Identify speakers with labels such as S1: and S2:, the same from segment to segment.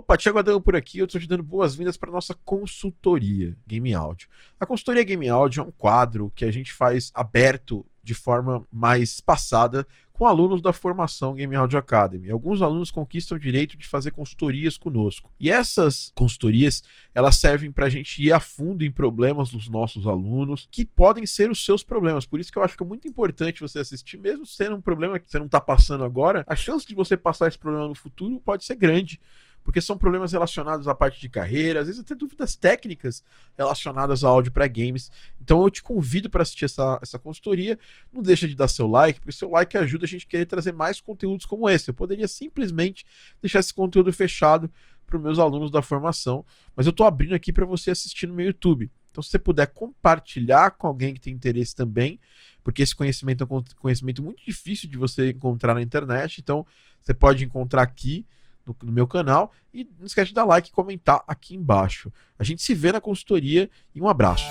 S1: Opa, Thiago Adão por aqui, eu estou te dando boas-vindas para nossa consultoria Game Audio. A consultoria Game Audio é um quadro que a gente faz aberto de forma mais passada com alunos da formação Game Audio Academy. Alguns alunos conquistam o direito de fazer consultorias conosco. E essas consultorias, elas servem para a gente ir a fundo em problemas dos nossos alunos, que podem ser os seus problemas. Por isso que eu acho que é muito importante você assistir, mesmo sendo um problema que você não está passando agora, a chance de você passar esse problema no futuro pode ser grande porque são problemas relacionados à parte de carreira, às vezes até dúvidas técnicas relacionadas ao áudio para games. Então eu te convido para assistir essa, essa consultoria. Não deixa de dar seu like, porque seu like ajuda a gente a querer trazer mais conteúdos como esse. Eu poderia simplesmente deixar esse conteúdo fechado para os meus alunos da formação, mas eu estou abrindo aqui para você assistir no meu YouTube. Então, se você puder compartilhar com alguém que tem interesse também, porque esse conhecimento é um conhecimento muito difícil de você encontrar na internet, então você pode encontrar aqui no, no, meu canal. E não esquece de dar like e comentar aqui embaixo. A gente se vê na consultoria e um abraço.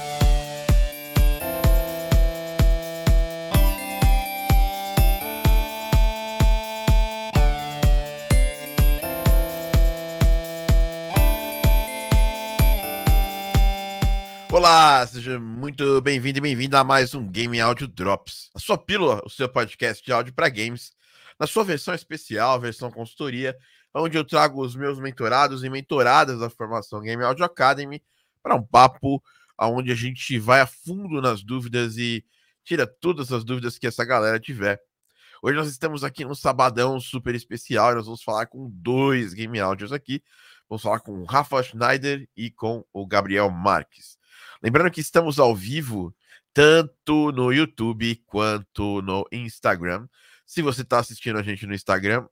S1: Olá, seja muito bem-vindo e bem-vinda a mais um Game Audio Drops, a sua pílula, o seu podcast de áudio para games, na sua versão especial, versão consultoria, onde eu trago os meus mentorados e mentoradas da formação Game Audio Academy para um papo onde a gente vai a fundo nas dúvidas e tira todas as dúvidas que essa galera tiver. Hoje nós estamos aqui num sabadão super especial e nós vamos falar com dois Game Audios aqui. Vamos falar com o Rafa Schneider e com o Gabriel Marques. Lembrando que estamos ao vivo tanto no YouTube quanto no Instagram. Se você está assistindo a gente no Instagram,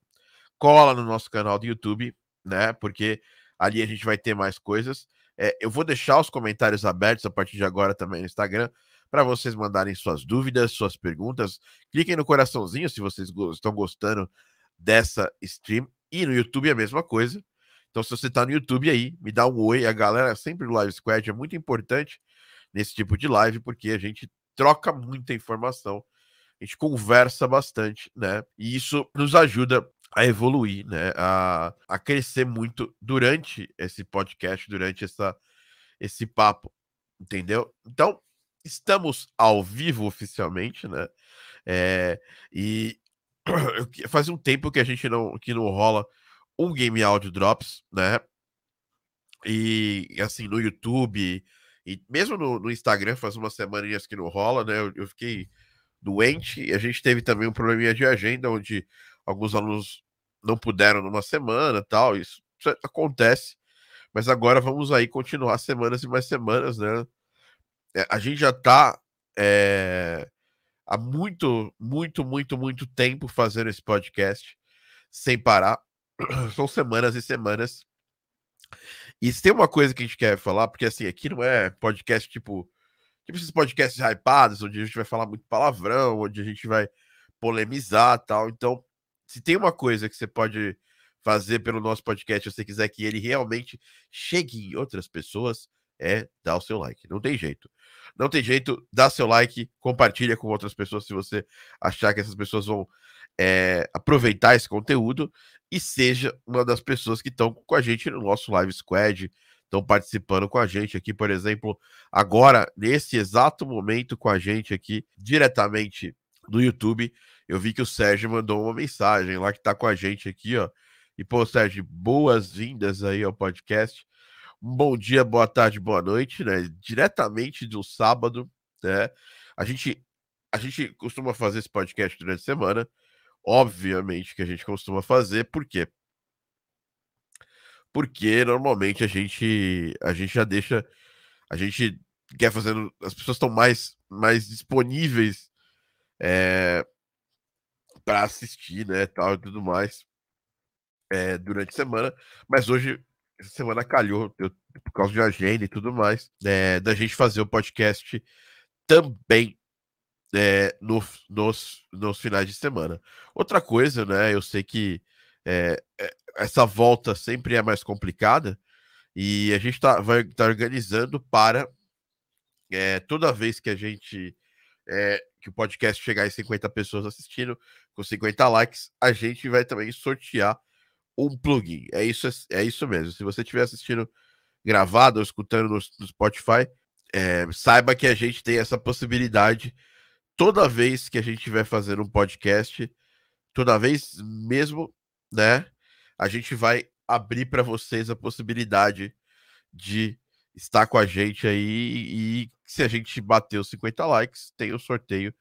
S1: cola no nosso canal do YouTube, né? Porque ali a gente vai ter mais coisas. É, eu vou deixar os comentários abertos a partir de agora também no Instagram para vocês mandarem suas dúvidas, suas perguntas. Cliquem no coraçãozinho se vocês estão gostando dessa stream. E no YouTube é a mesma coisa. Então, se você está no YouTube aí, me dá um oi. A galera sempre no Live Squad é muito importante nesse tipo de live, porque a gente troca muita informação, a gente conversa bastante, né? E isso nos ajuda a evoluir, né? A, a crescer muito durante esse podcast, durante essa, esse papo, entendeu? Então, estamos ao vivo oficialmente, né? É, e faz um tempo que a gente não, que não rola um Game Audio Drops, né? E assim, no YouTube e mesmo no, no Instagram faz umas semaninhas que não rola, né? Eu, eu fiquei doente e a gente teve também um probleminha de agenda onde alguns alunos não puderam numa semana tal, isso, isso acontece. Mas agora vamos aí continuar semanas e mais semanas, né? É, a gente já tá é, há muito, muito, muito, muito tempo fazendo esse podcast sem parar. São semanas e semanas. E se tem uma coisa que a gente quer falar, porque assim, aqui não é podcast tipo. Tipo esses podcasts hypados, onde a gente vai falar muito palavrão, onde a gente vai polemizar tal. Então, se tem uma coisa que você pode fazer pelo nosso podcast, se você quiser que ele realmente chegue em outras pessoas, é dar o seu like. Não tem jeito. Não tem jeito, dá seu like, compartilha com outras pessoas se você achar que essas pessoas vão é, aproveitar esse conteúdo e seja uma das pessoas que estão com a gente no nosso Live Squad, estão participando com a gente aqui, por exemplo, agora, nesse exato momento com a gente aqui, diretamente do YouTube, eu vi que o Sérgio mandou uma mensagem lá que tá com a gente aqui, ó. E, pô, Sérgio, boas-vindas aí ao podcast. Um bom dia, boa tarde, boa noite, né? Diretamente do sábado, né? A gente, a gente costuma fazer esse podcast durante a semana. Obviamente que a gente costuma fazer, por quê? Porque normalmente a gente, a gente já deixa. A gente quer fazendo. As pessoas estão mais, mais disponíveis é, para assistir, né, tal e tudo mais, é, durante a semana. Mas hoje, essa semana calhou, eu, por causa de agenda e tudo mais, é, da gente fazer o podcast também é, no, nos, nos finais de semana. Outra coisa, né, eu sei que essa volta sempre é mais complicada e a gente tá, vai estar tá organizando para toda vez que a gente que o podcast chegar em 50 pessoas assistindo, com 50 likes, a gente vai também sortear um plugin. É isso, é isso mesmo. Se você estiver assistindo gravado ou escutando no, no Spotify, é, saiba que a gente tem essa possibilidade toda vez que a gente estiver fazendo um podcast, toda vez mesmo, né? A gente vai abrir para vocês a possibilidade de estar com a gente aí e se a gente bater os 50 likes, tem o sorteio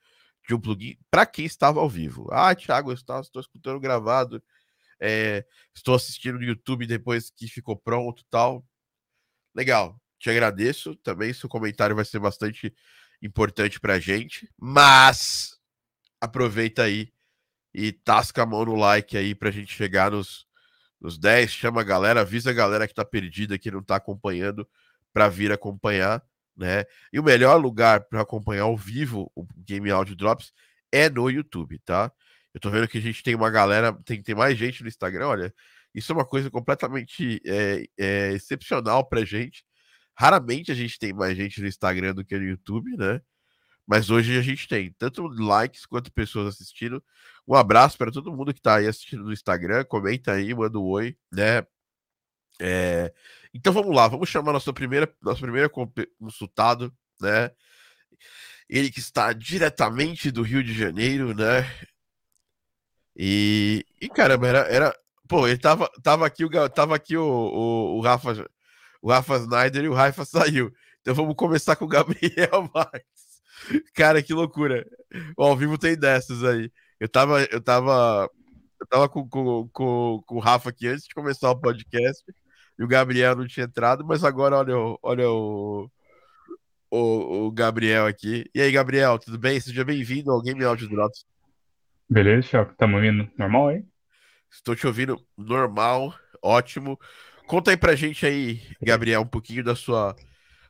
S1: de um plugin para quem estava ao vivo. Ah, Thiago, eu estou, estou escutando gravado, é, estou assistindo no YouTube depois que ficou pronto tal. Legal, te agradeço também. Seu comentário vai ser bastante importante para a gente, mas aproveita aí e tasca a mão no like aí para a gente chegar nos, nos 10. Chama a galera, avisa a galera que está perdida, que não está acompanhando, para vir acompanhar né? E o melhor lugar para acompanhar ao vivo o Game Audio Drops é no YouTube, tá? Eu tô vendo que a gente tem uma galera, tem, tem mais gente no Instagram, olha, isso é uma coisa completamente é, é, excepcional pra gente. Raramente a gente tem mais gente no Instagram do que no YouTube, né? Mas hoje a gente tem tanto likes quanto pessoas assistindo. Um abraço para todo mundo que está aí assistindo no Instagram. Comenta aí, manda um oi, né? É, então vamos lá, vamos chamar nosso primeiro, nosso primeiro consultado, né? Ele que está diretamente do Rio de Janeiro, né? E, e caramba, era, era. Pô, ele tava, tava aqui, o, tava aqui o, o, o Rafa, o Rafa Snyder e o Rafa saiu. Então vamos começar com o Gabriel Marques. Cara, que loucura. O ao vivo tem dessas aí. Eu tava, eu tava, eu tava com, com, com, com o Rafa aqui antes de começar o podcast e o Gabriel não tinha entrado, mas agora olha, olha o, o, o Gabriel aqui. E aí, Gabriel, tudo bem? Seja bem-vindo ao Game Audio Drops.
S2: Beleza, Thiago? Tá me ouvindo normal aí?
S1: Estou te ouvindo normal, ótimo. Conta aí pra gente aí, Gabriel, um pouquinho da sua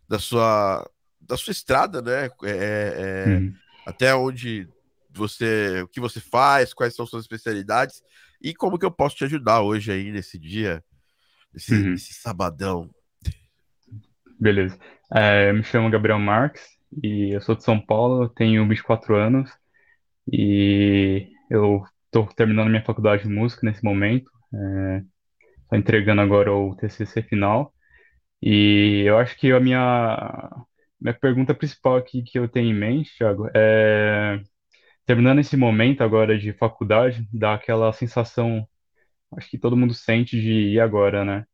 S1: da sua da sua estrada, né? É, é, uhum. Até onde você, o que você faz, quais são suas especialidades e como que eu posso te ajudar hoje aí nesse dia esse, uhum. esse sabadão.
S2: Beleza. É, eu me chamo Gabriel Marques e eu sou de São Paulo, tenho 24 anos e eu estou terminando minha faculdade de música nesse momento. Estou é, entregando agora o TCC final e eu acho que a minha, minha pergunta principal aqui que eu tenho em mente, Thiago, é terminando esse momento agora de faculdade, dá aquela sensação acho que todo mundo sente de ir agora, né?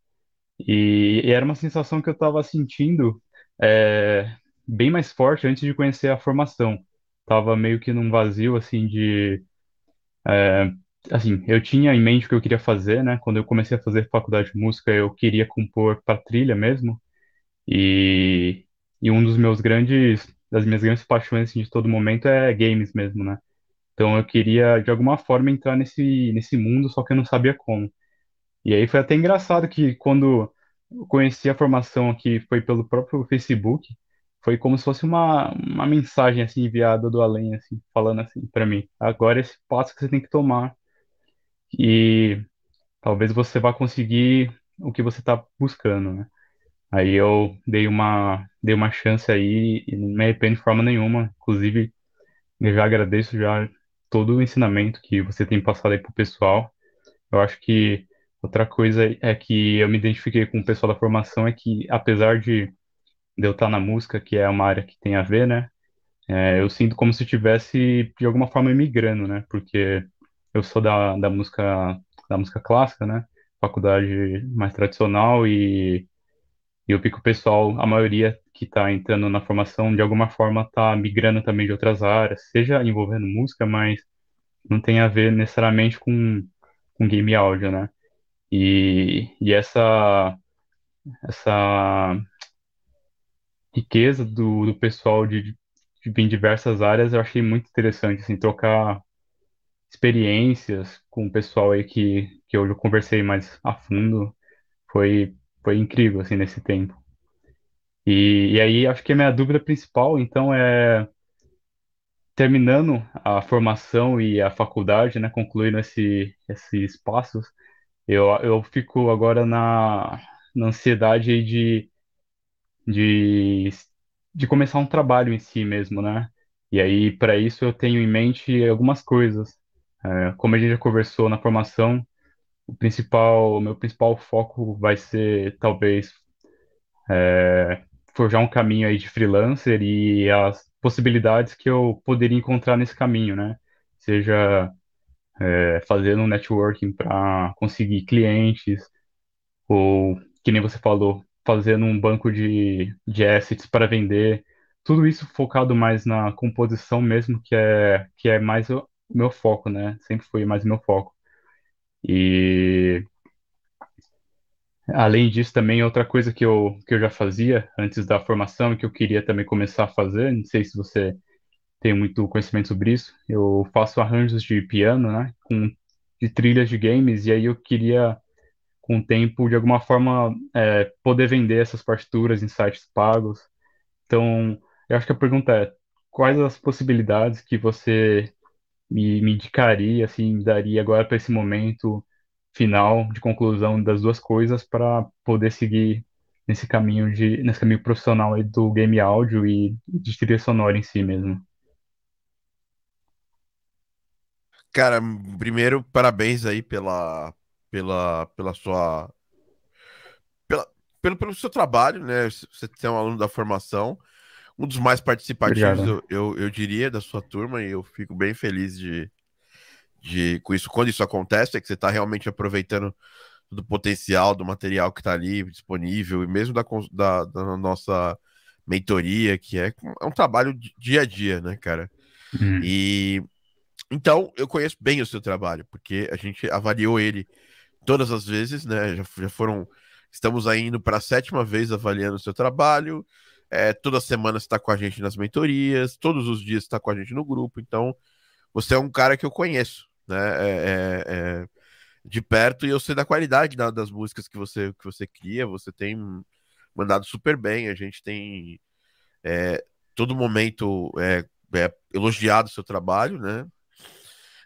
S2: E, e era uma sensação que eu estava sentindo é, bem mais forte antes de conhecer a formação. Tava meio que num vazio, assim, de... É, assim, eu tinha em mente o que eu queria fazer, né? Quando eu comecei a fazer faculdade de música, eu queria compor para trilha mesmo. E, e um dos meus grandes, das minhas grandes paixões assim, de todo momento é games mesmo, né? Então eu queria, de alguma forma, entrar nesse, nesse mundo, só que eu não sabia como. E aí foi até engraçado que quando eu conheci a formação aqui, foi pelo próprio Facebook, foi como se fosse uma, uma mensagem assim enviada do além, assim, falando assim para mim, agora é esse passo que você tem que tomar e talvez você vá conseguir o que você está buscando, né? Aí eu dei uma, dei uma chance aí e não me arrependo de forma nenhuma. Inclusive, eu já agradeço já todo o ensinamento que você tem passado aí pro pessoal. Eu acho que outra coisa é que eu me identifiquei com o pessoal da formação é que, apesar de, eu estar na música, que é uma área que tem a ver, né? É, eu sinto como se estivesse, de alguma forma, migrando, né? Porque eu sou da, da música da música clássica, né? Faculdade mais tradicional e, e eu fico o pessoal, a maioria que está entrando na formação, de alguma forma está migrando também de outras áreas, seja envolvendo música, mas não tem a ver necessariamente com, com game áudio, né? E, e essa, essa riqueza do, do pessoal de, de, em diversas áreas eu achei muito interessante, assim, trocar experiências com o pessoal aí que, que eu conversei mais a fundo, foi, foi incrível, assim, nesse tempo. E, e aí, acho que a minha dúvida principal, então, é terminando a formação e a faculdade, né, concluindo esse, esses passos, eu, eu fico agora na, na ansiedade de, de, de começar um trabalho em si mesmo, né? E aí, para isso, eu tenho em mente algumas coisas. É, como a gente já conversou na formação, o principal, meu principal foco vai ser talvez é, forjar um caminho aí de freelancer e as possibilidades que eu poderia encontrar nesse caminho, né? Seja é, fazendo um networking para conseguir clientes, ou, que nem você falou, fazendo um banco de, de assets para vender. Tudo isso focado mais na composição mesmo, que é, que é mais o meu foco, né? Sempre foi mais meu foco. E além disso, também outra coisa que eu, que eu já fazia antes da formação e que eu queria também começar a fazer, não sei se você tem muito conhecimento sobre isso, eu faço arranjos de piano, né? Com, de trilhas de games, e aí eu queria com o tempo, de alguma forma, é, poder vender essas partituras em sites pagos. Então, eu acho que a pergunta é: quais as possibilidades que você me, me indicaria, assim, daria agora para esse momento final de conclusão das duas coisas para poder seguir nesse caminho de nesse caminho profissional aí do game áudio e de trilha sonora em si mesmo?
S1: Cara, primeiro, parabéns aí pela, pela, pela sua. Pela, pelo, pelo seu trabalho, né? Você é um aluno da formação, um dos mais participativos, eu, eu, eu, diria, da sua turma, e eu fico bem feliz de, de com isso. Quando isso acontece, é que você está realmente aproveitando do potencial do material que está ali disponível, e mesmo da, da, da, nossa mentoria, que é, é um trabalho dia a dia, né, cara? Hum. E então eu conheço bem o seu trabalho, porque a gente avaliou ele todas as vezes, né? Já, já foram. Estamos indo para a sétima vez avaliando o seu trabalho. É, toda semana está com a gente nas mentorias, todos os dias está com a gente no grupo. Então, você é um cara que eu conheço, né? É, é, é de perto e eu sei da qualidade da, das músicas que você, que você cria. Você tem mandado super bem. A gente tem é, todo momento é, elogiado o seu trabalho, né?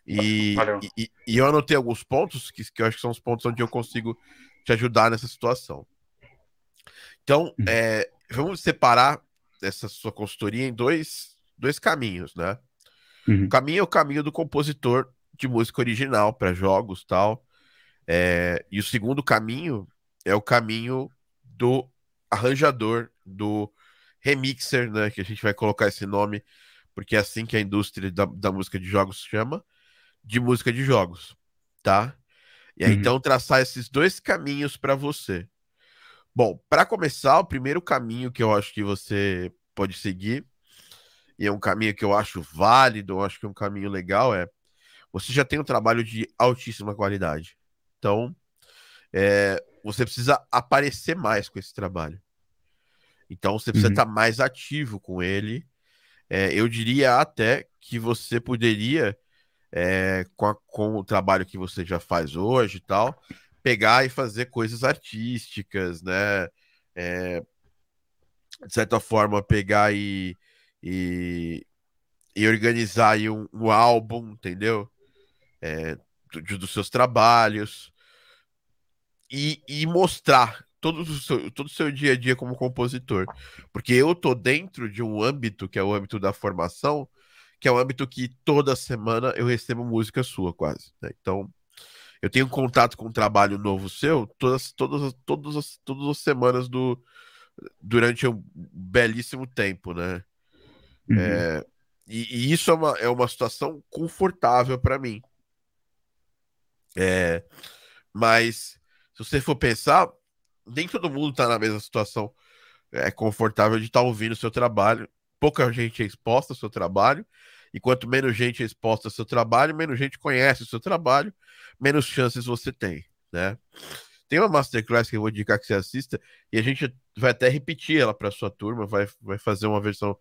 S1: E, e, e, eu anotei alguns pontos que, que eu acho que são os pontos onde eu consigo te ajudar nessa situação. Então, uhum. é, vamos separar essa sua consultoria em dois, dois caminhos, né? Uhum. O caminho é o caminho do compositor de música original para jogos tal. É, e o segundo caminho é o caminho do arranjador, do remixer, né? Que a gente vai colocar esse nome, porque é assim que a indústria da, da música de jogos chama de música de jogos, tá? E aí, uhum. então, traçar esses dois caminhos para você. Bom, para começar, o primeiro caminho que eu acho que você pode seguir, e é um caminho que eu acho válido, eu acho que é um caminho legal, é você já tem um trabalho de altíssima qualidade. Então, é, você precisa aparecer mais com esse trabalho. Então, você precisa uhum. estar mais ativo com ele. É, eu diria até que você poderia é, com, a, com o trabalho que você já faz hoje e tal, pegar e fazer coisas artísticas, né? É, de certa forma, pegar e, e, e organizar aí um, um álbum, entendeu? É, do, dos seus trabalhos e, e mostrar todo o, seu, todo o seu dia a dia como compositor. Porque eu tô dentro de um âmbito, que é o âmbito da formação, que é um âmbito que toda semana eu recebo música sua, quase. Né? Então, eu tenho contato com um trabalho novo seu todas, todas, todas, as, todas as semanas do, durante um belíssimo tempo, né? Uhum. É, e, e, isso é uma, é uma situação confortável para mim. É, mas, se você for pensar, nem todo mundo está na mesma situação é, confortável de estar tá ouvindo o seu trabalho pouca gente é exposta ao seu trabalho, e quanto menos gente é exposta ao seu trabalho, menos gente conhece o seu trabalho, menos chances você tem, né? Tem uma masterclass que eu vou indicar que você assista, e a gente vai até repetir ela para sua turma, vai, vai fazer uma versão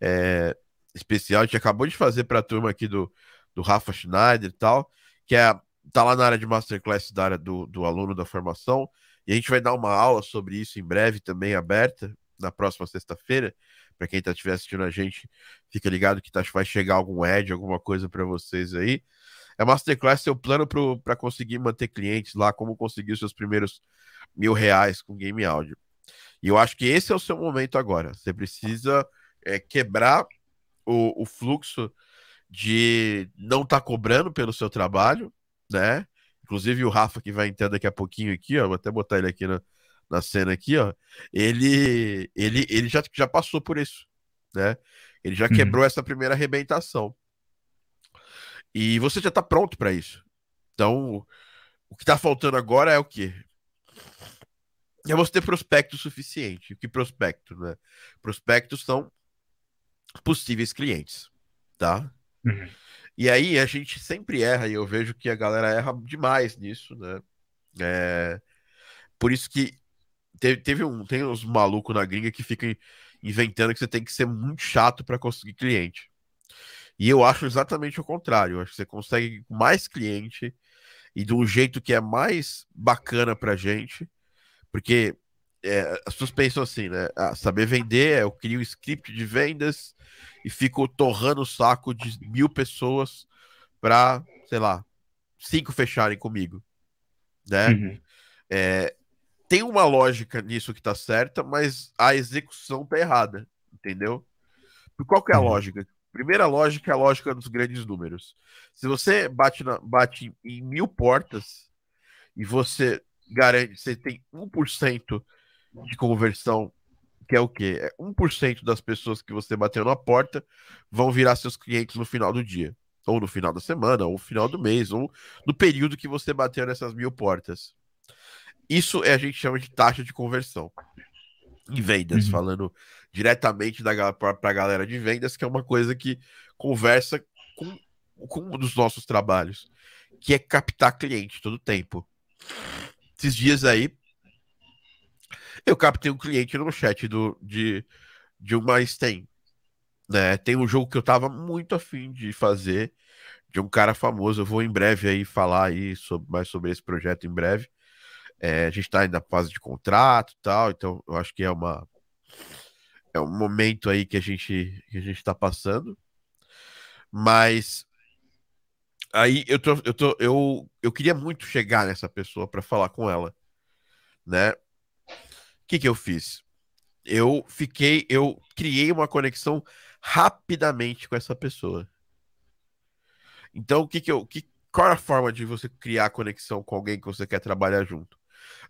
S1: é, especial. A gente acabou de fazer para a turma aqui do, do Rafa Schneider e tal, que é tá lá na área de masterclass da área do, do aluno da formação, e a gente vai dar uma aula sobre isso em breve também aberta, na próxima sexta-feira, para quem tá estiver assistindo a gente, fica ligado que tá, vai chegar algum ad, alguma coisa para vocês aí. É Masterclass seu plano para conseguir manter clientes lá, como conseguir os seus primeiros mil reais com game áudio. E eu acho que esse é o seu momento agora. Você precisa é, quebrar o, o, fluxo de não estar tá cobrando pelo seu trabalho, né? inclusive o Rafa que vai entrar daqui a pouquinho aqui, ó, vou até botar ele aqui na, na cena aqui, ó, ele, ele, ele já, já passou por isso, né? Ele já uhum. quebrou essa primeira arrebentação. E você já está pronto para isso. Então, o que está faltando agora é o quê? É você ter prospecto suficiente. O que prospecto, né? Prospectos são possíveis clientes, tá? Uhum. E aí a gente sempre erra, e eu vejo que a galera erra demais nisso, né? É... Por isso que teve, teve um, tem uns malucos na gringa que ficam inventando que você tem que ser muito chato para conseguir cliente. E eu acho exatamente o contrário. Eu acho que você consegue mais cliente e de um jeito que é mais bacana pra gente, porque é, as pessoas pensam assim, né? Ah, saber vender, eu crio um script de vendas e fico torrando o saco de mil pessoas para, sei lá, cinco fecharem comigo, né? Uhum. É, tem uma lógica nisso que tá certa, mas a execução tá errada, entendeu? Qual que é a uhum. lógica? Primeira lógica é a lógica dos grandes números. Se você bate, na, bate em mil portas e você garante, você tem 1% de conversão, que é o quê? É 1% das pessoas que você bateu na porta vão virar seus clientes no final do dia. Ou no final da semana, ou no final do mês, ou no período que você bateu nessas mil portas. Isso é, a gente chama de taxa de conversão em vendas, uhum. falando diretamente para a galera de vendas, que é uma coisa que conversa com, com um dos nossos trabalhos, que é captar cliente todo tempo. Esses dias aí, eu captei um cliente no chat do, de, de uma Steam. Né? Tem um jogo que eu tava muito afim de fazer, de um cara famoso. Eu vou em breve aí falar aí sobre, mais sobre esse projeto em breve. É, a gente está ainda na fase de contrato tal, então eu acho que é uma é um momento aí que a gente que a gente está passando. Mas aí eu tô, eu tô eu, eu queria muito chegar nessa pessoa para falar com ela, né? O que que eu fiz? Eu fiquei, eu criei uma conexão rapidamente com essa pessoa. Então, o que que eu, que, qual é a forma de você criar conexão com alguém que você quer trabalhar junto?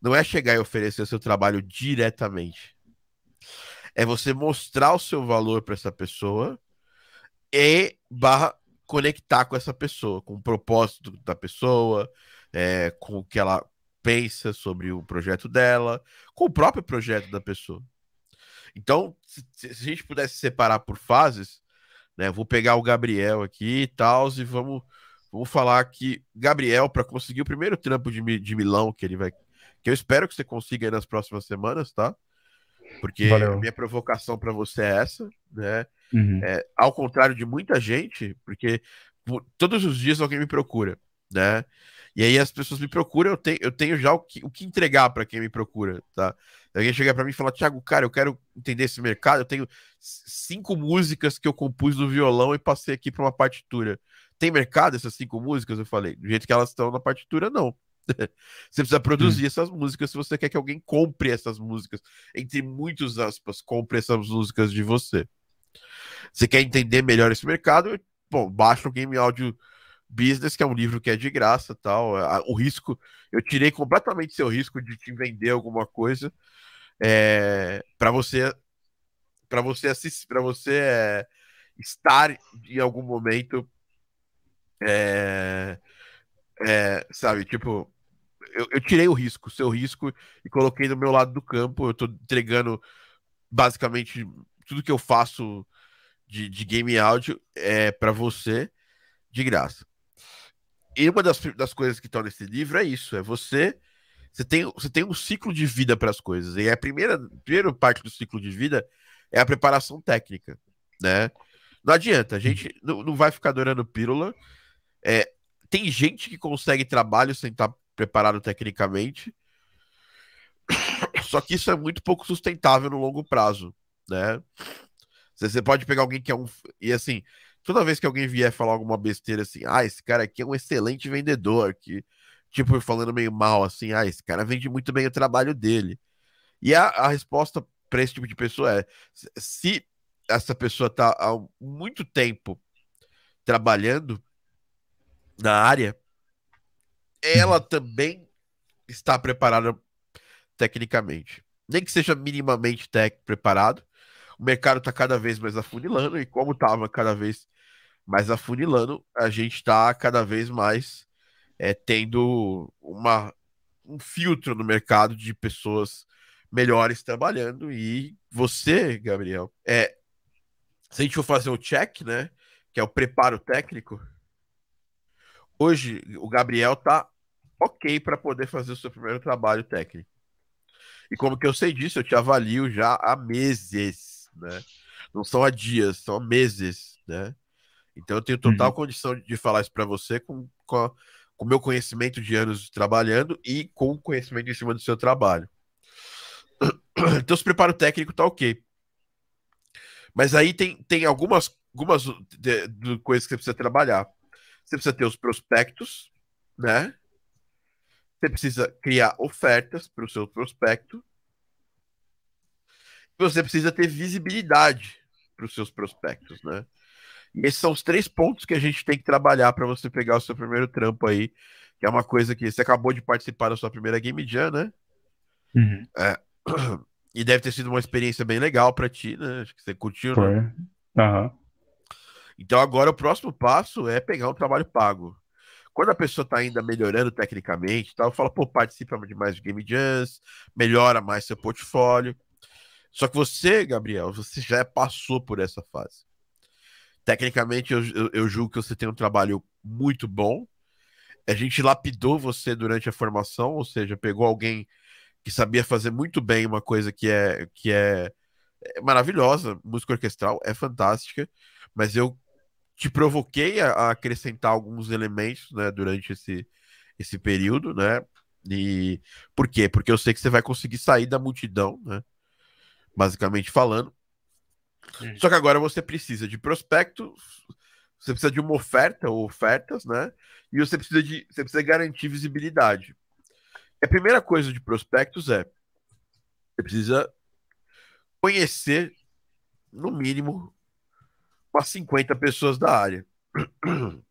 S1: Não é chegar e oferecer seu trabalho diretamente. É você mostrar o seu valor para essa pessoa e barra conectar com essa pessoa, com o propósito da pessoa, é, com o que ela pensa sobre o projeto dela, com o próprio projeto da pessoa. Então, se, se a gente pudesse separar por fases, né, vou pegar o Gabriel aqui e tal, e vamos, vamos falar que Gabriel, para conseguir o primeiro trampo de, de Milão que ele vai que eu espero que você consiga nas próximas semanas, tá? Porque Valeu. a minha provocação para você é essa, né? Uhum. É, ao contrário de muita gente, porque por, todos os dias alguém me procura, né? E aí as pessoas me procuram, eu tenho, eu tenho já o que, o que entregar para quem me procura, tá? Alguém chega para mim e fala, Thiago, cara, eu quero entender esse mercado, eu tenho cinco músicas que eu compus no violão e passei aqui para uma partitura. Tem mercado essas cinco músicas? Eu falei, do jeito que elas estão na partitura, não. você precisa produzir hum. essas músicas se você quer que alguém compre essas músicas. Entre muitos aspas, compre essas músicas de você. Você quer entender melhor esse mercado? Bom, baixa o Game Audio Business, que é um livro que é de graça tal. O risco, eu tirei completamente seu risco de te vender alguma coisa é, para você para você assistir, para você é, estar em algum momento é, é, sabe, tipo, eu, eu, tirei o risco, o seu risco, e coloquei do meu lado do campo. Eu tô entregando basicamente tudo que eu faço de, de game áudio é para você de graça. E uma das, das coisas que estão nesse livro é isso: é você. Você tem, você tem um ciclo de vida para as coisas. E a primeira, a primeira parte do ciclo de vida é a preparação técnica, né? Não adianta, a gente não, não vai ficar adorando pílula. É, tem gente que consegue trabalho sem estar preparado tecnicamente. Só que isso é muito pouco sustentável no longo prazo, né? Você pode pegar alguém que é um. E assim, toda vez que alguém vier falar alguma besteira assim, ah, esse cara aqui é um excelente vendedor, que, tipo, falando meio mal assim, ah, esse cara vende muito bem o trabalho dele. E a, a resposta para esse tipo de pessoa é: se essa pessoa tá há muito tempo trabalhando na área, ela também está preparada tecnicamente. Nem que seja minimamente tech preparado. O mercado está cada vez mais afunilando, e como estava cada vez mais afunilando, a gente está cada vez mais é, tendo uma, um filtro no mercado de pessoas melhores trabalhando. E você, Gabriel, é, se a gente for fazer o check, né, que é o preparo técnico, hoje o Gabriel tá ok para poder fazer o seu primeiro trabalho técnico. E como que eu sei disso, eu te avalio já há meses, né? Não são há dias, são há meses, né? Então eu tenho total uhum. condição de falar isso para você com, com, o meu conhecimento de anos trabalhando e com o conhecimento em cima do seu trabalho. Então, o preparo técnico tá ok. Mas aí tem, tem algumas, algumas de, de coisas que você precisa trabalhar. Você precisa ter os prospectos, né? Você precisa criar ofertas para o seu prospecto. Você precisa ter visibilidade para os seus prospectos, né? E esses são os três pontos que a gente tem que trabalhar para você pegar o seu primeiro trampo aí, que é uma coisa que você acabou de participar da sua primeira Game Jam, né?
S2: Uhum.
S1: É, e deve ter sido uma experiência bem legal para ti, né? Acho que você curtiu, Foi.
S2: né? Uhum.
S1: Então agora o próximo passo é pegar um trabalho pago. Quando a pessoa está ainda melhorando tecnicamente, tal, fala, pô, participa de mais Game Jams, melhora mais seu portfólio. Só que você, Gabriel, você já passou por essa fase. Tecnicamente, eu, eu, eu julgo que você tem um trabalho muito bom. A gente lapidou você durante a formação, ou seja, pegou alguém que sabia fazer muito bem uma coisa que é, que é, é maravilhosa, música orquestral, é fantástica, mas eu te provoquei a, acrescentar alguns elementos né, durante esse, esse período, né? E por quê? Porque eu sei que você vai conseguir sair da multidão, né? Basicamente falando, só que agora você precisa de prospectos, você precisa de uma oferta ou ofertas, né? E você precisa de você precisa garantir visibilidade. A primeira coisa de prospectos é você precisa conhecer no mínimo umas 50 pessoas da área.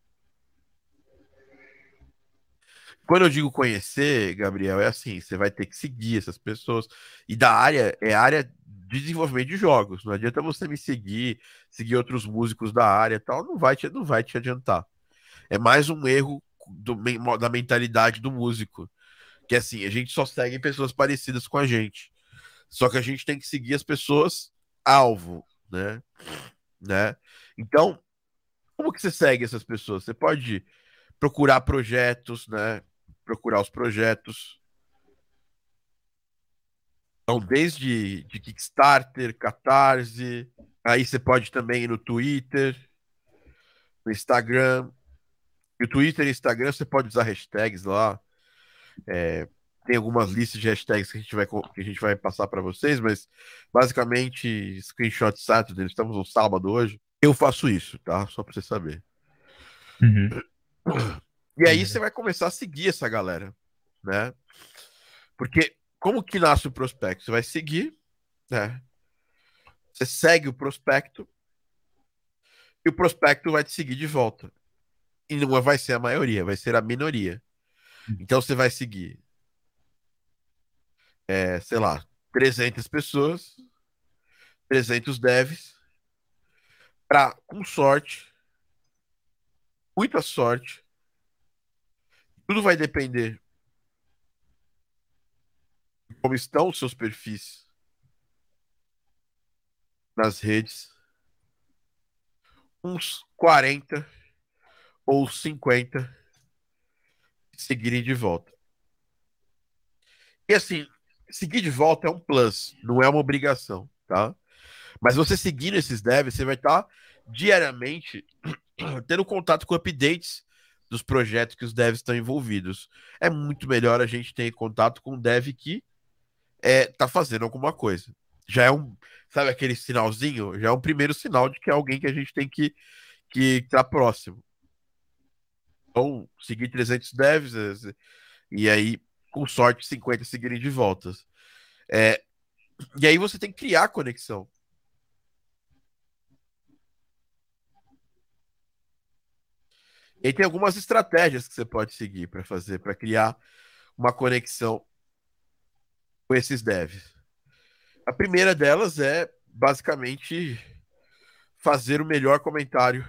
S1: Quando eu digo conhecer, Gabriel, é assim, você vai ter que seguir essas pessoas. E da área, é área desenvolvimento de jogos. Não adianta você me seguir, seguir outros músicos da área tal, não vai te, não vai te adiantar. É mais um erro do, da mentalidade do músico. Que é assim, a gente só segue pessoas parecidas com a gente. Só que a gente tem que seguir as pessoas alvo, né? né? Então, como que você segue essas pessoas? Você pode procurar projetos, né? Procurar os projetos, então, desde de Kickstarter, Catarse, aí você pode também ir no Twitter, no Instagram. E o Twitter e Instagram você pode usar hashtags lá. É, tem algumas listas de hashtags que a gente vai, que a gente vai passar para vocês, mas basicamente, screenshot Saturday, estamos no sábado hoje. Eu faço isso, tá? Só para você saber.
S2: Uhum.
S1: E aí você vai começar a seguir essa galera, né? Porque como que nasce o prospecto? Você vai seguir, né? Você segue o prospecto e o prospecto vai te seguir de volta. E não vai ser a maioria, vai ser a minoria. Então você vai seguir, é, sei lá, 300 pessoas, 300 devs, para, com sorte, muita sorte, tudo vai depender como estão os seus perfis nas redes, uns 40 ou 50 seguirem de volta. E assim, seguir de volta é um plus, não é uma obrigação, tá? Mas você seguindo esses devs, você vai estar tá diariamente tendo contato com updates dos projetos que os devs estão envolvidos. É muito melhor a gente ter contato com um dev que é, tá fazendo alguma coisa. Já é um, sabe aquele sinalzinho? Já é um primeiro sinal de que é alguém que a gente tem que que tá próximo. Então, seguir 300 devs é, e aí, com sorte, 50 seguirem de voltas. É, e aí você tem que criar conexão. E tem algumas estratégias que você pode seguir para fazer, para criar uma conexão com esses devs. A primeira delas é basicamente fazer o melhor comentário.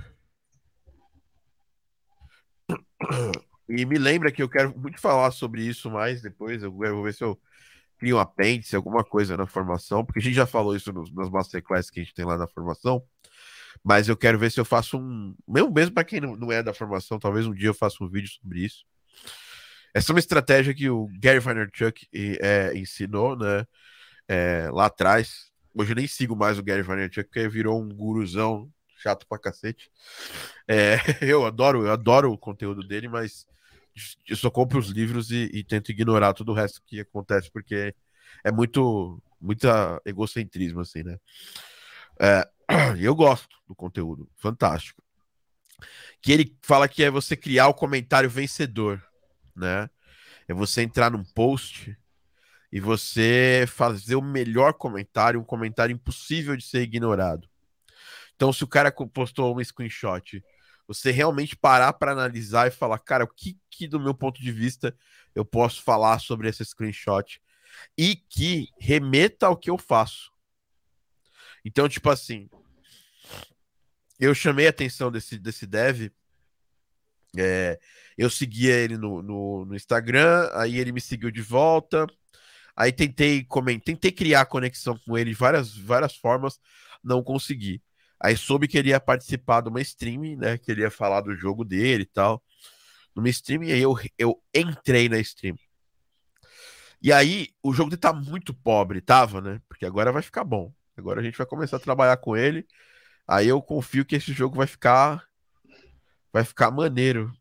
S1: E me lembra que eu quero muito falar sobre isso mais depois. Eu vou ver se eu crio um apêndice, alguma coisa na formação, porque a gente já falou isso nos, nas masterclass que a gente tem lá na formação. Mas eu quero ver se eu faço um. Mesmo, mesmo para quem não é da formação, talvez um dia eu faça um vídeo sobre isso. Essa é uma estratégia que o Gary Vaynerchuk é, ensinou, né? É, lá atrás. Hoje eu nem sigo mais o Gary Vaynerchuk, porque virou um guruzão chato pra cacete. É, eu adoro, eu adoro o conteúdo dele, mas eu só compro os livros e, e, tento ignorar todo o resto que acontece, porque é muito, muita egocentrismo, assim, né? É, eu gosto do conteúdo, fantástico. Que ele fala que é você criar o comentário vencedor, né? É você entrar num post e você fazer o melhor comentário, um comentário impossível de ser ignorado. Então, se o cara postou um screenshot, você realmente parar para analisar e falar, cara, o que, que do meu ponto de vista eu posso falar sobre esse screenshot e que remeta ao que eu faço. Então, tipo assim, eu chamei a atenção desse, desse dev. É, eu seguia ele no, no, no, Instagram, aí ele me seguiu de volta. Aí tentei comentar, tentei criar conexão com ele de várias, várias formas, não consegui. Aí soube que ele ia participar de uma stream, né? Que ele ia falar do jogo dele e tal. Numa stream, e aí eu, eu entrei na stream. E aí, o jogo dele tá muito pobre, tava, né? Porque agora vai ficar bom. Agora a gente vai começar a trabalhar com ele. Aí eu confio que esse jogo vai ficar. Vai ficar maneiro.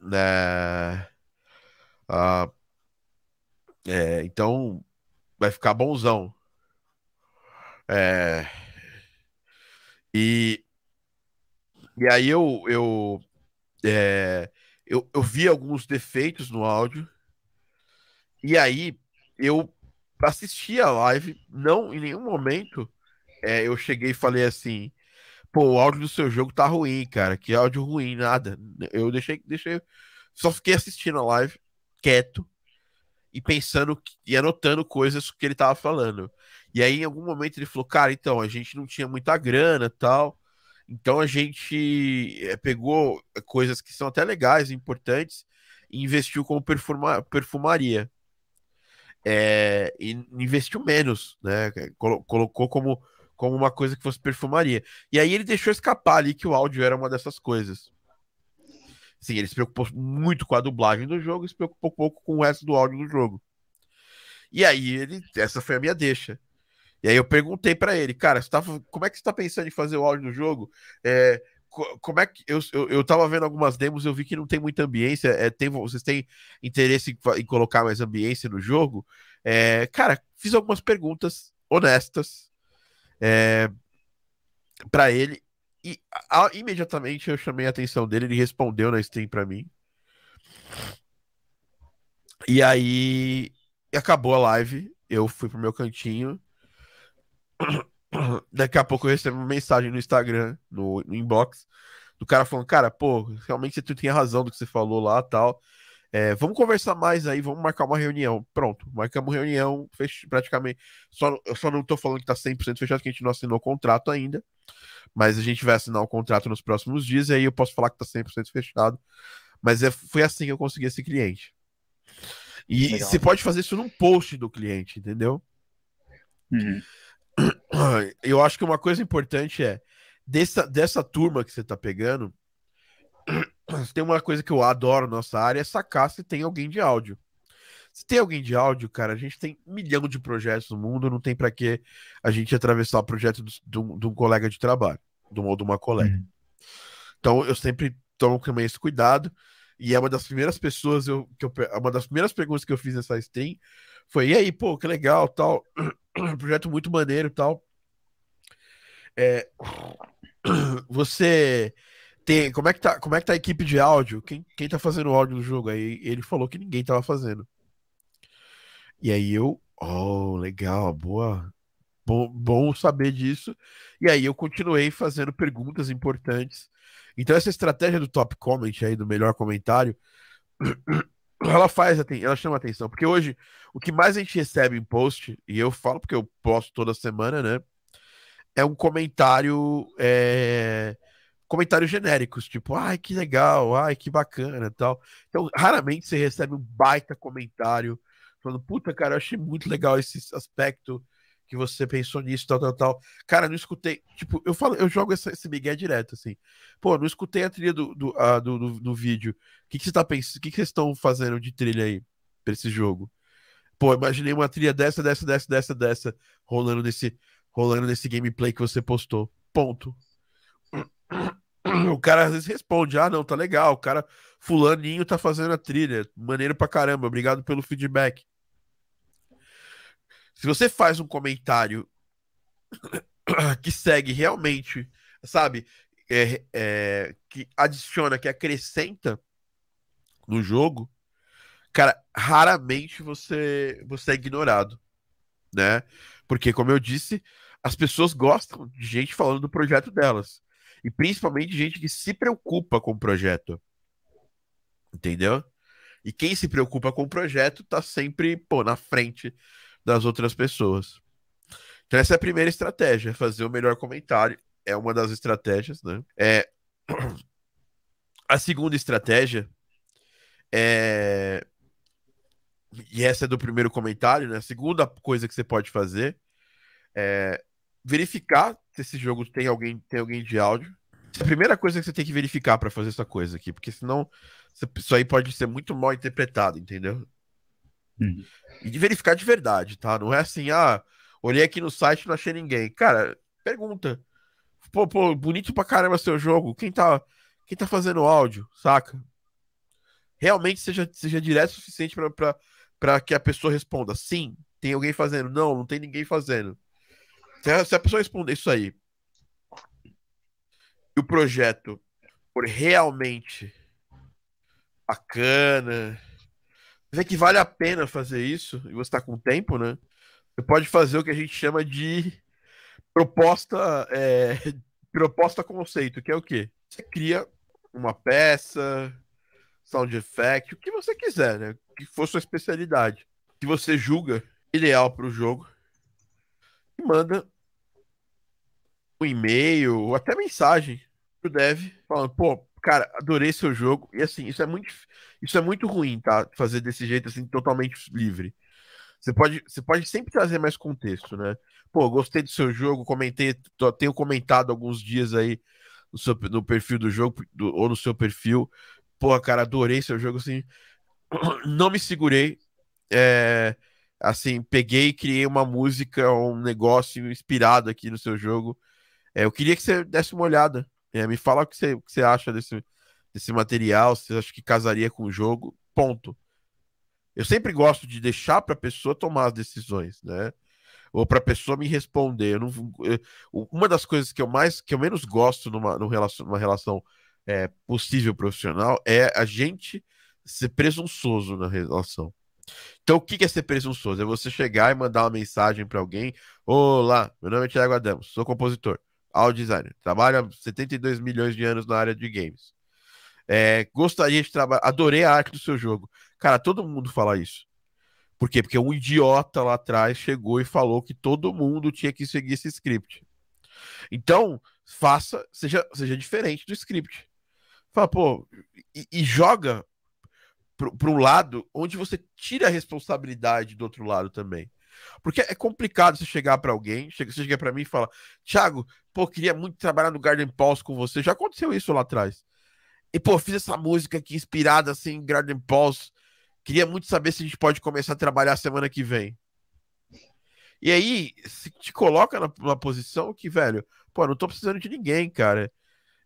S1: Né? Ah, é, então, vai ficar bonzão. É. E, e aí eu, eu, é, eu, eu vi alguns defeitos no áudio. E aí eu assisti a live, não em nenhum momento é, eu cheguei e falei assim: pô, o áudio do seu jogo tá ruim, cara. Que áudio ruim, nada. Eu deixei, deixei, só fiquei assistindo a live, quieto, e pensando e anotando coisas que ele tava falando. E aí, em algum momento, ele falou: Cara, então, a gente não tinha muita grana tal. Então a gente é, pegou coisas que são até legais, importantes, e investiu como perfuma, perfumaria. É, investiu menos, né? Colocou como, como uma coisa que fosse perfumaria. E aí ele deixou escapar ali que o áudio era uma dessas coisas. Sim, ele se preocupou muito com a dublagem do jogo e se preocupou pouco com o resto do áudio do jogo. E aí ele, essa foi a minha deixa. E aí eu perguntei para ele, cara, você tava, como é que você tá pensando em fazer o áudio do jogo? É, como é que eu, eu, eu tava vendo algumas demos, eu vi que não tem muita ambiência. É, tem, vocês têm interesse em, em colocar mais ambiência no jogo? É, cara, fiz algumas perguntas honestas é, para ele e a, imediatamente eu chamei a atenção dele, ele respondeu na stream para mim. E aí acabou a live, eu fui pro meu cantinho Daqui a pouco eu recebo uma mensagem no Instagram, no, no inbox, do cara falando, cara, pô, realmente tu tinha razão do que você falou lá tal. É, vamos conversar mais aí, vamos marcar uma reunião. Pronto, marcamos reunião, fech... praticamente. Só, eu só não tô falando que tá 100% fechado, que a gente não assinou o contrato ainda. Mas a gente vai assinar o contrato nos próximos dias, e aí eu posso falar que tá 100% fechado. Mas é, foi assim que eu consegui esse cliente. E Legal. você pode fazer isso num post do cliente, entendeu? Uhum. Eu acho que uma coisa importante é dessa, dessa turma que você tá pegando, tem uma coisa que eu adoro nossa área é sacar se tem alguém de áudio. Se tem alguém de áudio, cara, a gente tem um milhão de projetos no mundo, não tem para que a gente atravessar o projeto de um colega de trabalho, de uma, de uma colega. Uhum. Então eu sempre tomo também esse cuidado. E é uma das primeiras pessoas eu, que eu, uma das primeiras perguntas que eu fiz nessa stream foi: e aí, pô, que legal, tal. projeto muito maneiro tal. É, você tem. Como é, que tá, como é que tá a equipe de áudio? Quem, quem tá fazendo o áudio do jogo? Aí ele falou que ninguém tava fazendo. E aí eu. Oh, legal, boa. Bom, bom saber disso. E aí eu continuei fazendo perguntas importantes. Então essa estratégia do top comment aí, do melhor comentário, ela faz, ela chama atenção, porque hoje o que mais a gente recebe em post, e eu falo porque eu posto toda semana, né? É um comentário, é... comentários genéricos, tipo, ai que legal, ai que bacana, tal. Então, raramente você recebe um baita comentário falando, puta, cara, eu achei muito legal esse aspecto que você pensou nisso, tal, tal, tal. Cara, não escutei. Tipo, eu falo, eu jogo essa, esse migué direto, assim. Pô, não escutei a trilha do, do, uh, do, do, do, vídeo. O que, que você tá pensando? O que, que vocês estão fazendo de trilha aí pra esse jogo? Pô, imaginei uma trilha dessa, dessa, dessa, dessa, dessa, rolando nesse, rolando nesse gameplay que você postou. Ponto. O cara às vezes responde: ah, não, tá legal. O cara, fulaninho, tá fazendo a trilha. Maneiro pra caramba. Obrigado pelo feedback. Se você faz um comentário que segue realmente, sabe, é, é, que adiciona, que acrescenta no jogo, cara, raramente você, você é ignorado, né? Porque, como eu disse, as pessoas gostam de gente falando do projeto delas. E principalmente gente que se preocupa com o projeto. Entendeu? E quem se preocupa com o projeto tá sempre, pô, na frente das outras pessoas. Então, essa é a primeira estratégia, fazer o melhor comentário. É uma das estratégias, né? É... A segunda estratégia é. E essa é do primeiro comentário, né? A segunda coisa que você pode fazer é verificar se esse jogo tem alguém, tem alguém de áudio. Essa é a primeira coisa que você tem que verificar para fazer essa coisa aqui, porque senão isso aí pode ser muito mal interpretado, entendeu? Uhum. E de verificar de verdade, tá? Não é assim, ah, olhei aqui no site não achei ninguém. Cara, pergunta. Pô, pô, bonito pra caramba seu jogo. Quem tá, quem tá fazendo áudio, saca? Realmente seja, seja direto o suficiente para que a pessoa responda sim, tem alguém fazendo. Não, não tem ninguém fazendo. Se a, se a pessoa responder isso aí e o projeto for realmente bacana, vê que vale a pena fazer isso, e você está com tempo, né? Você pode fazer o que a gente chama de proposta, é, proposta conceito, que é o quê? Você cria uma peça, sound effect, o que você quiser, né? Que for sua especialidade, que você julga ideal para o jogo, e manda um e-mail ou até mensagem pro dev falando, pô, cara, adorei seu jogo. E assim, isso é muito, isso é muito ruim, tá? Fazer desse jeito assim, totalmente livre. Você pode, você pode sempre trazer mais contexto, né? Pô, gostei do seu jogo, comentei, tenho comentado alguns dias aí no, seu, no perfil do jogo, do, ou no seu perfil. Pô, cara, adorei seu jogo, assim. Não me segurei. É, assim, peguei e criei uma música, um negócio inspirado aqui no seu jogo. É, eu queria que você desse uma olhada. É, me fala o que você, o que você acha desse, desse material, se você acha que casaria com o jogo. Ponto. Eu sempre gosto de deixar para a pessoa tomar as decisões, né? Ou para a pessoa me responder. Eu não, eu, uma das coisas que eu mais, que eu menos gosto numa, numa relação, numa relação é, possível profissional é a gente ser presunçoso na relação. Então, o que é ser presunçoso? É você chegar e mandar uma mensagem para alguém: Olá, meu nome é Thiago Adamos, sou compositor audio designer, trabalha 72 milhões de anos na área de games. É, gostaria de trabalhar, adorei a arte do seu jogo. Cara, todo mundo fala isso. Por quê? Porque um idiota lá atrás chegou e falou que todo mundo tinha que seguir esse script. Então, faça, seja, seja diferente do script. Fala, pô, e, e joga para um lado onde você tira a responsabilidade do outro lado também. Porque é complicado você chegar para alguém, você chegar para mim e falar, Thiago, pô, queria muito trabalhar no Garden Pulse com você. Já aconteceu isso lá atrás. E, pô, fiz essa música aqui inspirada assim em Garden Pulse. Queria muito saber se a gente pode começar a trabalhar semana que vem. E aí, se te coloca numa posição que, velho, pô, não tô precisando de ninguém, cara.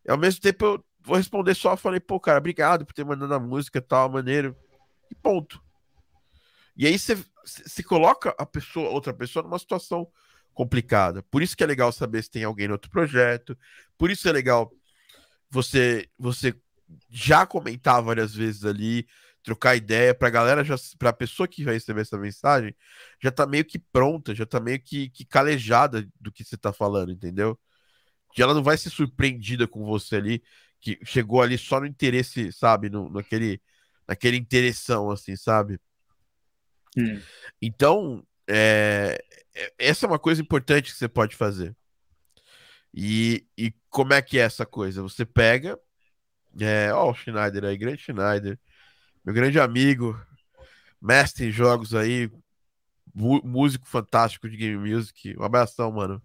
S1: E ao mesmo tempo eu vou responder só, falei, pô, cara, obrigado por ter mandado a música tal, maneiro. E ponto. E aí você se coloca a pessoa, outra pessoa numa situação complicada. Por isso que é legal saber se tem alguém no outro projeto. Por isso é legal você você já comentar várias vezes ali, trocar ideia para a galera já para a pessoa que vai receber essa mensagem, já tá meio que pronta, já tá meio que, que calejada do que você tá falando, entendeu? Que ela não vai ser surpreendida com você ali, que chegou ali só no interesse, sabe? No, naquele, naquele interessão, assim, sabe? Hum. Então, é, é, essa é uma coisa importante que você pode fazer. E, e como é que é essa coisa? Você pega, é, ó, o Schneider aí, grande Schneider, meu grande amigo, mestre em jogos aí, músico fantástico de game music. Um abração, mano.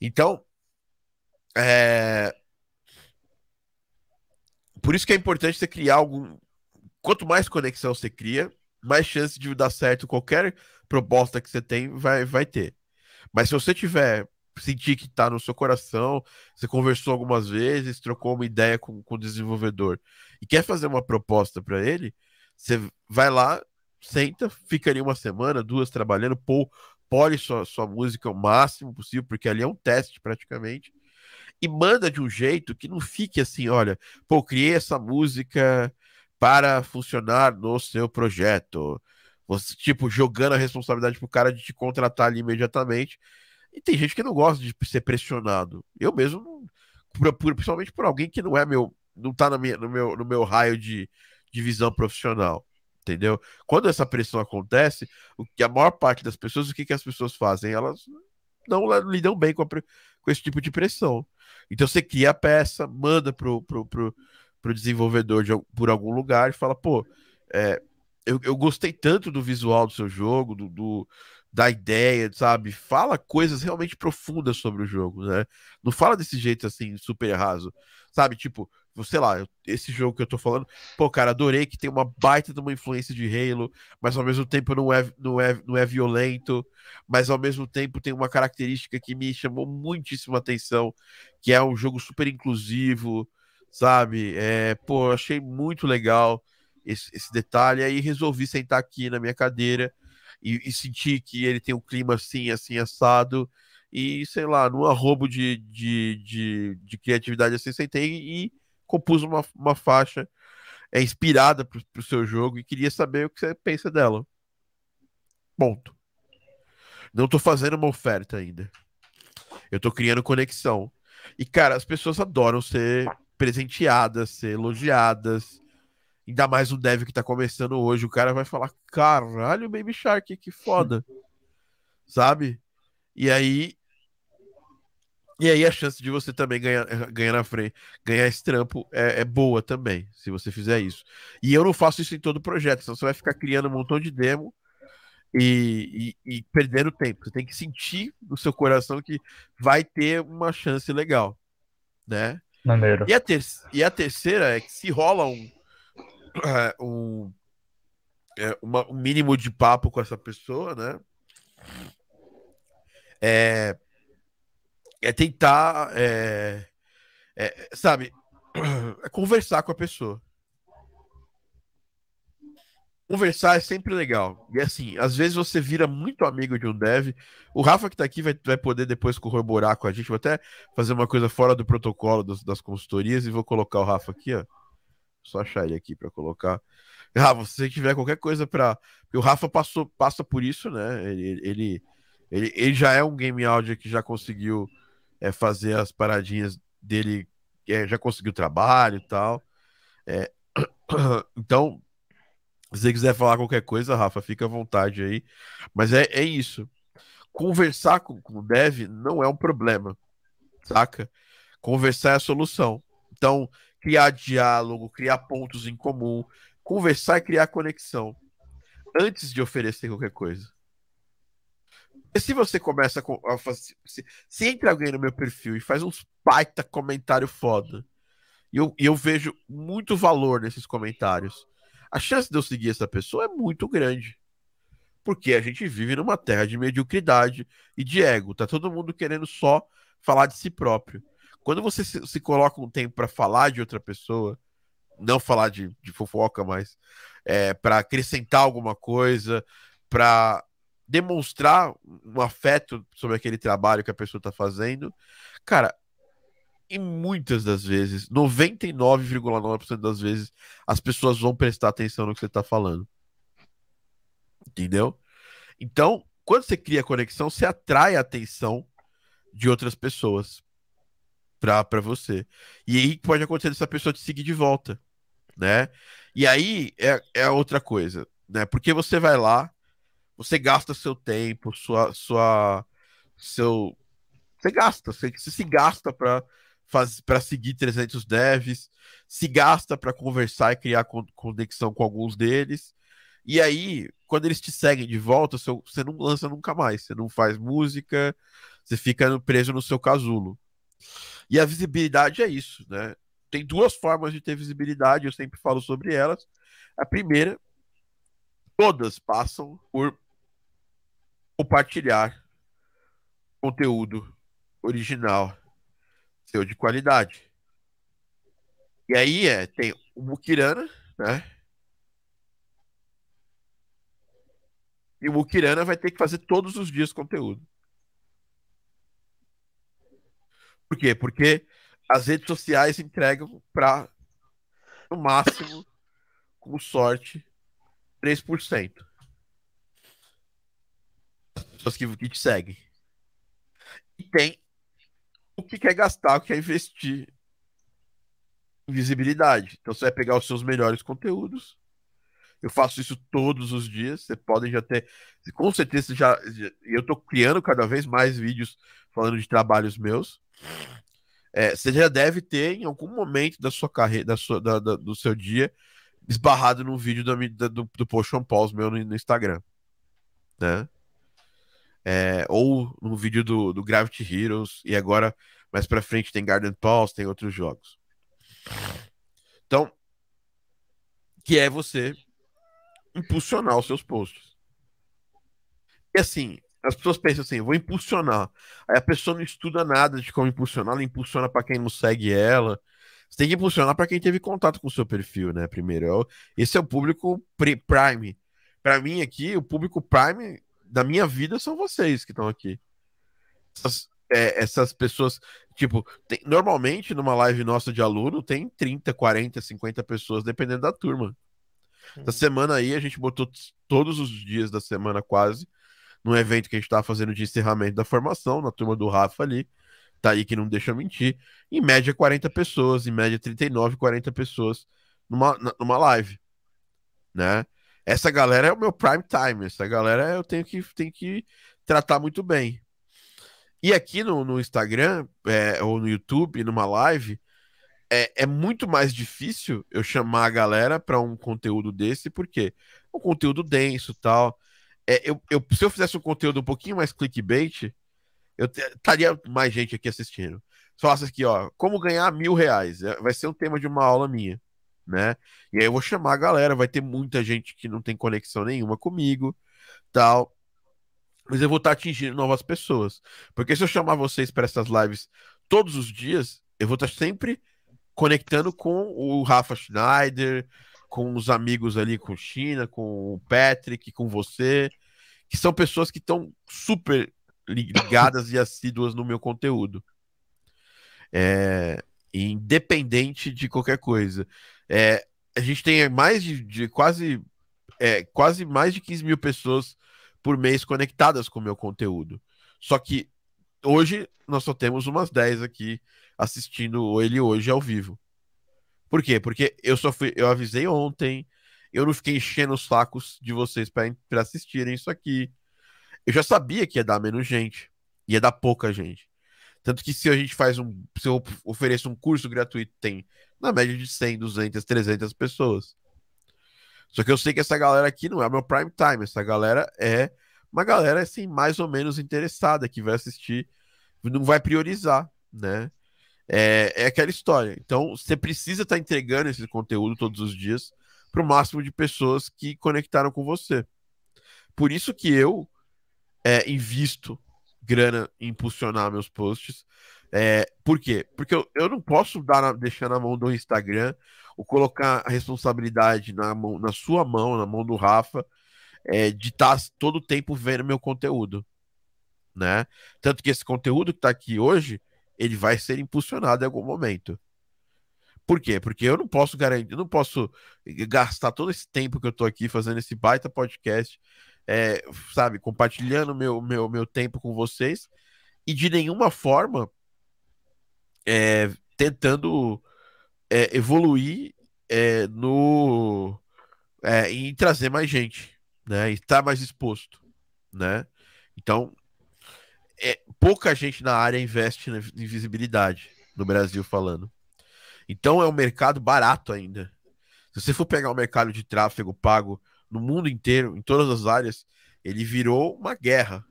S1: Então, é... por isso que é importante você criar algum. Quanto mais conexão você cria, mais chance de dar certo qualquer proposta que você tem vai, vai ter. Mas se você tiver sentir que está no seu coração, você conversou algumas vezes, trocou uma ideia com, com o desenvolvedor e quer fazer uma proposta para ele, você vai lá, senta, fica ali uma semana, duas trabalhando, pô, pole sua, sua música o máximo possível, porque ali é um teste praticamente, e manda de um jeito que não fique assim, olha, pô, criei essa música para funcionar no seu projeto. Você, tipo, jogando a responsabilidade pro cara de te contratar ali imediatamente. E tem gente que não gosta de ser pressionado. Eu mesmo, principalmente por alguém que não é meu, não tá na minha, no, meu, no meu raio de, de visão profissional. Entendeu? Quando essa pressão acontece, o que a maior parte das pessoas, o que, que as pessoas fazem? Elas não lidam bem com, a, com esse tipo de pressão. Então você cria a peça, manda pro, pro, pro, pro desenvolvedor de, por algum lugar e fala, pô, é, eu, eu gostei tanto do visual do seu jogo, do, do, da ideia, sabe? Fala coisas realmente profundas sobre o jogo, né? Não fala desse jeito assim, super raso, sabe? Tipo, sei lá, esse jogo que eu tô falando, pô, cara, adorei que tem uma baita de uma influência de Halo, mas ao mesmo tempo não é, não é, não é violento, mas ao mesmo tempo tem uma característica que me chamou muitíssima atenção, que é um jogo super inclusivo, sabe? É, pô, achei muito legal esse, esse detalhe, aí resolvi sentar aqui na minha cadeira e, e sentir que ele tem um clima assim, assim, assado, e sei lá, num arrobo de, de, de, de criatividade assim, sentei e compus uma, uma faixa é, inspirada para o seu jogo e queria saber o que você pensa dela. Ponto. Não estou fazendo uma oferta ainda. Eu estou criando conexão. E, cara, as pessoas adoram ser presenteadas, ser elogiadas. Ainda mais o dev que tá começando hoje. O cara vai falar: caralho, Baby Shark, que foda. Sabe? E aí e aí a chance de você também ganhar, ganhar na frente, ganhar esse trampo é, é, boa também, se você fizer isso. E eu não faço isso em todo projeto, senão você vai ficar criando um montão de demo e, e, e perdendo tempo. Você tem que sentir no seu coração que vai ter uma chance legal, né?
S2: Maneiro.
S1: E a, ter e a terceira é que se rola um, um, é, uma, um mínimo de papo com essa pessoa, né? É, é tentar, é, é, sabe, é conversar com a pessoa. Conversar é sempre legal. E assim, às vezes você vira muito amigo de um dev. O Rafa que tá aqui vai, vai poder depois corroborar com a gente. Vou até fazer uma coisa fora do protocolo das, das consultorias e vou colocar o Rafa aqui, ó. Só achar ele aqui para colocar. Rafa, se você tiver qualquer coisa para. O Rafa passou, passa por isso, né? Ele, ele, ele, ele já é um game audio que já conseguiu é, fazer as paradinhas dele, é, já conseguiu trabalho e tal. É, então, se você quiser falar qualquer coisa, Rafa, fica à vontade aí. Mas é, é isso. Conversar com, com o dev não é um problema, saca? Conversar é a solução. Então, criar diálogo, criar pontos em comum, conversar e criar conexão antes de oferecer qualquer coisa. E se você começa a. Se, se entra alguém no meu perfil e faz uns baita comentário foda, e eu, e eu vejo muito valor nesses comentários, a chance de eu seguir essa pessoa é muito grande. Porque a gente vive numa terra de mediocridade e de ego. Tá todo mundo querendo só falar de si próprio. Quando você se, se coloca um tempo para falar de outra pessoa, não falar de, de fofoca, mas é, para acrescentar alguma coisa, para demonstrar um afeto sobre aquele trabalho que a pessoa está fazendo, cara, e muitas das vezes, 99,9% das vezes, as pessoas vão prestar atenção no que você está falando. Entendeu? Então, quando você cria conexão, você atrai a atenção de outras pessoas. para você. E aí pode acontecer dessa pessoa te seguir de volta, né? E aí é, é outra coisa, né? Porque você vai lá, você gasta seu tempo, sua, sua, seu, você gasta, você, você se gasta para para seguir 300 devs, se gasta para conversar e criar conexão com alguns deles. E aí, quando eles te seguem de volta, você não lança nunca mais, você não faz música, você fica preso no seu casulo. E a visibilidade é isso, né? Tem duas formas de ter visibilidade, eu sempre falo sobre elas. A primeira, todas passam por compartilhar conteúdo original, seu de qualidade. E aí é, tem o Mukirana, né? E o Mukirana vai ter que fazer todos os dias conteúdo. Por quê? Porque as redes sociais entregam para, no máximo, com sorte, 3%. As pessoas que, que te seguem. E tem o que quer gastar, o que quer investir em visibilidade. Então você vai pegar os seus melhores conteúdos. Eu faço isso todos os dias. Você podem já ter. Com certeza já. Eu estou criando cada vez mais vídeos falando de trabalhos meus. É, você já deve ter em algum momento da sua carreira, da sua, da, da, do seu dia, esbarrado num vídeo do, do, do Potion Pause meu no, no, Instagram. Né? É, ou no vídeo do, do Gravity Heroes, e agora mais pra frente tem Garden Pulse, tem outros jogos. Então, que é você impulsionar os seus posts. E assim, as pessoas pensam assim, vou impulsionar. Aí a pessoa não estuda nada de como impulsionar, ela impulsiona para quem não segue ela. Você tem que impulsionar para quem teve contato com o seu perfil, né? Primeiro, esse é o público prime. Para mim aqui, o público prime da minha vida são vocês que estão aqui. Essas, é, essas pessoas, tipo, tem, normalmente numa live nossa de aluno tem 30, 40, 50 pessoas, dependendo da turma. Hum. Da semana aí a gente botou todos os dias da semana quase num evento que a gente estava fazendo de encerramento da formação, na turma do Rafa ali, tá aí que não deixa mentir, em média 40 pessoas, em média 39, 40 pessoas numa, numa live, né? Essa galera é o meu prime time, essa galera eu tenho que, tenho que tratar muito bem. E aqui no, no Instagram, é, ou no YouTube, numa live, é, é muito mais difícil eu chamar a galera para um conteúdo desse, porque um conteúdo denso tal. É, eu, eu, se eu fizesse um conteúdo um pouquinho mais clickbait, eu estaria mais gente aqui assistindo. Falasse aqui, ó, como ganhar mil reais. É, vai ser um tema de uma aula minha, né? E aí eu vou chamar a galera, vai ter muita gente que não tem conexão nenhuma comigo, tal. Mas eu vou estar atingindo novas pessoas. Porque se eu chamar vocês para essas lives todos os dias, eu vou estar sempre conectando com o Rafa Schneider, com os amigos ali, com China, com o Patrick, com você, que são pessoas que estão super ligadas e assíduas no meu conteúdo. É, independente de qualquer coisa. É, a gente tem mais de, de quase, é, quase mais de 15 mil pessoas por mês conectadas com o meu conteúdo. Só que hoje nós só temos umas 10 aqui assistindo ele hoje ao vivo. Por quê? Porque eu só fui, eu avisei ontem, eu não fiquei enchendo os sacos de vocês para assistirem isso aqui. Eu já sabia que ia dar menos gente, ia dar pouca gente. Tanto que se a gente faz um, se eu ofereço um curso gratuito, tem na média de 100, 200, 300 pessoas. Só que eu sei que essa galera aqui não é meu prime time, essa galera é uma galera assim mais ou menos interessada que vai assistir, não vai priorizar, né? É, é aquela história. Então, você precisa estar tá entregando esse conteúdo todos os dias para o máximo de pessoas que conectaram com você. Por isso que eu é, invisto grana em impulsionar meus posts. É, por quê? Porque eu, eu não posso dar na, deixar na mão do Instagram ou colocar a responsabilidade na, mão, na sua mão, na mão do Rafa, é, de estar tá todo o tempo vendo meu conteúdo. Né? Tanto que esse conteúdo que está aqui hoje ele vai ser impulsionado em algum momento. Por quê? Porque eu não posso garantir, eu não posso gastar todo esse tempo que eu tô aqui fazendo esse baita podcast, é, sabe, compartilhando meu, meu, meu tempo com vocês e de nenhuma forma é, tentando é, evoluir é, no é, em trazer mais gente, né? Estar mais exposto, né? Então, é, pouca gente na área investe em visibilidade no Brasil falando. Então é um mercado barato ainda. Se você for pegar o mercado de tráfego pago no mundo inteiro, em todas as áreas, ele virou uma guerra.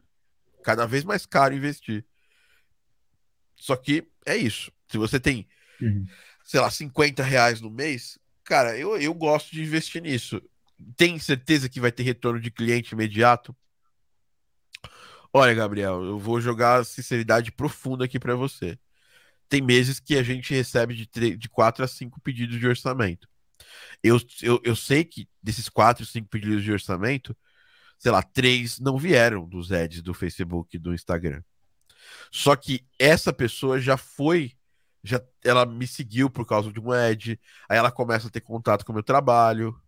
S1: Cada vez mais caro investir. Só que é isso. Se você tem, uhum. sei lá, 50 reais no mês, cara, eu, eu gosto de investir nisso. Tem certeza que vai ter retorno de cliente imediato? Olha, Gabriel, eu vou jogar sinceridade profunda aqui para você. Tem meses que a gente recebe de, de 4 a 5 pedidos de orçamento. Eu, eu, eu sei que desses 4, 5 pedidos de orçamento, sei lá, três não vieram dos ads do Facebook e do Instagram. Só que essa pessoa já foi, já ela me seguiu por causa de um ad, aí ela começa a ter contato com o meu trabalho,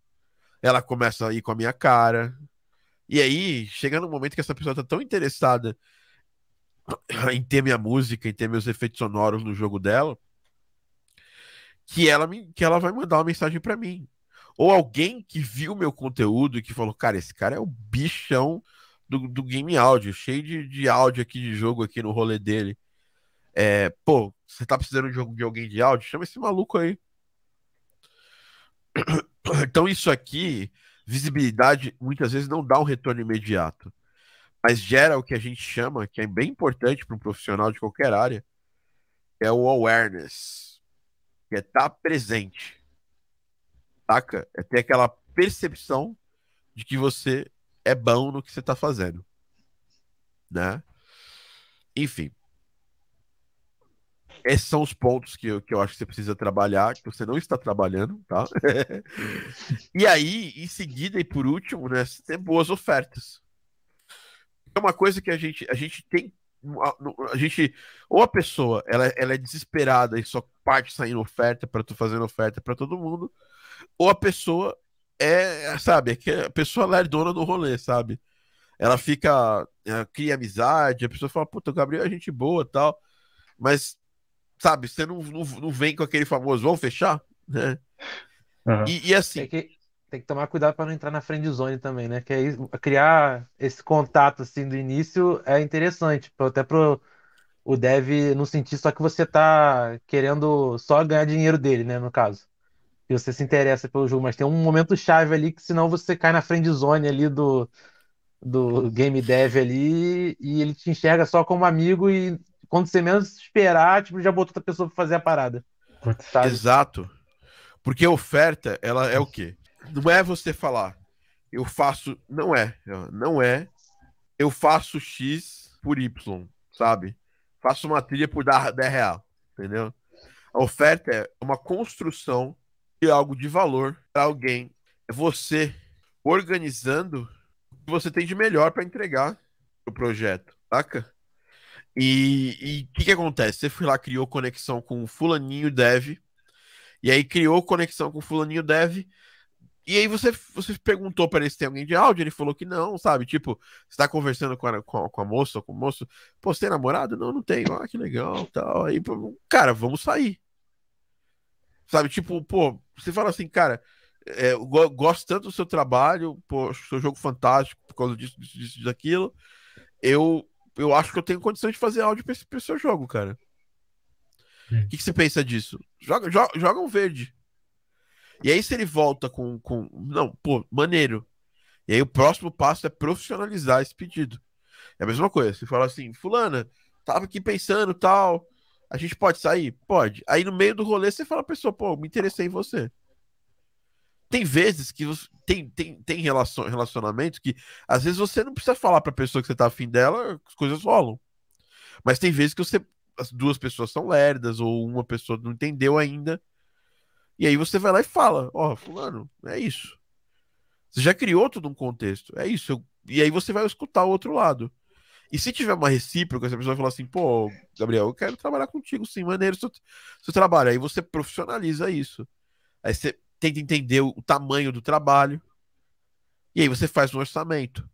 S1: ela começa a ir com a minha cara. E aí, chega no momento que essa pessoa tá tão interessada em ter minha música, em ter meus efeitos sonoros no jogo dela, que ela me, que ela vai mandar uma mensagem para mim. Ou alguém que viu meu conteúdo e que falou, cara, esse cara é o bichão do, do game áudio, cheio de, de áudio aqui de jogo aqui no rolê dele. É, pô, você tá precisando de, de alguém de áudio? Chama esse maluco aí. Então isso aqui, visibilidade, muitas vezes não dá um retorno imediato, mas gera o que a gente chama, que é bem importante para um profissional de qualquer área, é o awareness, que é estar tá presente, saca? É ter aquela percepção de que você é bom no que você está fazendo, né? Enfim. Esses são os pontos que eu, que eu acho que você precisa trabalhar, que você não está trabalhando, tá? e aí, em seguida e por último, né, ter boas ofertas. É uma coisa que a gente, a gente tem a gente ou a pessoa ela, ela é desesperada e só parte saindo oferta para tu fazendo oferta para todo mundo ou a pessoa é, sabe, é que a pessoa lerdona do rolê, sabe? Ela fica, ela cria amizade, a pessoa fala, puta, o Gabriel é gente boa tal, mas, sabe, você não, não, não vem com aquele famoso, vamos fechar, né? Uhum. E, e, assim.
S3: Tem que, tem que tomar cuidado para não entrar na friend zone também, né? Que aí, criar esse contato assim do início é interessante, até pro o dev não sentir só que você tá querendo só ganhar dinheiro dele, né? No caso que você se interessa pelo jogo, mas tem um momento chave ali que senão você cai na friend zone ali do, do game dev ali e ele te enxerga só como amigo e quando você menos esperar, tipo, já botou outra pessoa pra fazer a parada.
S1: Sabe? Exato. Porque a oferta, ela é o quê? Não é você falar, eu faço. Não é. Não é. Eu faço X por Y, sabe? Faço uma trilha por 10 real. Entendeu? A oferta é uma construção algo de valor para alguém. É você organizando o que você tem de melhor para entregar o projeto, saca? E o que, que acontece? Você foi lá, criou conexão com o Fulaninho Dev, e aí criou conexão com o Fulaninho Dev, e aí você, você perguntou para ele se tem alguém de áudio, ele falou que não, sabe? Tipo, você tá conversando com a, com a, com a moça, com o moço, pô, você tem namorado? Não, não tenho. Ah, que legal, tal. Aí, cara, vamos sair. Sabe, tipo, pô, você fala assim, cara, é, eu gosto tanto do seu trabalho, pô, seu jogo fantástico por causa disso, disso, disso, daquilo. Eu, eu acho que eu tenho condição de fazer áudio pra esse, pra esse seu jogo, cara. O que, que, você pensa disso? Joga, joga, joga um verde. E aí, se ele volta com, com. Não, pô, maneiro. E aí, o próximo passo é profissionalizar esse pedido. É a mesma coisa. Você fala assim, Fulana, tava aqui pensando tal. A gente pode sair? Pode. Aí no meio do rolê você fala a pessoa, pô, me interessei em você. Tem vezes que você, tem, tem, tem relacion, relacionamento que às vezes você não precisa falar pra pessoa que você tá afim dela, as coisas rolam. Mas tem vezes que você, as duas pessoas são lerdas ou uma pessoa não entendeu ainda. E aí você vai lá e fala, ó, oh, fulano, é isso. Você já criou todo um contexto. É isso. Eu... E aí você vai escutar o outro lado. E se tiver uma recíproca, se a pessoa falar assim, pô, Gabriel, eu quero trabalhar contigo, sim, maneiro seu, seu trabalho. Aí você profissionaliza isso. Aí você tenta entender o, tamanho do trabalho. E aí você faz um orçamento.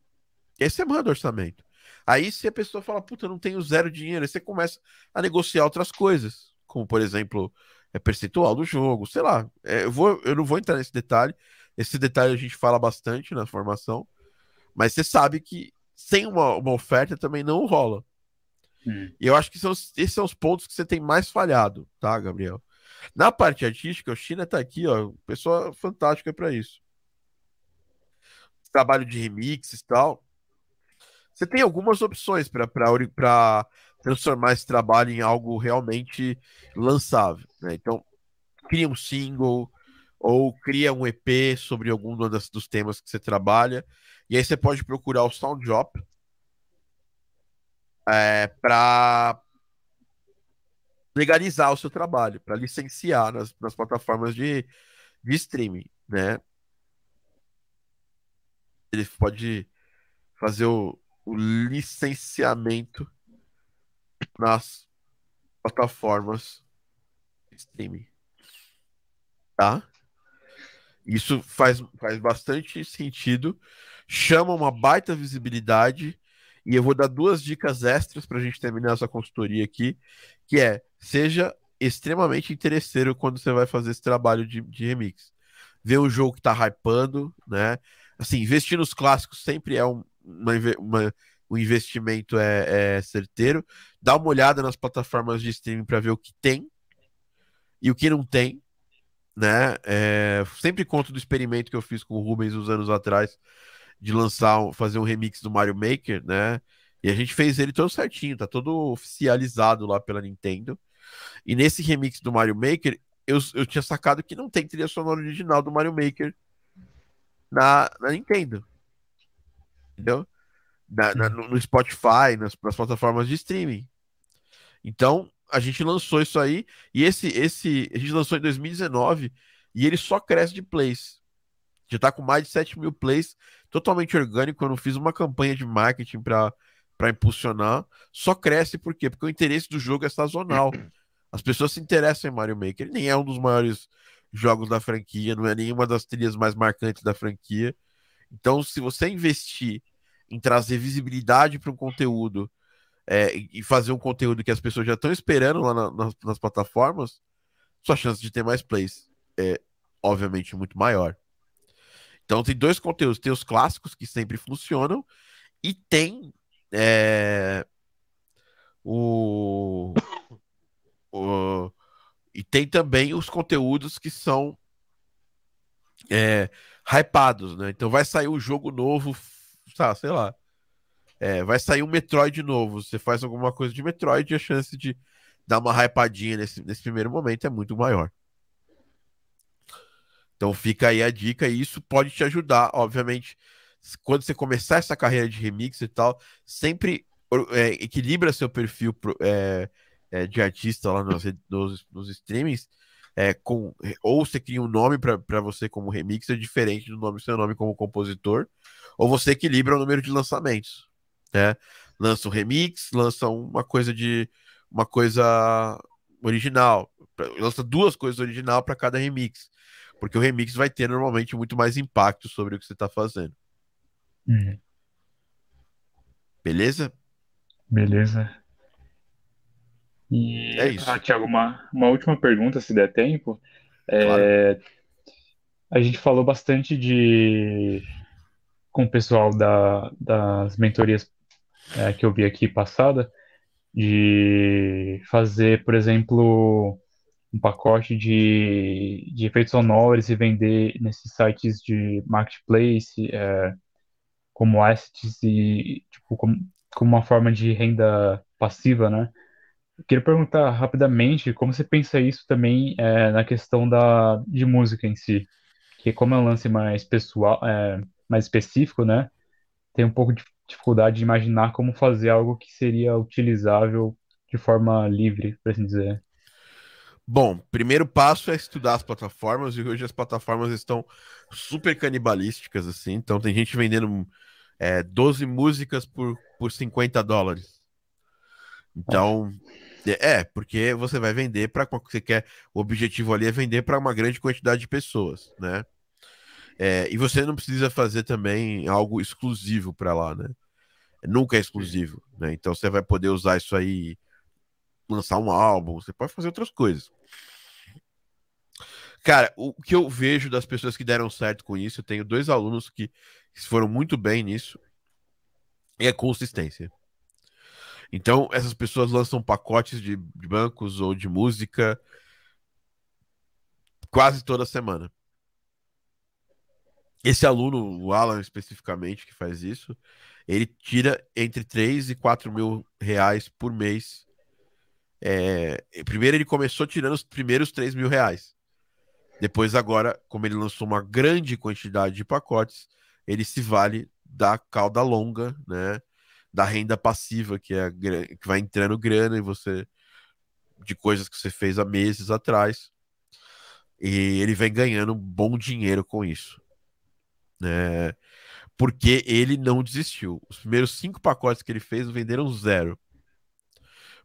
S1: E aí você manda o orçamento. Aí se a pessoa fala, puta, eu não tenho zero dinheiro, aí você começa a negociar outras coisas como por exemplo, é percentual do jogo, sei lá. É, eu, vou, eu não vou entrar nesse detalhe. Esse detalhe a gente fala bastante na formação, mas você sabe que sem uma, uma oferta também não rola. Hum. E eu acho que são, esses são os pontos que você tem mais falhado, tá, Gabriel? Na parte artística, o China tá aqui, ó, pessoa fantástica para isso. Trabalho de remixes e tal. Você tem algumas opções para transformar esse trabalho em algo realmente lançável. Né? Então, cria um single ou cria um EP sobre algum das, dos temas que você trabalha. E aí você pode procurar o Sound Drop é, para legalizar o seu trabalho, para licenciar nas, nas plataformas de, de streaming, né? Ele pode fazer o, o licenciamento nas plataformas streaming. Tá? Isso faz, faz bastante sentido, chama uma baita visibilidade, e eu vou dar duas dicas extras para a gente terminar essa consultoria aqui, que é, seja extremamente interesseiro quando você vai fazer esse trabalho de, de remix. Ver um jogo que está hypando, né? Assim, investir nos clássicos sempre é um, uma, uma o investimento é, é certeiro. Dá uma olhada nas plataformas de streaming para ver o que tem e o que não tem. Né? É, sempre conto do experimento que eu fiz com o Rubens uns anos atrás de lançar, fazer um remix do Mario Maker, né? E a gente fez ele todo certinho, tá todo oficializado lá pela Nintendo. E nesse remix do Mario Maker, eu, eu tinha sacado que não tem trilha sonora original do Mario Maker na, na Nintendo. Entendeu? Na, na, no Spotify, nas, nas, plataformas de streaming. Então, a gente lançou isso aí, e esse, esse a gente lançou em 2019, e ele só cresce de plays. Já tá com mais de 7 mil plays, totalmente orgânico. Eu não fiz uma campanha de marketing para impulsionar. Só cresce por quê? Porque o interesse do jogo é sazonal. As pessoas se interessam em Mario Maker. Ele nem é um dos maiores jogos da franquia, não é nenhuma das trilhas mais marcantes da franquia. Então, se você investir em trazer visibilidade para um conteúdo é, e fazer um conteúdo que as pessoas já estão esperando lá na, nas, nas, plataformas, sua chance de ter mais plays é obviamente muito maior. Então tem dois conteúdos, tem os clássicos que sempre funcionam e tem é, o, o, e tem também os conteúdos que são é, hypados, né? Então vai sair um jogo novo tá, sei lá. É, vai sair um Metroid novo. Você faz alguma coisa de Metroid e a chance de dar uma hypadinha nesse, nesse primeiro momento é muito maior. Então fica aí a dica e isso pode te ajudar, obviamente. Quando você começar essa carreira de remix e tal, sempre é, equilibra seu perfil é, é, de artista lá nos, nos, nos streamings. É, com, ou você cria um nome para você como remixer diferente do nome seu nome como compositor, ou você equilibra o número de lançamentos, né? Lança um remix, lança uma coisa de uma coisa original, lança duas coisas original para cada remix, porque o remix vai ter normalmente muito mais impacto sobre o que você está fazendo.
S2: Uhum.
S1: Beleza?
S2: Beleza. E, é isso. Ah, Tiago, uma, uma última pergunta, se der tempo. É, claro. A gente falou bastante de com o pessoal da, das mentorias é, que eu vi aqui passada, de fazer, por exemplo, um pacote de, de efeitos sonoros e vender nesses sites de marketplace é, como assets e tipo, como, como uma forma de renda passiva, né? Queria perguntar rapidamente como você pensa isso também é, na questão da, de música em si, que como é um lance mais pessoal, é, mais específico, né? Tem um pouco de dificuldade de imaginar como fazer algo que seria utilizável de forma livre, por assim dizer.
S1: Bom, primeiro passo é estudar as plataformas, e hoje as plataformas estão super canibalísticas, assim, então tem gente vendendo é, 12 músicas por, por 50 dólares. Então, é, porque você vai vender para você quer, o objetivo ali é vender para uma grande quantidade de pessoas, né? É, e você não precisa fazer também algo exclusivo para lá, né? Nunca é exclusivo, né? Então você vai poder usar isso aí lançar um álbum, você pode fazer outras coisas. Cara, o que eu vejo das pessoas que deram certo com isso, eu tenho dois alunos que foram muito bem nisso, é consistência. Então, essas pessoas lançam pacotes de, de bancos ou de música quase toda semana. Esse aluno, o Alan especificamente, que faz isso, ele tira entre 3 e 4 mil reais por mês. É, primeiro ele começou tirando os primeiros 3 mil reais. Depois, agora, como ele lançou uma grande quantidade de pacotes, ele se vale da cauda longa, né? Da renda passiva, que é que vai entrando grana e você de coisas que você fez há meses atrás. E ele vem ganhando bom dinheiro com isso. Né? Porque ele não desistiu. Os primeiros cinco pacotes que ele fez venderam zero.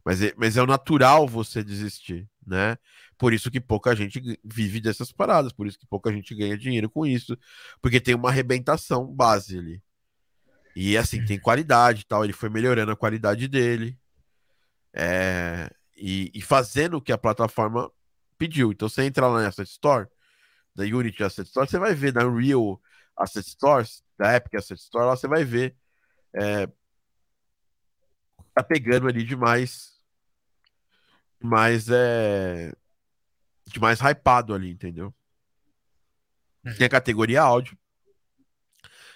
S1: Mas é, mas é o natural você desistir, né? Por isso que pouca gente vive dessas paradas, por isso que pouca gente ganha dinheiro com isso, porque tem uma arrebentação base ali. E assim, tem qualidade tal, ele foi melhorando a qualidade dele. É, e, e, fazendo o que a plataforma pediu. Então, você entra lá na Asset Store, da Unity Asset Store, você vai ver na Real Asset Stores, da Epic Asset Store, lá você vai ver é, tá pegando ali demais mais é de mais hypado ali, entendeu? Tem a categoria áudio.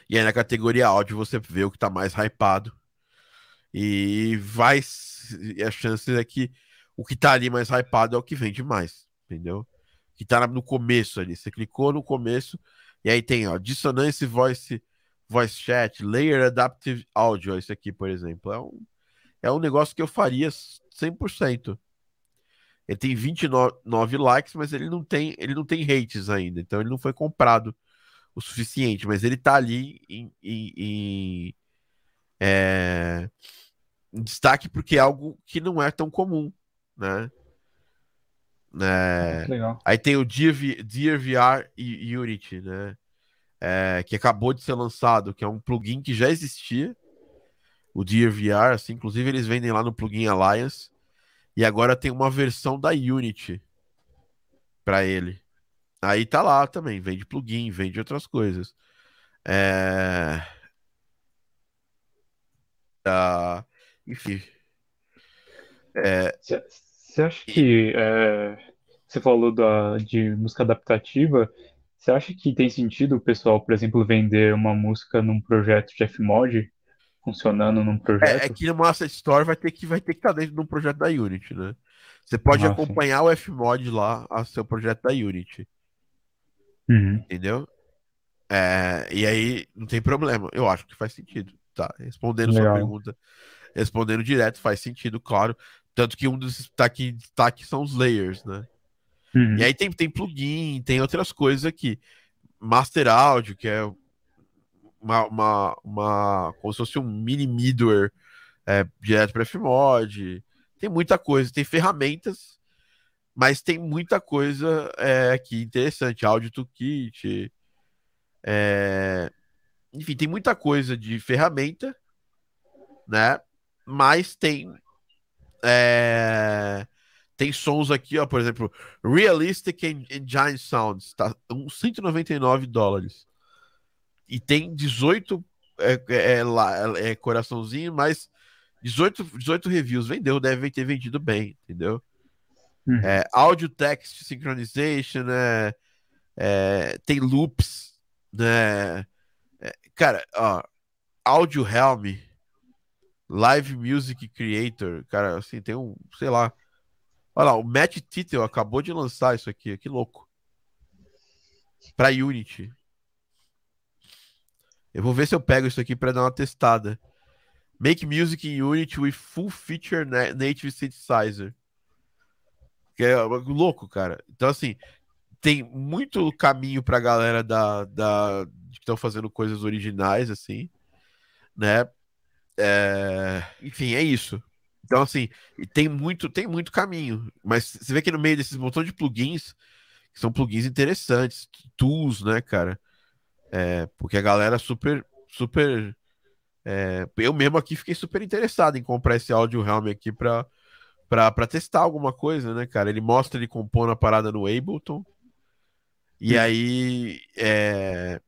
S1: E aí na categoria áudio você vê o que tá mais hypado. E vai. E a chance é que o que tá ali mais hypado é o que vende mais, entendeu? Que tá no começo ali. Você clicou no começo, e aí tem, ó, Dissonance Voice, voice Chat, Layer Adaptive Audio. Esse aqui, por exemplo. É um, é um negócio que eu faria 100%. Ele tem 29 likes, mas ele não tem, ele não tem hates ainda. Então ele não foi comprado o suficiente. Mas ele tá ali em, em, em, é, em destaque porque é algo que não é tão comum, né? É, aí tem o Dear, Dear VR e Unity, né? É, que acabou de ser lançado, que é um plugin que já existia, o Dear VR, assim, inclusive eles vendem lá no Plugin Alliance. E agora tem uma versão da Unity para ele. Aí tá lá também, vende plugin, vende outras coisas. É... Ah, enfim.
S2: Você acha que é... você falou da, de música adaptativa? Você acha que tem sentido o pessoal, por exemplo, vender uma música num projeto de Fmod? funcionando num projeto.
S1: É, é que no Asset Store vai ter que vai ter que estar tá dentro de um projeto da Unity, né? Você pode ah, acompanhar sim. o Fmod lá, a seu projeto da Unity.
S2: Uhum.
S1: Entendeu? É, e aí não tem problema. Eu acho que faz sentido. Tá, respondendo Legal. sua pergunta, respondendo direto, faz sentido, claro. Tanto que um dos destaques destaque são os layers, né? Uhum. E aí tem, tem plugin, tem outras coisas aqui. Master Audio, que é uma, uma, uma como se fosse um mini middleware é, direto para Fmod. Tem muita coisa, tem ferramentas, mas tem muita coisa é, aqui interessante. Audio Toolkit, é, enfim, tem muita coisa de ferramenta, né? Mas tem é, tem sons aqui, ó, por exemplo, Realistic Engine Sounds, tá? Uns 199 dólares e tem 18 é, é, é, é, coraçãozinho, mas 18, 18 reviews. Vendeu, deve ter vendido bem, entendeu? Hum. É, audio text synchronization, né? É, tem loops, né? É, cara, ó, Audio Helm, Live Music Creator, cara, assim, tem um, sei lá. Olha lá, o Matt Tittle acabou de lançar isso aqui, que louco. Pra Unity. Eu vou ver se eu pego isso aqui para dar uma testada. Make music in Unity with full feature native synthesizer. Que é louco, cara. Então, assim, tem muito caminho pra galera da, da, que estão fazendo coisas originais, assim, né? É... Enfim, é isso. Então, assim, tem muito, tem muito caminho. Mas você vê que no meio desses montão de plugins, que são plugins interessantes, tools, né, cara? É, porque a galera super, super. É, eu mesmo aqui fiquei super interessado em comprar esse áudio Helm aqui para pra, pra testar alguma coisa, né, cara? Ele mostra ele compondo a parada no Ableton. E aí, é,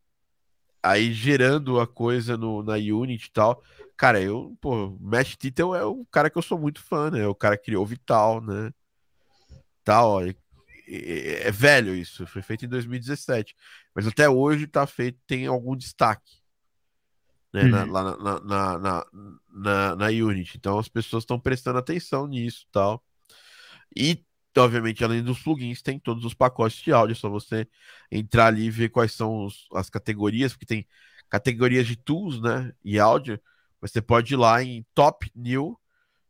S1: aí gerando a coisa no, na Unity e tal. Cara, eu, pô, Matt Tittle é o cara que eu sou muito fã, né? O cara que criou o Vital, né? Tal, ó, é, é, velho isso, foi feito em 2017. Mas até hoje tá feito, tem algum destaque. Né, na,
S2: Uhum.
S1: lá na, na, na, na, na- na Unity. Então as pessoas estão prestando atenção nisso tal. E, obviamente, além dos plugins, tem todos os pacotes de áudio. É só você entrar ali e ver quais são os- as categorias, porque tem categorias de tools, né? E áudio. Você pode ir lá em Top New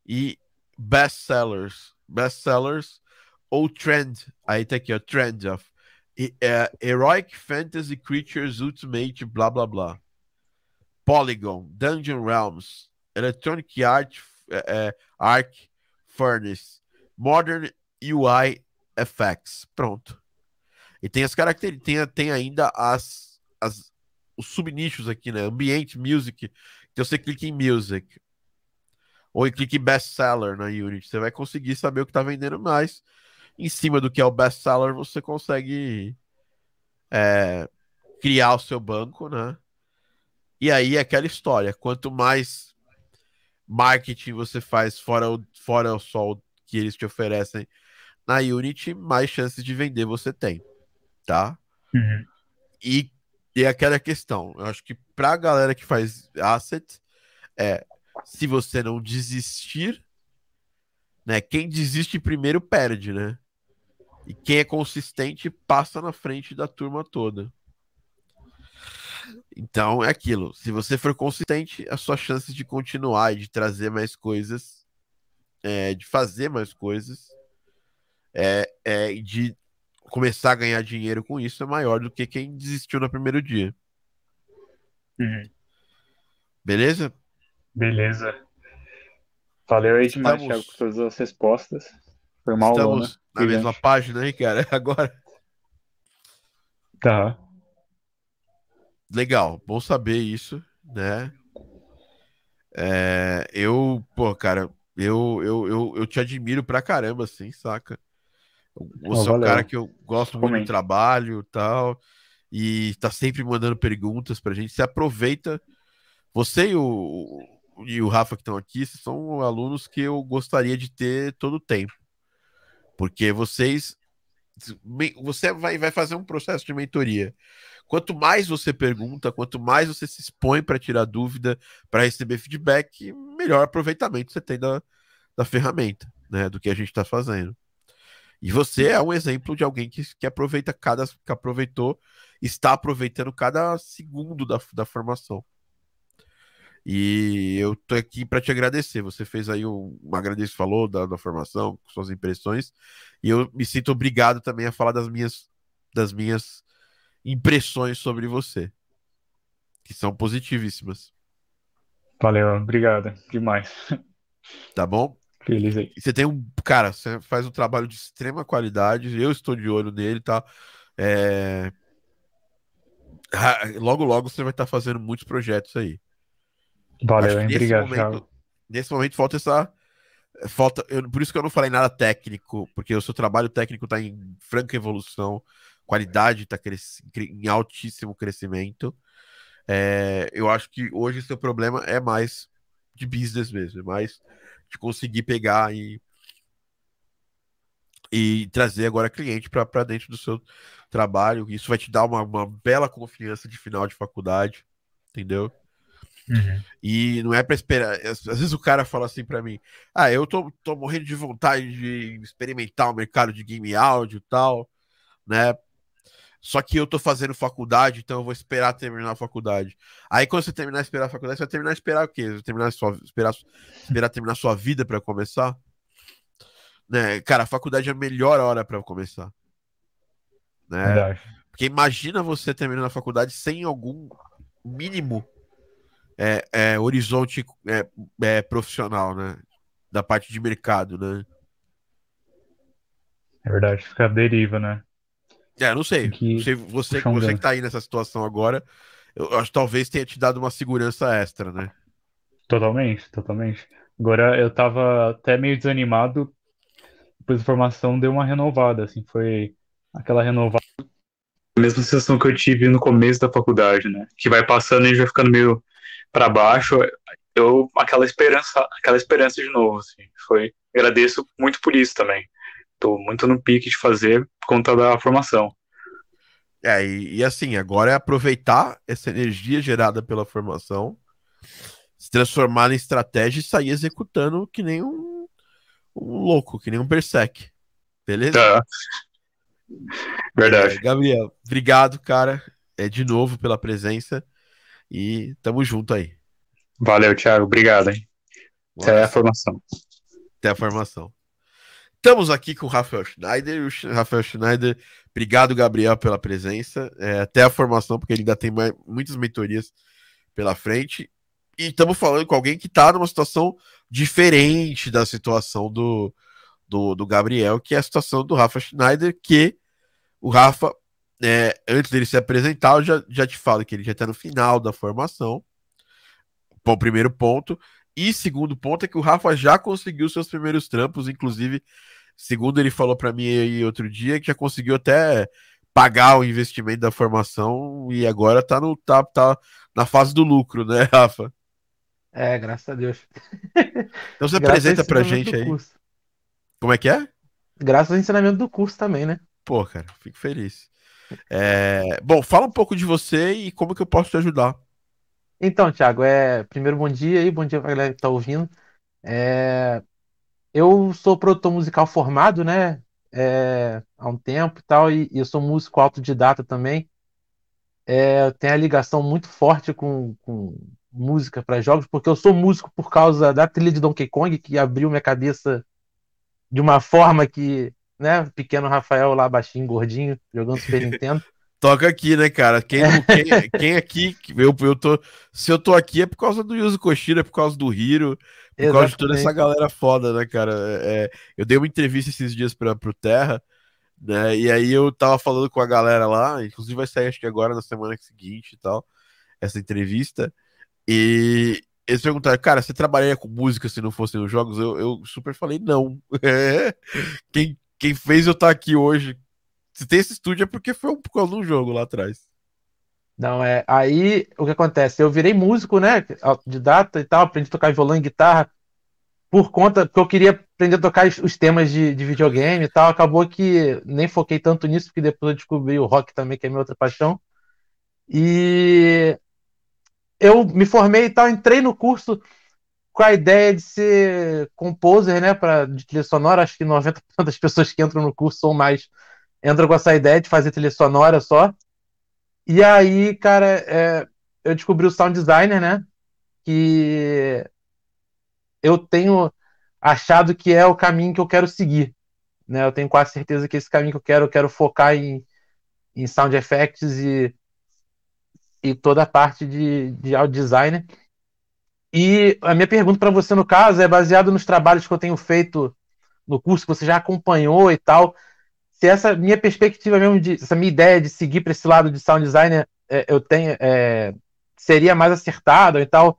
S1: e Best Sellers. Best Sellers ou Trend. Aí tá aqui, ó. Trend of é, Heroic Fantasy Creatures Ultimate, blá blá blá. Polygon, Dungeon Realms, Electronic Art, é, é, Arc, Furnace, Modern UI FX. Pronto. E tem as características, tem, tem ainda as, as, os subnichos aqui, né? Ambiente, Music. Então você clica em Music. Ou clica em Best Seller na Unity. Você vai conseguir saber o que está vendendo mais. Em cima do que é o Best Seller, você consegue é, criar o seu banco, né? E aí é aquela história. Quanto mais marketing você faz fora, o, fora o que eles te oferecem na Unity, mais chances de vender você tem, tá?
S2: Uhum.
S1: E, e aquela questão, eu acho que pra galera que faz asset, é se você não desistir, né? Quem desiste primeiro perde, né? E quem é consistente passa na frente da turma toda. Então é aquilo. Se você for consistente, a sua chance de continuar e de trazer mais coisas, é, de fazer mais coisas, é, é, de começar a ganhar dinheiro com isso é maior do que quem desistiu no primeiro dia.
S2: Uhum.
S1: Beleza?
S2: Beleza. Valeu aí demais,
S1: Estamos-
S2: Thiago, por todas as respostas. Foi uma aula, né?
S1: Estamos na mesma página aí, cara. Agora,
S2: Tá.
S1: legal. Bom saber isso, né? É, eu, pô, cara, eu, eu, eu, eu te admiro pra caramba, assim, saca? Você é um cara que eu gosto muito do
S2: Comenta.
S1: trabalho e tal, e tá sempre mandando perguntas pra gente. Você aproveita. Você e o, e o Rafa que estão aqui são alunos que eu gostaria de ter todo o tempo. Porque vocês. Você vai, vai fazer um processo de mentoria. Quanto mais você pergunta, quanto mais você se expõe para tirar dúvida, para receber feedback, melhor aproveitamento você tem da, da ferramenta, né? Do que a gente está fazendo. E você é um exemplo de alguém que, que aproveita cada. que aproveitou, está aproveitando cada segundo da, da formação. E eu tô aqui para te agradecer. Você fez aí um, um agradeço, falou da, da formação, suas impressões, e eu me sinto obrigado também a falar das minhas, das minhas impressões sobre você, que são positivíssimas,
S2: Valeu, obrigado. Demais.
S1: tá bom?
S2: Feliz aí.
S1: Você tem um. Cara, você faz um trabalho de extrema qualidade. Eu estou de olho nele, tá? É, Logo, logo você vai estar fazendo muitos projetos aí.
S2: Valeu, hein? Obrigado,
S1: momento, nesse momento falta essa. Falta, eu- por isso que eu não falei nada técnico, porque o seu trabalho técnico está em franca evolução, qualidade está em altíssimo crescimento. É, eu acho que hoje seu problema é mais de business mesmo, é mais de conseguir pegar e, e trazer agora cliente para dentro do seu trabalho. Isso vai te dar uma, uma bela confiança de final de faculdade, entendeu?
S2: Uhum.
S1: E não é pra esperar. Às vezes o cara fala assim pra mim: Ah, eu tô, tô morrendo de vontade de experimentar o mercado de game áudio e tal, né? Só que eu tô fazendo faculdade, então eu vou esperar terminar a faculdade. Aí quando você terminar esperar a faculdade, você vai terminar esperar o quê? Você vai terminar a sua, esperar, esperar terminar a sua vida pra começar? Né? Cara, a faculdade é a melhor hora pra começar. Né?
S2: Verdade.
S1: Porque imagina você terminando a faculdade sem algum mínimo é, é, horizonte é, é, profissional, né? Da parte de mercado, né?
S2: É verdade. Fica à deriva, né?
S1: É, não sei.
S2: Que
S1: Não sei você,
S2: um
S1: você que tá aí nessa situação agora, eu acho que talvez tenha te dado uma segurança extra, né?
S2: Totalmente, totalmente. Agora eu tava até meio desanimado depois da formação deu uma renovada, assim, foi aquela renovada. A mesma sensação que eu tive no começo da faculdade, né? Que vai passando e já ficando meio para baixo, eu aquela esperança, aquela esperança de novo, assim. Foi, agradeço muito por isso também. Tô muito no pique de fazer por conta da formação.
S1: É, e, e assim, agora é aproveitar essa energia gerada pela formação, se transformar em estratégia e sair executando que nem um, um louco, que nem um Berserk. Beleza?
S2: Tá. Verdade.
S1: É, Gabriel, obrigado, cara, é, de novo pela presença e tamo junto aí.
S2: Valeu, Thiago. Obrigado, hein? Até a formação.
S1: Até a formação. Estamos aqui com o Rafael Schneider. O Rafael Schneider, obrigado, Gabriel, pela presença. É, até a formação, porque ele ainda tem mais, muitas mentorias pela frente. E estamos falando com alguém que está numa situação diferente da situação do, do, do, Gabriel, que é a situação do Rafa Schneider, que o Rafa, é, antes dele se apresentar, eu já, já te falo que ele já está no final da formação. Bom, primeiro ponto. E segundo ponto é que o Rafa já conseguiu seus primeiros trampos, inclusive, segundo ele falou para mim aí outro dia, que já conseguiu até pagar o investimento da formação e agora tá no tá, tá na fase do lucro, né, Rafa?
S3: É, graças a Deus.
S1: Então você apresenta pra gente aí. Curso. Como é que é?
S3: Graças ao ensinamento do curso também, né?
S1: Pô, cara, fico feliz. É... Bom, fala um pouco de você e como que eu posso te ajudar.
S3: Então, Thiago, é... primeiro bom dia aí, bom dia pra galera que tá ouvindo. É... Eu sou produtor musical formado, né? É... Há um tempo e tal, e eu sou músico autodidata também. É... Eu tenho a ligação muito forte com, com música para jogos, porque eu sou músico por causa da trilha de Donkey Kong, que abriu minha cabeça de uma forma que, né, pequeno Rafael lá, baixinho, gordinho, jogando Super Nintendo.
S1: Toca aqui, né, cara? Quem, quem, quem, aqui, eu, eu tô, se eu tô aqui é por causa do Yuzo Koshiro, é por causa do Hiro, por Exatamente. causa de toda essa galera foda, né, cara? É, eu dei uma entrevista esses dias para pro Terra, né, e aí eu tava falando com a galera lá, inclusive vai sair acho que agora na semana seguinte e tal, essa entrevista, e eles perguntaram, cara, você trabalharia com música se não fossem os jogos? Eu, eu super falei, não. quem, quem fez eu estar tá aqui hoje, se tem esse estúdio é porque foi por causa de um jogo lá atrás.
S3: Não, é. Aí o que acontece? Eu virei músico, né? Autodidata e tal, aprendi a tocar violão e guitarra por conta, porque eu queria aprender a tocar os temas de, de videogame e tal. Acabou que nem foquei tanto nisso, porque depois eu descobri o rock também, que é minha outra paixão. E eu me formei e tal, entrei no curso com a ideia de ser composer, né, para de trilha sonora. Acho que 90% das pessoas que entram no curso ou mais entram com essa ideia de fazer trilha sonora só. E aí, cara, é, eu descobri o sound designer, né, que eu tenho achado que é o caminho que eu quero seguir, né? Eu tenho quase certeza que esse caminho que eu quero, eu quero focar em, em sound effects e e toda a parte de, de audio design. E a minha pergunta para você, no caso, é baseado nos trabalhos que eu tenho feito no curso, que você já acompanhou e tal. Se essa minha perspectiva mesmo, de, essa minha ideia de seguir para esse lado de sound designer, é, eu tenho, é, seria mais acertada e tal,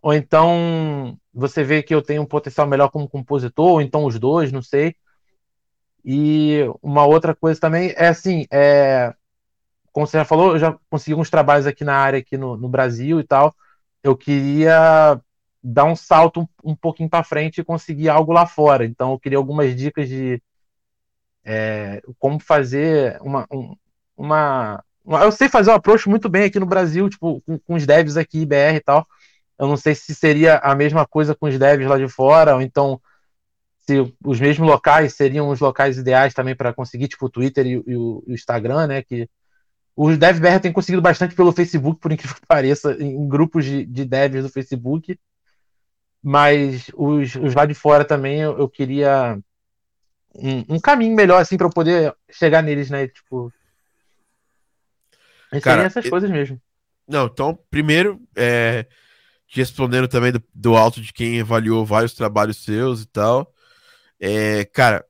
S3: ou então você vê que eu tenho um potencial melhor como compositor, ou então os dois, não sei. E uma outra coisa também é assim, é, como você já falou, eu já consegui alguns trabalhos aqui na área, aqui no, no Brasil e tal. Eu queria dar um salto um, um pouquinho para frente e conseguir algo lá fora. Então, eu queria algumas dicas de é, como fazer uma, um, uma, uma, Eu sei fazer um approach muito bem aqui no Brasil, tipo, com, com os devs aqui, BR e tal. Eu não sei se seria a mesma coisa com os devs lá de fora, ou então se os mesmos locais seriam os locais ideais também para conseguir, tipo o Twitter e, e, o, e, o, Instagram, né? Que os DevBR têm conseguido bastante pelo Facebook, por incrível que pareça, em grupos de, de devs do Facebook. Mas os, os lá de fora também eu, eu queria um, um, caminho melhor, assim, para eu poder chegar neles, né? Tipo. Cara, essas eu... coisas mesmo.
S1: Não, então, primeiro, é, te respondendo também do, do alto de quem avaliou vários trabalhos seus e tal. É, cara,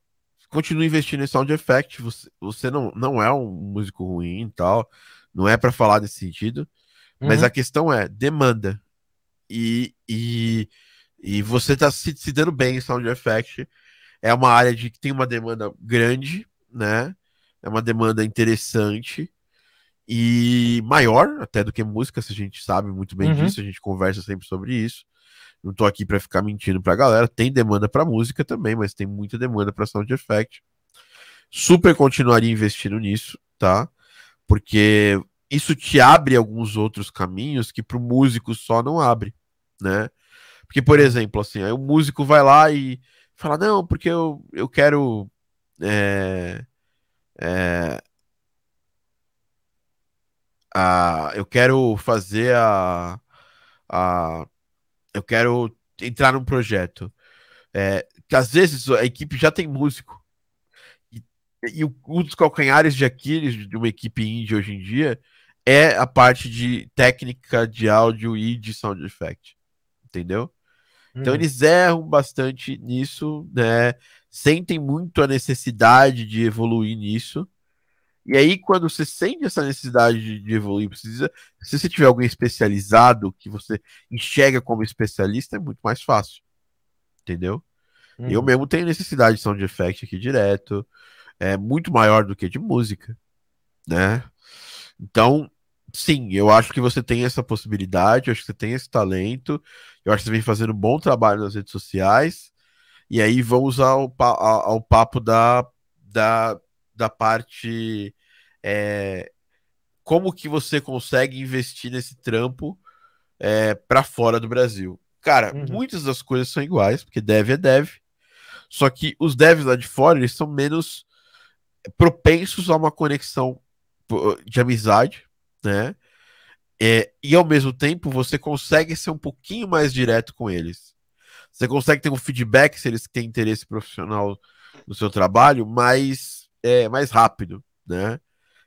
S1: continue investindo em sound effect. Você, você não, não é um músico ruim e tal. Não é para falar nesse sentido. Uhum. Mas a questão é demanda. E, e, e você tá se, se dando bem em sound effect. É uma área de que tem uma demanda grande, né? É uma demanda interessante e maior até do que música, se a gente sabe muito bem uhum. disso, a gente conversa sempre sobre isso. Não tô aqui para ficar mentindo pra galera, tem demanda para música também, mas tem muita demanda para sound effect. Super continuaria investindo nisso, tá? Porque isso te abre alguns outros caminhos que pro músico só não abre, né? Porque, por exemplo, assim, aí o músico vai lá e fala, não, porque eu, eu quero. É, é, a, eu quero fazer a, a. Eu quero entrar num projeto. É, que às vezes a equipe já tem músico. E, um dos calcanhares de Aquiles de uma equipe indie hoje em dia é a parte de técnica de áudio e de sound effect. Entendeu? Então uhum. eles erram bastante nisso, né? Sentem muito a necessidade de evoluir nisso. E aí, quando você sente essa necessidade de, de evoluir, precisa. Se você tiver alguém especializado que você enxerga como especialista, é muito mais fácil. Entendeu? Uhum. Eu mesmo tenho necessidade de sound effect aqui direto. É muito maior do que de música, né? Então, sim, eu acho que você tem essa possibilidade, eu acho que você tem esse talento, eu acho que você vem fazendo um bom trabalho nas redes sociais, e aí vamos ao, ao, ao papo da, da, da parte. É, como que você consegue investir nesse trampo é, para fora do Brasil? Cara, uhum. muitas das coisas são iguais, porque dev é dev, só que os devs lá de fora eles são menos propensos a uma conexão de amizade, né? É, e ao mesmo tempo você consegue ser um pouquinho mais direto com eles. Você consegue ter um feedback se eles têm interesse profissional no seu trabalho mais, é, mais rápido, né?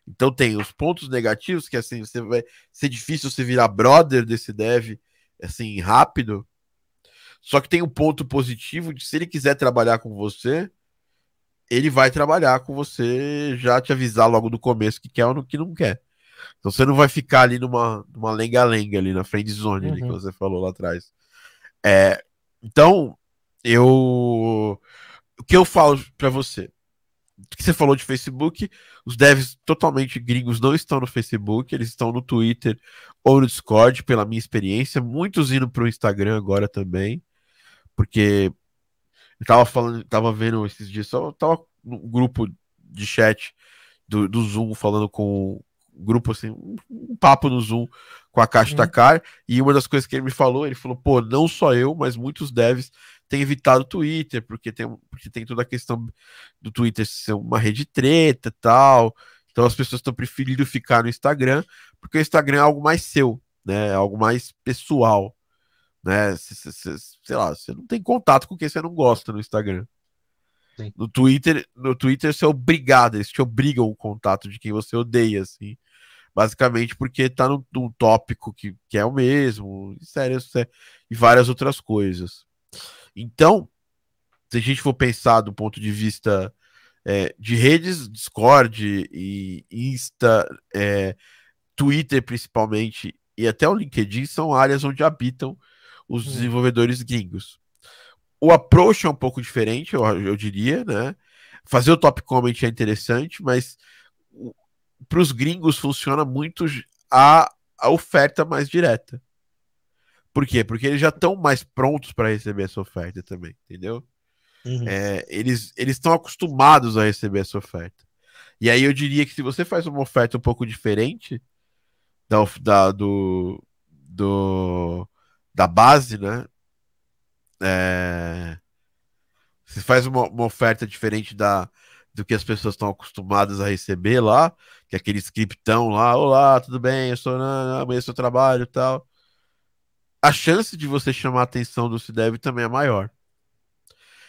S1: Então tem os pontos negativos, que assim, você vai ser difícil você virar brother desse dev assim, rápido. Só que tem um ponto positivo de se ele quiser trabalhar com você, ele vai trabalhar com você, já te avisar logo do começo que quer ou que não quer. Então você não vai ficar ali numa, lenga-lenga ali na friend zone uhum. ali, que você falou lá atrás. É, então, eu. O que eu falo para você? O que você falou de Facebook, os devs totalmente gringos não estão no Facebook, eles estão no Twitter ou no Discord, pela minha experiência. Muitos indo para o Instagram agora também, porque eu tava falando, tava vendo esses dias, só tava no grupo de chat do, do Zoom falando com, grupo, assim, um, um, papo no Zoom com a Caixa uhum. Takar, e uma das coisas que ele me falou, ele falou, pô, não só eu, mas muitos devs têm evitado o Twitter, porque tem, porque tem toda a questão do Twitter ser uma rede treta e tal, então as pessoas estão preferindo ficar no Instagram, porque o Instagram é algo mais seu, né, é algo mais pessoal, né, sei lá, você não tem contato com quem você não gosta no Instagram. Sim. No Twitter, no Twitter você é obrigado, eles te obrigam o contato de quem você odeia, assim. Basicamente porque tá num, num tópico que, que é o mesmo, sério, e várias outras coisas. Então, se a gente for pensar do ponto de vista é, de redes, Discord e Insta, é, Twitter principalmente, e até o LinkedIn são áreas onde habitam os hum. desenvolvedores gringos. O approach é um pouco diferente, eu, eu diria, né? Fazer o top comment é interessante, mas para os gringos funciona muito a, a oferta mais direta. Por quê? Porque eles já estão mais prontos para receber essa oferta também, entendeu? Uhum. É, eles estão acostumados a receber essa oferta. E aí eu diria que se você faz uma oferta um pouco diferente da, da do, do, da base, né? É... Você faz uma, uma, oferta diferente da, do que as pessoas estão acostumadas a receber lá, que é aquele scriptão lá, olá, tudo bem, eu sou amanhã seu trabalho e tal. A chance de você chamar a atenção do CIDEV também é maior.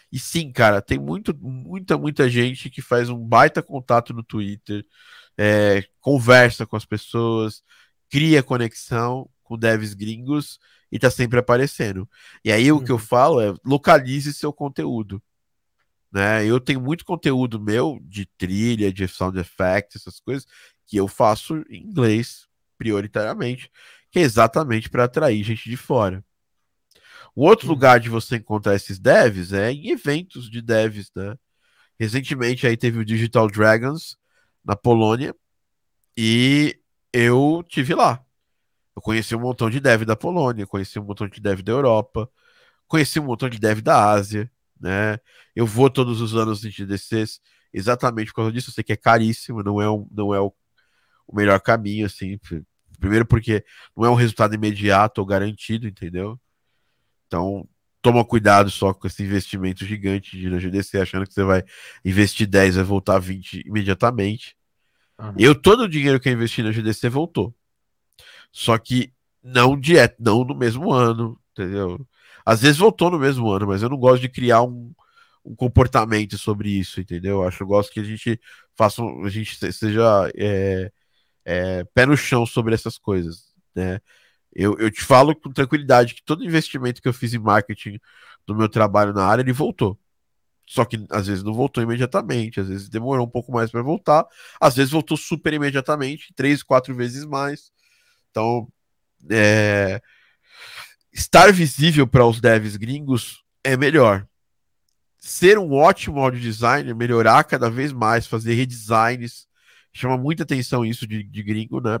S1: E sim, cara, tem muito, muita, muita gente que faz um baita contato no Twitter, é, conversa com as pessoas, cria conexão com devs gringos e tá sempre aparecendo. E aí uhum. o que eu uhum. falo é localize seu conteúdo. Né? Eu tenho muito conteúdo meu de trilha, de sound effects, essas coisas, que eu faço em inglês, prioritariamente, que é exatamente para atrair gente de fora. O outro lugar de você encontrar esses devs é em eventos de devs, né? Recentemente aí teve o Digital Dragons na Polônia e eu tive lá. Eu conheci um montão de dev da Polônia, conheci um montão de dev da Europa, conheci um montão de dev da Ásia, né? Eu vou todos os anos em GDCs exatamente por causa disso. Eu sei que é caríssimo, não é, um, não é o, o melhor caminho, assim. Primeiro porque não é um resultado imediato ou garantido, entendeu? Então, toma cuidado só com esse investimento gigante de na GDC, achando que você vai investir 10 vai voltar 20 imediatamente. Uhum. Eu, todo o dinheiro que eu investi na GDC voltou. Só que não direto, não no mesmo ano, entendeu? Às vezes voltou no mesmo ano, mas eu não gosto de criar um, um comportamento sobre isso, entendeu? Eu acho eu gosto que a gente faça, a gente seja é, é, pé no chão sobre essas coisas, né? Eu, eu te falo com tranquilidade que todo investimento que eu fiz em marketing do meu trabalho na área, ele voltou. Só que às vezes não voltou imediatamente, às vezes demorou um pouco mais para voltar, às vezes voltou super imediatamente, três, quatro vezes mais. Então, é... estar visível para os devs gringos é melhor. Ser um ótimo audio designer, melhorar cada vez mais, fazer redesigns, chama muita atenção isso de, de gringo, né?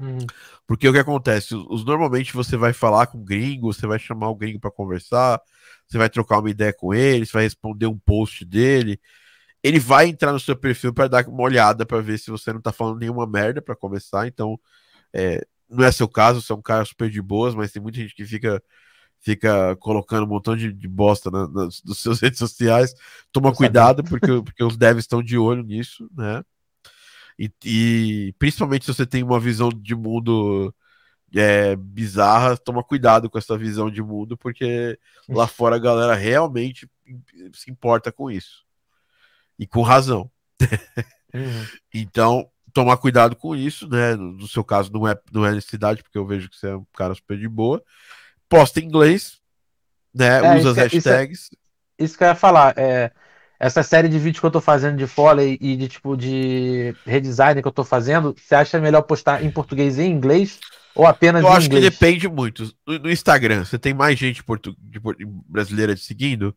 S1: Hum. Porque o que acontece? Os, normalmente você vai falar com o gringo, você vai chamar o gringo para conversar, você vai trocar uma ideia com ele, você vai responder um post dele. Ele vai entrar no seu perfil para dar uma olhada para ver se você não tá falando nenhuma merda para começar. Então, é, não é seu caso, você é um cara super de boas, mas tem muita gente que fica fica colocando um montão de, de bosta na, nas, nas suas redes sociais. Toma cuidado, porque, porque os devs estão de olho nisso, né? E, e, principalmente se você tem uma visão de mundo é, bizarra, toma cuidado com essa visão de mundo, porque lá fora a galera realmente se importa com isso. E com razão. Uhum. então, tomar cuidado com isso, né? No seu caso, não é, não é necessidade, porque eu vejo que você é um cara super de boa. Posta em inglês, né? É, Usa as é, hashtags.
S3: Isso, é, isso que eu ia falar. É, essa série de vídeos que eu tô fazendo de foley e de tipo de redesign que eu tô fazendo, você acha melhor postar em português e em inglês ou apenas
S1: eu
S3: em
S1: acho que depende muito. No, no, Instagram, você tem mais gente portu, de, de, brasileira te seguindo?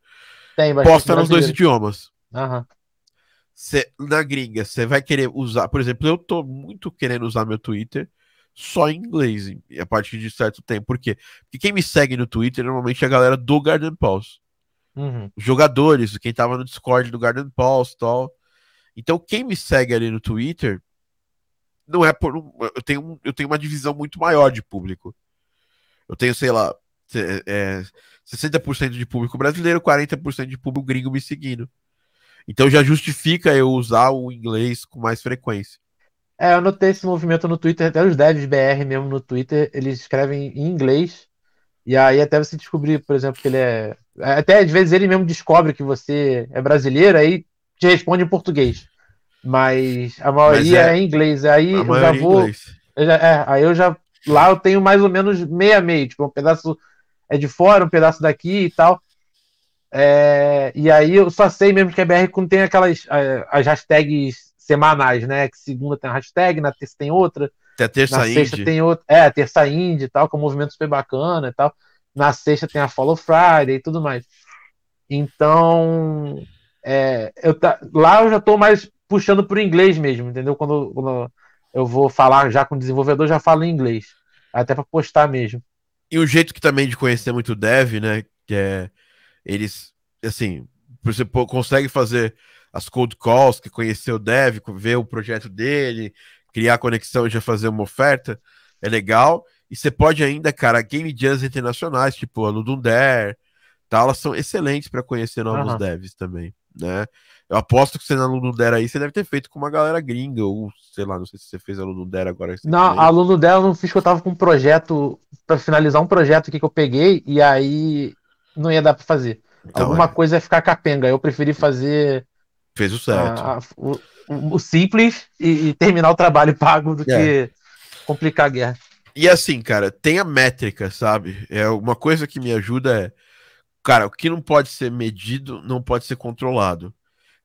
S1: Tem, Posta nos dois idiomas.
S3: Uhum.
S1: Cê, na gringa, você vai querer usar. Por exemplo, eu tô muito querendo usar meu Twitter só em inglês a partir de certo tempo. Por quê? Porque quem me segue no Twitter normalmente é a galera do Garden Pulse.
S3: Uhum.
S1: Jogadores, quem tava no Discord do Garden Pulse e tal. Então, quem me segue ali no Twitter não é por. Eu tenho, eu tenho uma divisão muito maior de público. Eu tenho, sei lá, é, 60% de público brasileiro, 40% de público gringo me seguindo. Então já justifica eu usar o inglês com mais frequência.
S3: É, eu notei esse movimento no Twitter, até os devs BR mesmo no Twitter, eles escrevem em inglês e aí até você descobrir, por exemplo, que ele é. Até às vezes ele mesmo descobre que você é brasileiro, aí te responde em português. Mas a maioria Mas é, é, em inglês. Aí eu já vou. Eu já, é, aí eu já. Lá eu tenho mais ou menos meia meia, tipo, um pedaço é de fora, um pedaço daqui e tal. É, e aí eu só sei mesmo que a BR quando tem aquelas as hashtags semanais, né? Que segunda tem uma hashtag, na terça tem outra.
S1: Tem a terça
S3: na sexta tem outra. É, a terça indie e tal, com um movimento super bacana e tal. Na sexta tem a Follow Friday e tudo mais. Então, é, eu tá, lá eu já estou mais puxando para o inglês mesmo, entendeu? Quando, quando, eu vou falar já com o desenvolvedor, já falo em inglês. Até para postar mesmo.
S1: E o jeito que também de conhecer muito o dev, né? Que é eles, assim, você consegue fazer as cold calls, que conhecer o dev, ver o projeto dele, criar conexão e já fazer uma oferta, é legal. E você pode ainda, cara, game jams internacionais, tipo a Ludundare, tal, elas são excelentes para conhecer novos uhum. devs também, né? Eu aposto que você na Ludundare aí, você deve ter feito com uma galera gringa, ou sei lá, não sei se você fez a Ludundare agora.
S3: Não, a Ludundare eu não fiz que eu tava com um projeto, para finalizar um projeto aqui que eu peguei, e aí não ia dar para fazer. Então, Alguma é. coisa ia ficar capenga, eu preferi fazer...
S1: Fez o certo. A, a,
S3: o, o, simples e, e, terminar o trabalho pago do é. que complicar a guerra.
S1: E assim, cara, tem a métrica, sabe? É uma coisa que me ajuda é, cara, o que não pode ser medido não pode ser controlado.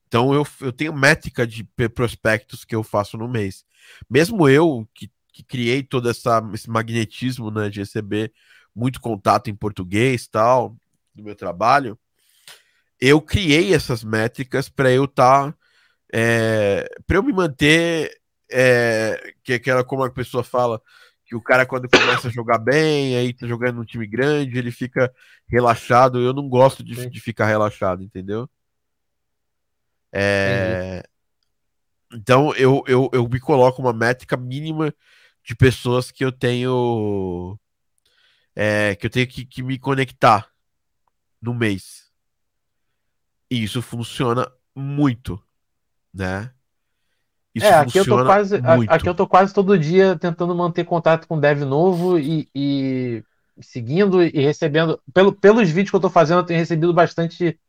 S1: Então eu, eu tenho métrica de prospectos que eu faço no mês. Mesmo eu que, que criei todo essa, esse magnetismo né, de receber muito contato em português tal, do meu trabalho, eu criei essas métricas para eu estar. Tá, é, para eu me manter. É, que aquela, como a pessoa fala, que o cara, quando começa a jogar bem, aí tá jogando num time grande, ele fica relaxado. Eu não gosto de, de ficar relaxado, entendeu? É, então eu, eu, eu me coloco uma métrica mínima de pessoas que eu tenho é, que eu tenho que, que me conectar no mês. E isso funciona muito, né?
S3: Isso é, aqui eu tô quase, muito. aqui eu tô quase todo dia tentando manter contato com dev novo e, e seguindo e recebendo. Pelo, pelos vídeos que eu tô fazendo, eu tenho recebido bastante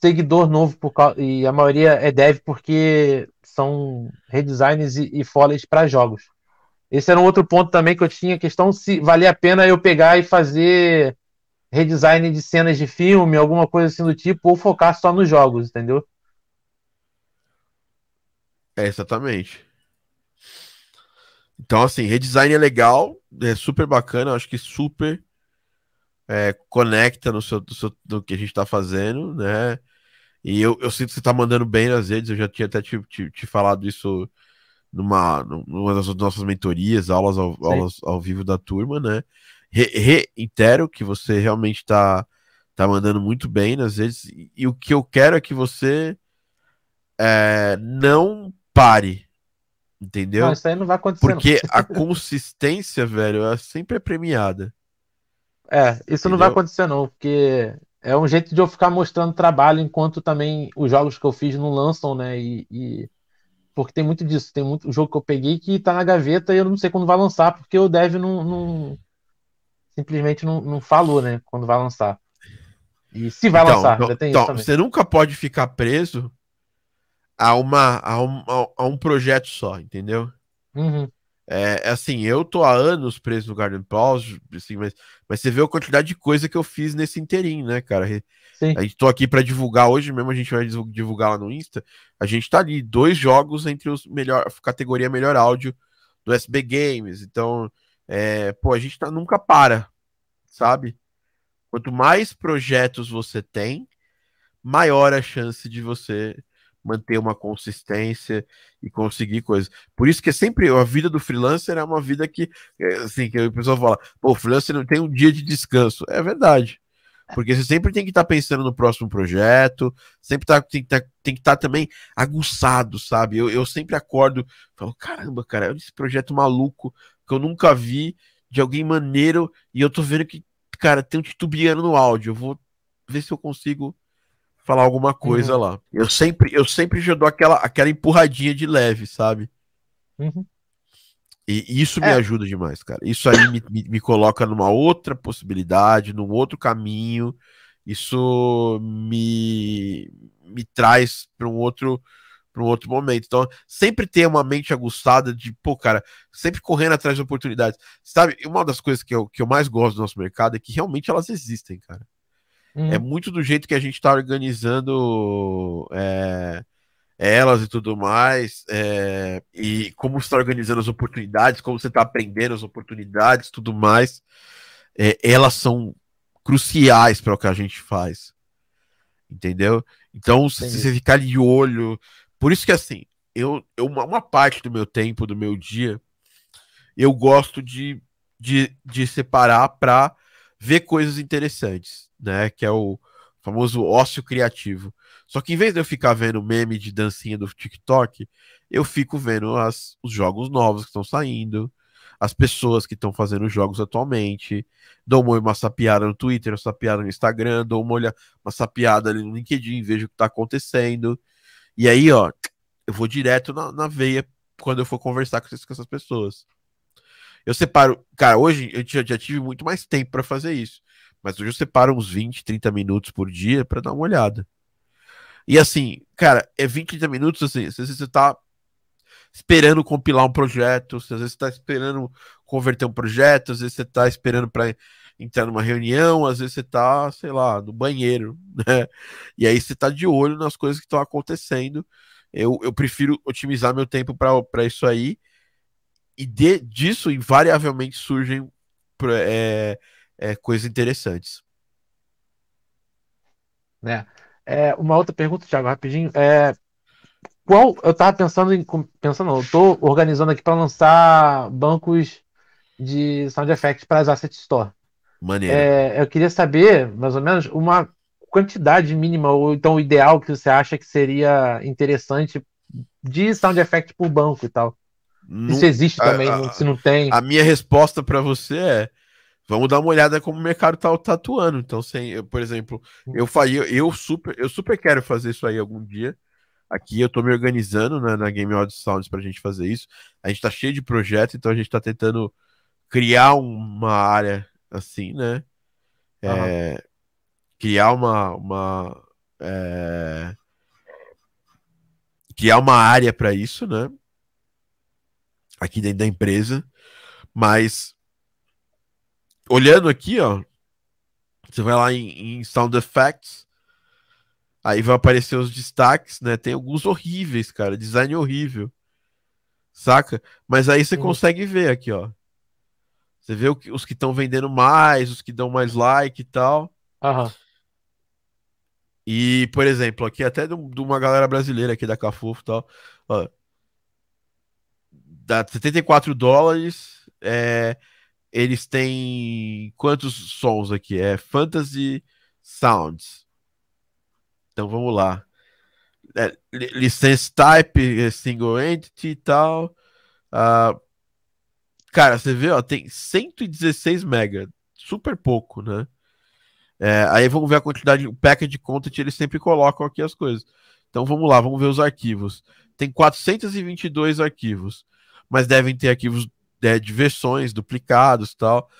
S3: seguidor novo por, e a maioria é dev porque são redesigns e, e folies para jogos. Esse era um outro ponto também que eu tinha questão se valia a pena eu pegar e fazer redesign de cenas de filme, alguma coisa assim do tipo, ou focar só nos jogos, entendeu?
S1: É, exatamente. Então, assim, redesign é legal, é super bacana, acho que super é, conecta no, seu, no, seu, no que a gente está fazendo, né? E eu, eu sinto que você está mandando bem nas redes, eu já tinha até te, te, te falado isso numa, numa das nossas mentorias, aulas ao, aulas ao vivo da turma, né? Reitero que você realmente está tá mandando muito bem nas vezes e, e, o que eu quero é que você é, não pare, entendeu? Não,
S3: isso aí não vai acontecer.
S1: Porque a consistência, velho, é sempre é premiada.
S3: É, isso entendeu? não vai acontecer não, porque é um jeito de eu ficar mostrando trabalho enquanto também os jogos que eu fiz não lançam, né? E, e porque tem muito disso. Tem muito jogo que eu peguei que tá na gaveta e eu não sei quando vai lançar, porque o dev não, não simplesmente não, não, falou, né? Quando vai lançar. E se vai então, lançar, então, tem então, isso também.
S1: Você nunca pode ficar preso a, uma, a, um, a um projeto só, entendeu?
S3: Uhum.
S1: É, é, assim, eu tô há anos preso no Garden Pause, assim, mas, mas você vê a quantidade de coisa que eu fiz nesse inteirinho, né, cara? Sim. A gente tô aqui para divulgar hoje mesmo, a gente vai divulgar lá no Insta. A gente tá ali, dois jogos entre os melhor categoria melhor áudio do SB Games. Então, é, pô, a gente tá, nunca para, sabe? Quanto mais projetos você tem, maior a chance de você manter uma consistência e conseguir coisas. Por isso que é sempre a vida do freelancer é uma vida que, é, assim, que a pessoa fala, pô, o freelancer não tem um dia de descanso. É verdade. Porque você sempre tem que estar tá pensando no próximo projeto, sempre tá, tem, tá, que estar tá também aguçado, sabe? Eu, eu sempre acordo falo, caramba, cara, esse projeto maluco que eu nunca vi, de alguém maneiro, e eu tô vendo que, cara, tem um titubeando no áudio. Eu vou ver se eu consigo falar alguma coisa uhum. lá. Eu sempre, eu sempre já dou aquela, aquela empurradinha de leve, sabe?
S3: Uhum.
S1: E isso me é. ajuda demais, cara. Isso aí me, me, me, coloca numa outra possibilidade, num outro caminho. Isso me, me traz para um outro para um outro momento. Então, sempre ter uma mente aguçada de, pô, cara, sempre correndo atrás de oportunidades. Sabe, uma das coisas que eu, que eu mais gosto do nosso mercado é que realmente elas existem, cara. Hum. É muito do jeito que a gente está organizando é, elas e tudo mais, é, e como você está organizando as oportunidades, como você está aprendendo as oportunidades tudo mais, é, elas são cruciais para o que a gente faz. Entendeu? Então, se você ficar de olho. Por isso que assim, eu, eu uma parte do meu tempo, do meu dia, eu gosto de, de, de separar para ver coisas interessantes, né? Que é o famoso ócio criativo. Só que em vez de eu ficar vendo meme de dancinha do TikTok, eu fico vendo as, os jogos novos que estão saindo, as pessoas que estão fazendo jogos atualmente, dou uma, uma sapiada no Twitter, uma sapiada no Instagram, dou uma, olha, uma sapiada ali no LinkedIn, vejo o que está acontecendo. E aí, ó, eu vou direto na, na veia quando eu for conversar com essas, com essas pessoas. Eu separo, cara, hoje eu já, já tive muito mais tempo para fazer isso, mas hoje eu separo uns 20, 30 minutos por dia para dar uma olhada. E assim, cara, é 20, 30 minutos assim, às vezes você tá esperando compilar um projeto, às vezes você tá esperando converter um projeto, às vezes você tá esperando para entrar numa reunião, às vezes você tá, sei lá, no banheiro, né? E aí você tá de olho nas coisas que estão acontecendo. Eu, eu prefiro otimizar meu tempo para isso aí e de, disso invariavelmente surgem é, é, coisas interessantes.
S3: Né? É, uma outra pergunta, Thiago, rapidinho. É, qual eu tava pensando em pensando, não, eu tô organizando aqui para lançar bancos de sound effects para as Asset Store.
S1: Maneiro.
S3: É, eu queria saber, mais ou menos, uma quantidade mínima, ou então ideal que você acha que seria interessante de sound effect por banco e tal.
S1: Não-
S3: se existe
S1: a-
S3: também,
S1: a-
S3: se não tem.
S1: A minha resposta para você é: vamos dar uma olhada como o mercado tá, tá atuando. Então, sem, eu, por exemplo, eu faria, eu super, eu super quero fazer isso aí algum dia. Aqui eu tô me organizando né, na Game Audio Sounds pra gente fazer isso. A gente tá cheio de projetos, então a gente tá tentando criar uma área assim, né? É, criar uma, uma é, criar uma área para isso, né? Aqui dentro da empresa, mas olhando aqui, ó, você vai lá em, em Sound Effects, aí vai aparecer os destaques, né? Tem alguns horríveis, cara, design horrível, saca? Mas aí você
S3: Uhum.
S1: consegue ver aqui, ó. Você vê que- os que estão vendendo mais, os que dão mais like e tal.
S3: Aham.
S1: E, por exemplo, aqui até de um- uma galera brasileira aqui da Cafufo e tal, ó, dá 74 dólares, é, eles têm quantos sons aqui? É Fantasy Sounds. Então vamos lá. É, li- license type, é single entity e tal. Ah, cara, você vê, ó, tem 116 mega, super pouco, né? É, aí vamos ver a quantidade, o package content, eles sempre colocam aqui as coisas. Então vamos lá, vamos ver os arquivos. Tem 422 arquivos, mas devem ter arquivos é, de versões duplicados tal.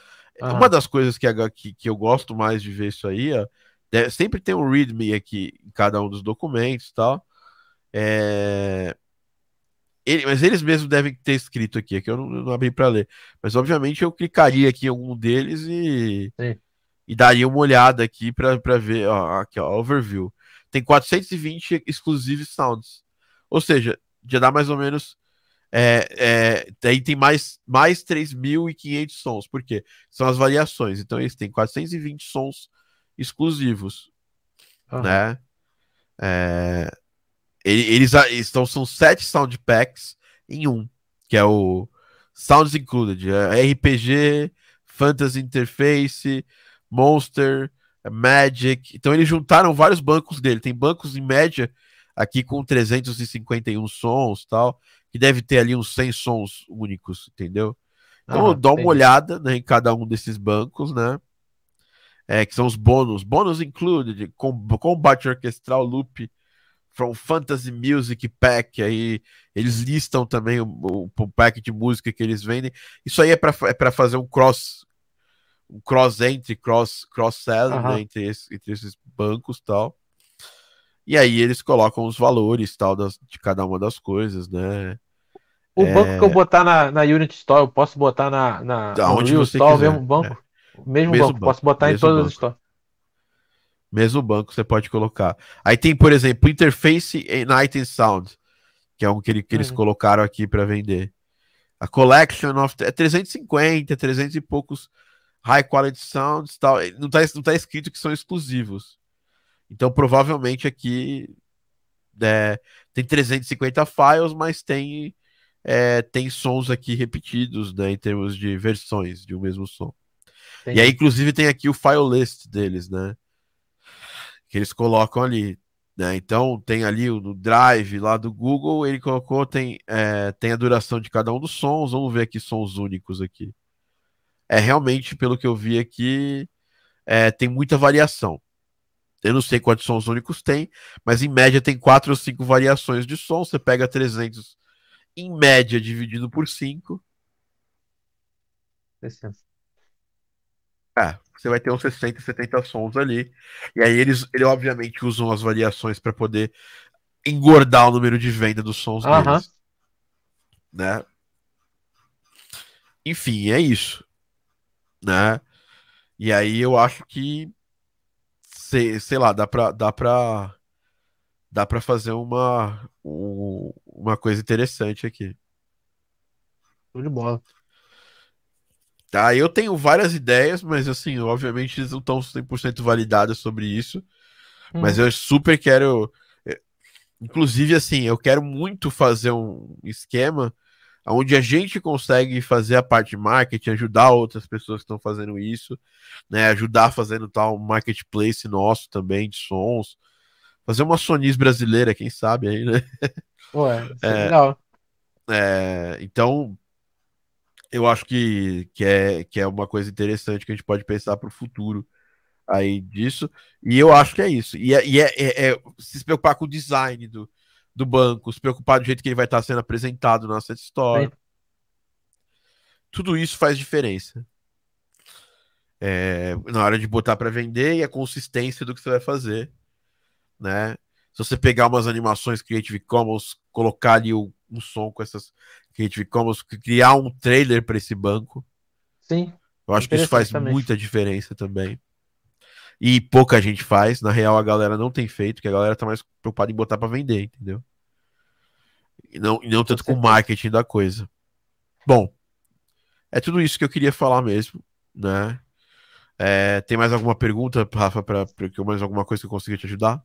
S3: Aham.
S1: Uma das coisas que, a- que, que eu gosto mais de ver isso aí, ó, é- sempre tem um README aqui em cada um dos documentos tal. É, ele- mas eles mesmos devem ter escrito aqui, é que eu não, eu não abri para ler. Mas obviamente eu clicaria aqui em algum deles e,
S3: Sim.
S1: e daria uma olhada aqui para ver, ó, aqui, ó, overview. Tem 420 exclusive sounds. Ou seja, já dá mais ou menos. É, é, daí tem mais, mais 3.500 sons. Por quê? São as variações. Então eles têm 420 sons exclusivos
S3: aham.
S1: né? É, ele- eles, a- então são sete sound packs em um, que é o Sounds Included, é RPG, Fantasy Interface, Monster, Magic. Então eles juntaram vários bancos dele. Tem bancos em média aqui com 351 sons, tal, que deve ter ali uns 100 sons únicos, entendeu? Então
S3: Aham,
S1: dá uma olhada né, em cada um desses bancos, né? É, que são os bônus. Bônus included, com, combate orquestral loop from Fantasy Music Pack. Aí eles listam também o, o- o pack de música que eles vendem. Isso aí é para é pra fazer um cross um cross entry, cross cross selling
S3: Aham.
S1: né, entre, esse- entre esses bancos tal. E aí eles colocam os valores tal das, de cada uma das coisas, né?
S3: O
S1: É.
S3: banco que eu botar na, na Unity Store, eu posso botar na, na
S1: Da
S3: no
S1: onde
S3: Real
S1: você
S3: Store,
S1: quiser,
S3: mesmo banco? O mesmo,
S1: Mesmo
S3: banco,
S1: banco,
S3: posso botar em todas
S1: banco.
S3: as stores.
S1: Mesmo banco você pode colocar. Aí tem, por exemplo, Interface Night and Sound, que é um que, ele- que eles
S3: Uhum.
S1: colocaram aqui para vender. A Collection of é 350, 300 e poucos High Quality Sounds, tal. Não tá, não tá escrito que são exclusivos. Então, provavelmente aqui é, tem 350 files, mas tem é, tem sons aqui repetidos, né, em termos de versões de um mesmo som. E aí, inclusive, tem aqui o file list deles, né? Que eles colocam ali. Né? Então, tem ali o no Drive lá do Google, ele colocou, tem, é, tem a duração de cada um dos sons. Vamos ver aqui sons únicos aqui. É realmente, pelo que eu vi aqui, é, tem muita variação. Eu não sei quantos sons únicos tem, mas em média tem quatro ou cinco variações de som. Você pega 300 em média dividido por 5.
S3: Licença.
S1: É, você vai ter uns 60, 70 sons ali. E aí eles, ele obviamente usam as variações para poder engordar o número de venda dos sons
S3: Aham.
S1: deles, né? Enfim, é isso, né? E aí eu acho que sei, sei lá, dá pra, dá pra, dá pra fazer uma, um- uma coisa interessante aqui.
S3: Show de bola.
S1: Tá, eu tenho várias ideias, mas assim, obviamente não estão 100% validadas sobre isso. Hum. Mas eu super quero. É, inclusive, assim, eu quero muito fazer um esquema onde a gente consegue fazer a parte de marketing, ajudar outras pessoas que estão fazendo isso, né? Ajudar fazendo tal marketplace nosso também de sons. Fazer uma Sonis brasileira, quem sabe aí, né?
S3: Ué, é, é legal.
S1: É, então, eu acho que, que, é, que é uma coisa interessante que a gente pode pensar para o futuro aí disso. E eu acho que é isso. E é, e é, é, é se preocupar com o design do, do banco, se preocupar do jeito que ele vai estar sendo apresentado na nossa história. Tudo isso faz diferença. É, na hora de botar para vender e a consistência do que você vai fazer, né? Se você pegar umas animações Creative Commons, colocar ali o, um som com essas Creative Commons, criar um trailer para esse banco.
S3: Sim.
S1: Eu acho que isso faz muita diferença também. E pouca gente faz. Na real, a galera não tem feito, porque a galera tá mais preocupada em botar para vender, entendeu? E não, e não tanto com o marketing da coisa. Bom, é tudo isso que eu queria falar mesmo, né? É, tem mais alguma pergunta, Rafa, para mais alguma coisa que eu consiga te ajudar?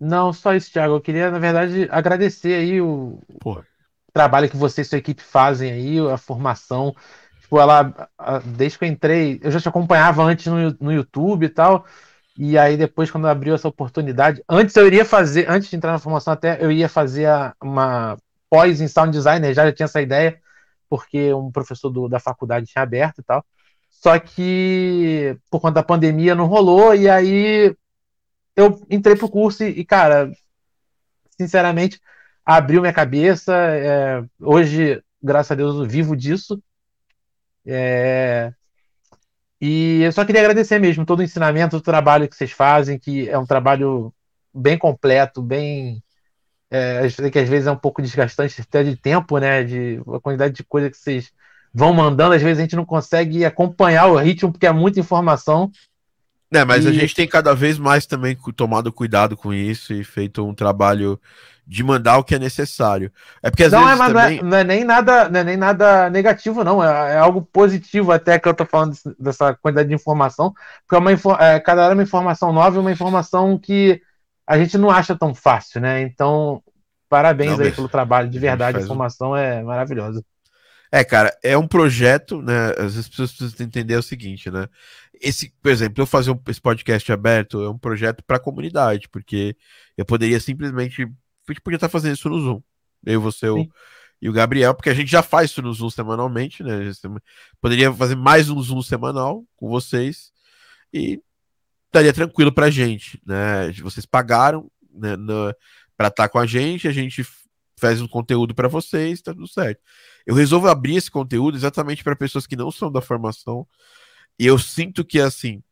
S3: Não, só isso, Thiago. Eu queria, na verdade, agradecer aí o, Porra trabalho que você e sua equipe fazem aí, a formação. Tipo, ela, desde que eu entrei, eu já te acompanhava antes no, no YouTube e tal. E aí depois, quando abriu essa oportunidade, antes eu iria fazer, antes de entrar na formação até, eu ia fazer uma pós em sound designer, já, já tinha essa ideia, porque um professor do, da faculdade tinha aberto e tal. Só que por conta da pandemia não rolou, e aí eu entrei pro curso e, cara, sinceramente, abriu minha cabeça. É, hoje, graças a Deus, eu vivo disso. É, e eu só queria agradecer mesmo todo o ensinamento, todo o trabalho que vocês fazem, que é um trabalho bem completo, bem. É, que às vezes é um pouco desgastante até de tempo, né? De a quantidade de coisa que vocês vão mandando, às vezes a gente não consegue acompanhar o ritmo, porque é muita informação.
S1: É, mas e... a gente tem cada vez mais também tomado cuidado com isso e feito um trabalho de mandar o que é necessário. É porque às
S3: não,
S1: vezes
S3: é,
S1: também...
S3: não, é, não é nem nada, não é nem nada negativo, não. É, é, algo positivo até que eu tô falando dessa quantidade de informação, porque é uma, é, cada hora é uma informação nova e uma informação que a gente não acha tão fácil, né? Então, parabéns não, aí pelo trabalho, de verdade, a, a informação um... é maravilhosa.
S1: É, cara, é um projeto, né? Às vezes as pessoas precisam entender o seguinte, né? Esse, por exemplo, eu fazer um, esse podcast aberto é um projeto para a comunidade, porque eu poderia simplesmente a gente podia estar fazendo isso no Zoom. Eu, você o, e o Gabriel, porque a gente já faz isso no Zoom semanalmente, né? Poderia fazer mais um Zoom semanal com vocês e estaria tranquilo pra gente, né? Vocês pagaram né, para estar com a gente, a gente faz um conteúdo para vocês, tá tudo certo. Eu resolvo abrir esse conteúdo exatamente para pessoas que não são da formação. E eu sinto que assim,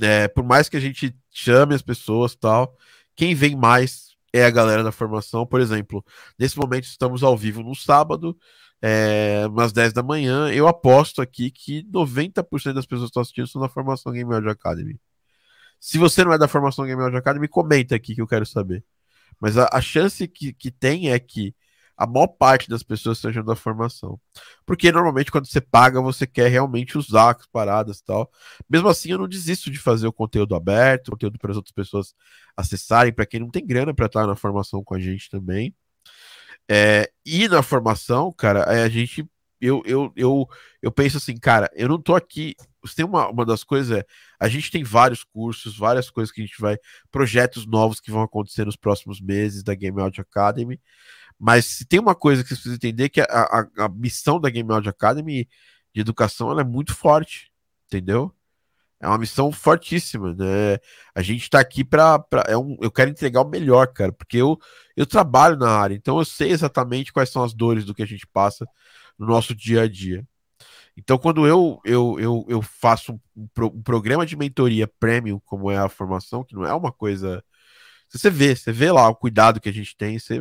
S1: é, por mais que a gente chame as pessoas tal, quem vem mais é a galera da formação. Por exemplo, nesse momento estamos ao vivo no sábado, é, umas 10 da manhã. Eu aposto aqui que 90% das pessoas que estão assistindo são da formação Game Audio Academy. Se você não é da formação Game Audio Academy, comenta aqui que eu quero saber. Mas a, a chance que, que tem é que a maior parte das pessoas sejam da formação. Porque normalmente quando você paga, você quer realmente usar as paradas e tal. Mesmo assim, eu não desisto de fazer o conteúdo aberto, conteúdo para as outras pessoas acessarem, para quem não tem grana para estar na formação com a gente também. É, e na formação, cara, é, a gente. Eu, eu, eu, eu penso assim, cara, eu não tô aqui. Tem uma, uma das coisas é, a gente tem vários cursos, várias coisas que a gente vai, projetos novos que vão acontecer nos próximos meses da Game Out Academy. Mas se tem uma coisa que você precisa entender que a, a, a missão da Game Audio Academy de educação ela é muito forte, entendeu? É uma missão fortíssima, né? A gente está aqui para. É um, eu quero entregar o melhor, cara, porque eu, eu trabalho na área, então eu sei exatamente quais são as dores do que a gente passa no nosso dia a dia. Então, quando eu, eu, eu, eu faço um, um programa de mentoria premium, como é a formação, que não é uma coisa. Você vê, você vê lá o cuidado que a gente tem, você,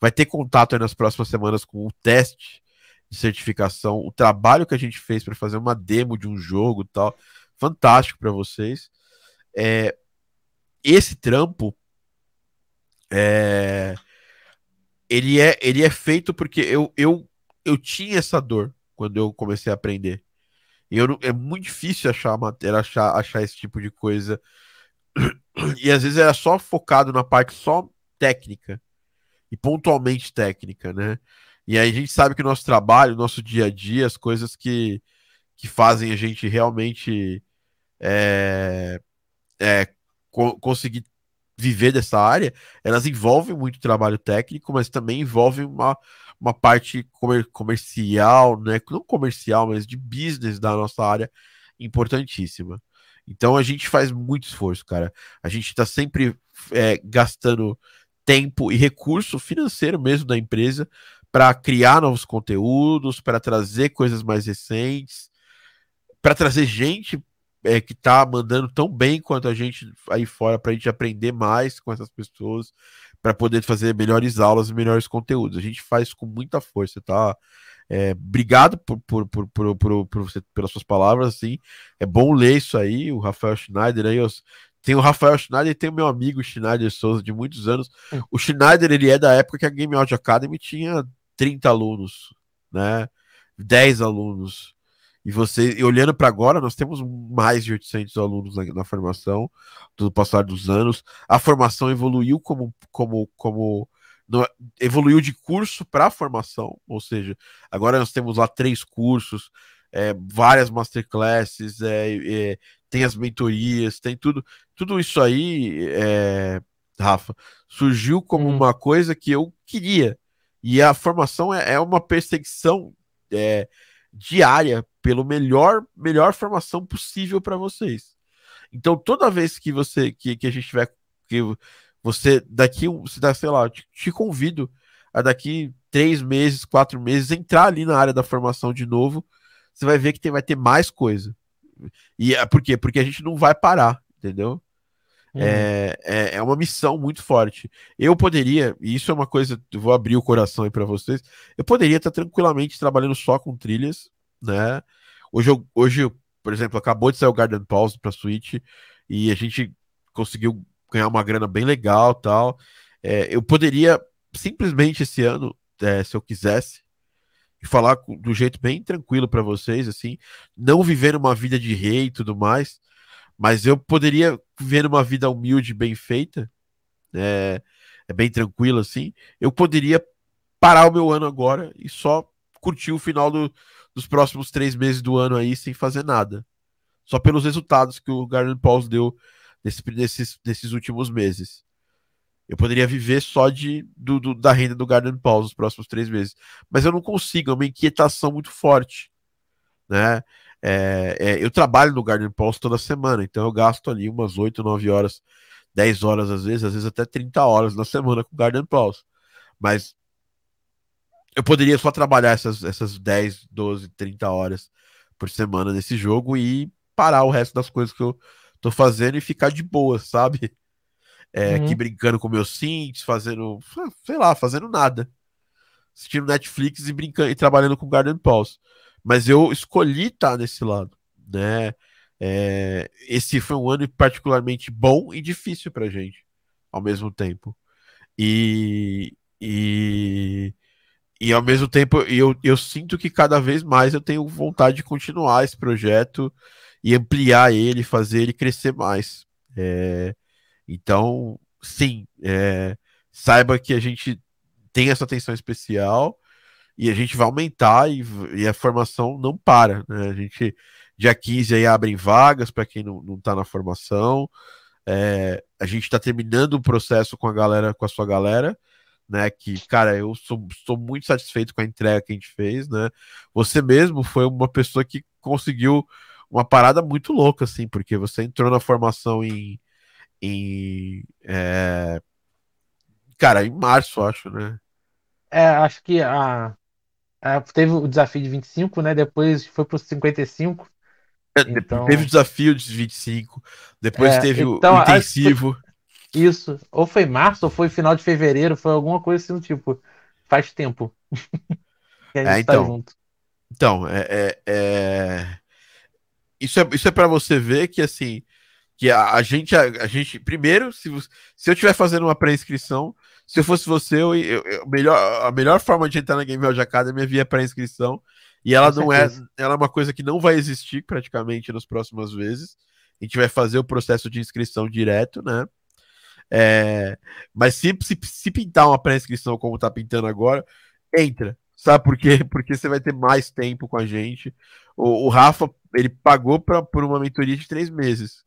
S1: vai ter contato nas próximas semanas com o teste de certificação, o trabalho que a gente fez para fazer uma demo de um jogo tal, fantástico para vocês. É, esse trampo é, ele é ele é feito porque eu, eu eu tinha essa dor quando eu comecei a aprender. Eu, é muito difícil achar matéria, achar, achar esse tipo de coisa. E às vezes era só focado na parte só técnica e pontualmente técnica, né? E aí a gente sabe que o nosso trabalho, o nosso dia a dia, as coisas que, que fazem a gente realmente é, é, co conseguir viver dessa área, elas envolvem muito trabalho técnico, mas também envolvem uma, uma parte comer comercial, né? Não comercial, mas de business da nossa área importantíssima. Então a gente faz muito esforço, cara. A gente está sempre é, gastando tempo e recurso financeiro mesmo da empresa para criar novos conteúdos, para trazer coisas mais recentes, para trazer gente é, que está mandando tão bem quanto a gente aí fora, para a gente aprender mais com essas pessoas, para poder fazer melhores aulas e melhores conteúdos. A gente faz com muita força, tá? É, obrigado por, por, por, por, por, por você, pelas suas palavras, assim. É bom ler isso aí, o Rafael Schneider aí. Tem o Rafael Schneider e tem o meu amigo Schneider Souza, de muitos anos. Hum. O Schneider, ele é da época que a Game Audio Academy tinha 30 alunos, né? 10 alunos. E você, e olhando para agora, nós temos mais de 800 alunos na, na, formação do passar dos anos. A formação evoluiu como, como, como no, evoluiu de curso para formação, ou seja, agora nós temos lá três cursos, é, várias masterclasses, é, é, tem as mentorias, tem tudo, tudo isso aí, é, Rafa, surgiu como hum. uma coisa que eu queria. E a formação é, é uma perseguição é, diária pelo melhor melhor formação possível para vocês. Então toda vez que você que, que a gente tiver que você daqui se dá sei lá te, te, convido a daqui três meses quatro meses entrar ali na área da formação de novo você vai ver que tem, vai ter mais coisa e é por quê porque a gente não vai parar entendeu uhum. é, é, é, uma missão muito forte. Eu poderia, e isso é uma coisa, eu vou abrir o coração aí para vocês. Eu poderia estar tranquilamente trabalhando só com trilhas, né? Hoje, eu, hoje por exemplo, acabou de sair o Garden Pause para Switch e a gente conseguiu ganhar uma grana bem legal tal. É, eu poderia simplesmente esse ano, é, se eu quisesse, falar do jeito bem tranquilo para vocês, assim, não viver uma vida de rei e tudo mais, mas eu poderia viver uma vida humilde, bem feita, é, é bem tranquilo assim. Eu poderia parar o meu ano agora e só curtir o final do, dos próximos três meses do ano aí sem fazer nada. Só pelos resultados que o Garden Pauls deu nesse, nesses, nesses últimos meses. Eu poderia viver só de, do, do, da renda do Garden Pauls nos próximos três meses. Mas eu não consigo, é uma inquietação muito forte. Né? É, é, eu trabalho no Garden Pauls toda semana, então eu gasto ali umas 8, 9 horas, 10 horas às vezes, às vezes até 30 horas na semana com o Garden Pauls. Mas eu poderia só trabalhar essas, essas 10, 12, 30 horas por semana nesse jogo e parar o resto das coisas que eu tô fazendo e ficar de boa, sabe? É, uhum. Aqui brincando com meus synths, fazendo, sei lá, fazendo nada. Assistindo Netflix e brincando e trabalhando com Garden Pulse. Mas eu escolhi estar tá nesse lado, né? É, esse foi um ano particularmente bom e difícil pra gente, ao mesmo tempo. E, e e ao mesmo tempo, eu, eu sinto que cada vez mais eu tenho vontade de continuar esse projeto e ampliar ele, fazer ele crescer mais. É, então, sim, é, saiba que a gente tem essa atenção especial e a gente vai aumentar e, e a formação não para. Né? A gente, dia 15 aí abrem vagas para quem não, não tá na formação. É, a gente está terminando o processo com a galera, com a sua galera né? Que, cara, eu sou, sou muito satisfeito com a entrega que a gente fez, né? Você mesmo foi uma pessoa que conseguiu uma parada muito louca, assim, porque você entrou na formação em. em é... Cara, em março, acho, né?
S3: É, acho que a, a, teve o desafio de 25, né? Depois foi para os 55.
S1: É, então... Teve o desafio de 25, depois é, teve então, o intensivo.
S3: Isso. Ou foi março, ou foi final de fevereiro, foi alguma coisa assim do tipo. Faz tempo.
S1: que a gente é, tá então, tá junto. Então, é, é, é... Isso é, isso é para você ver que assim. Que a, a gente, a, a, gente, primeiro, se, se eu estiver fazendo uma pré-inscrição, se eu fosse você, eu, eu, eu, melhor, a melhor forma de entrar na Game World Academy é via pré-inscrição. E ela não é, ela é uma coisa que não vai existir praticamente nas próximas vezes. A gente vai fazer o processo de inscrição direto, né? É, mas se, se, se pintar uma pré-inscrição como tá pintando agora, entra. Sabe por quê? Porque você vai ter mais tempo com a gente. O, o Rafa, ele pagou pra, por uma mentoria de três meses.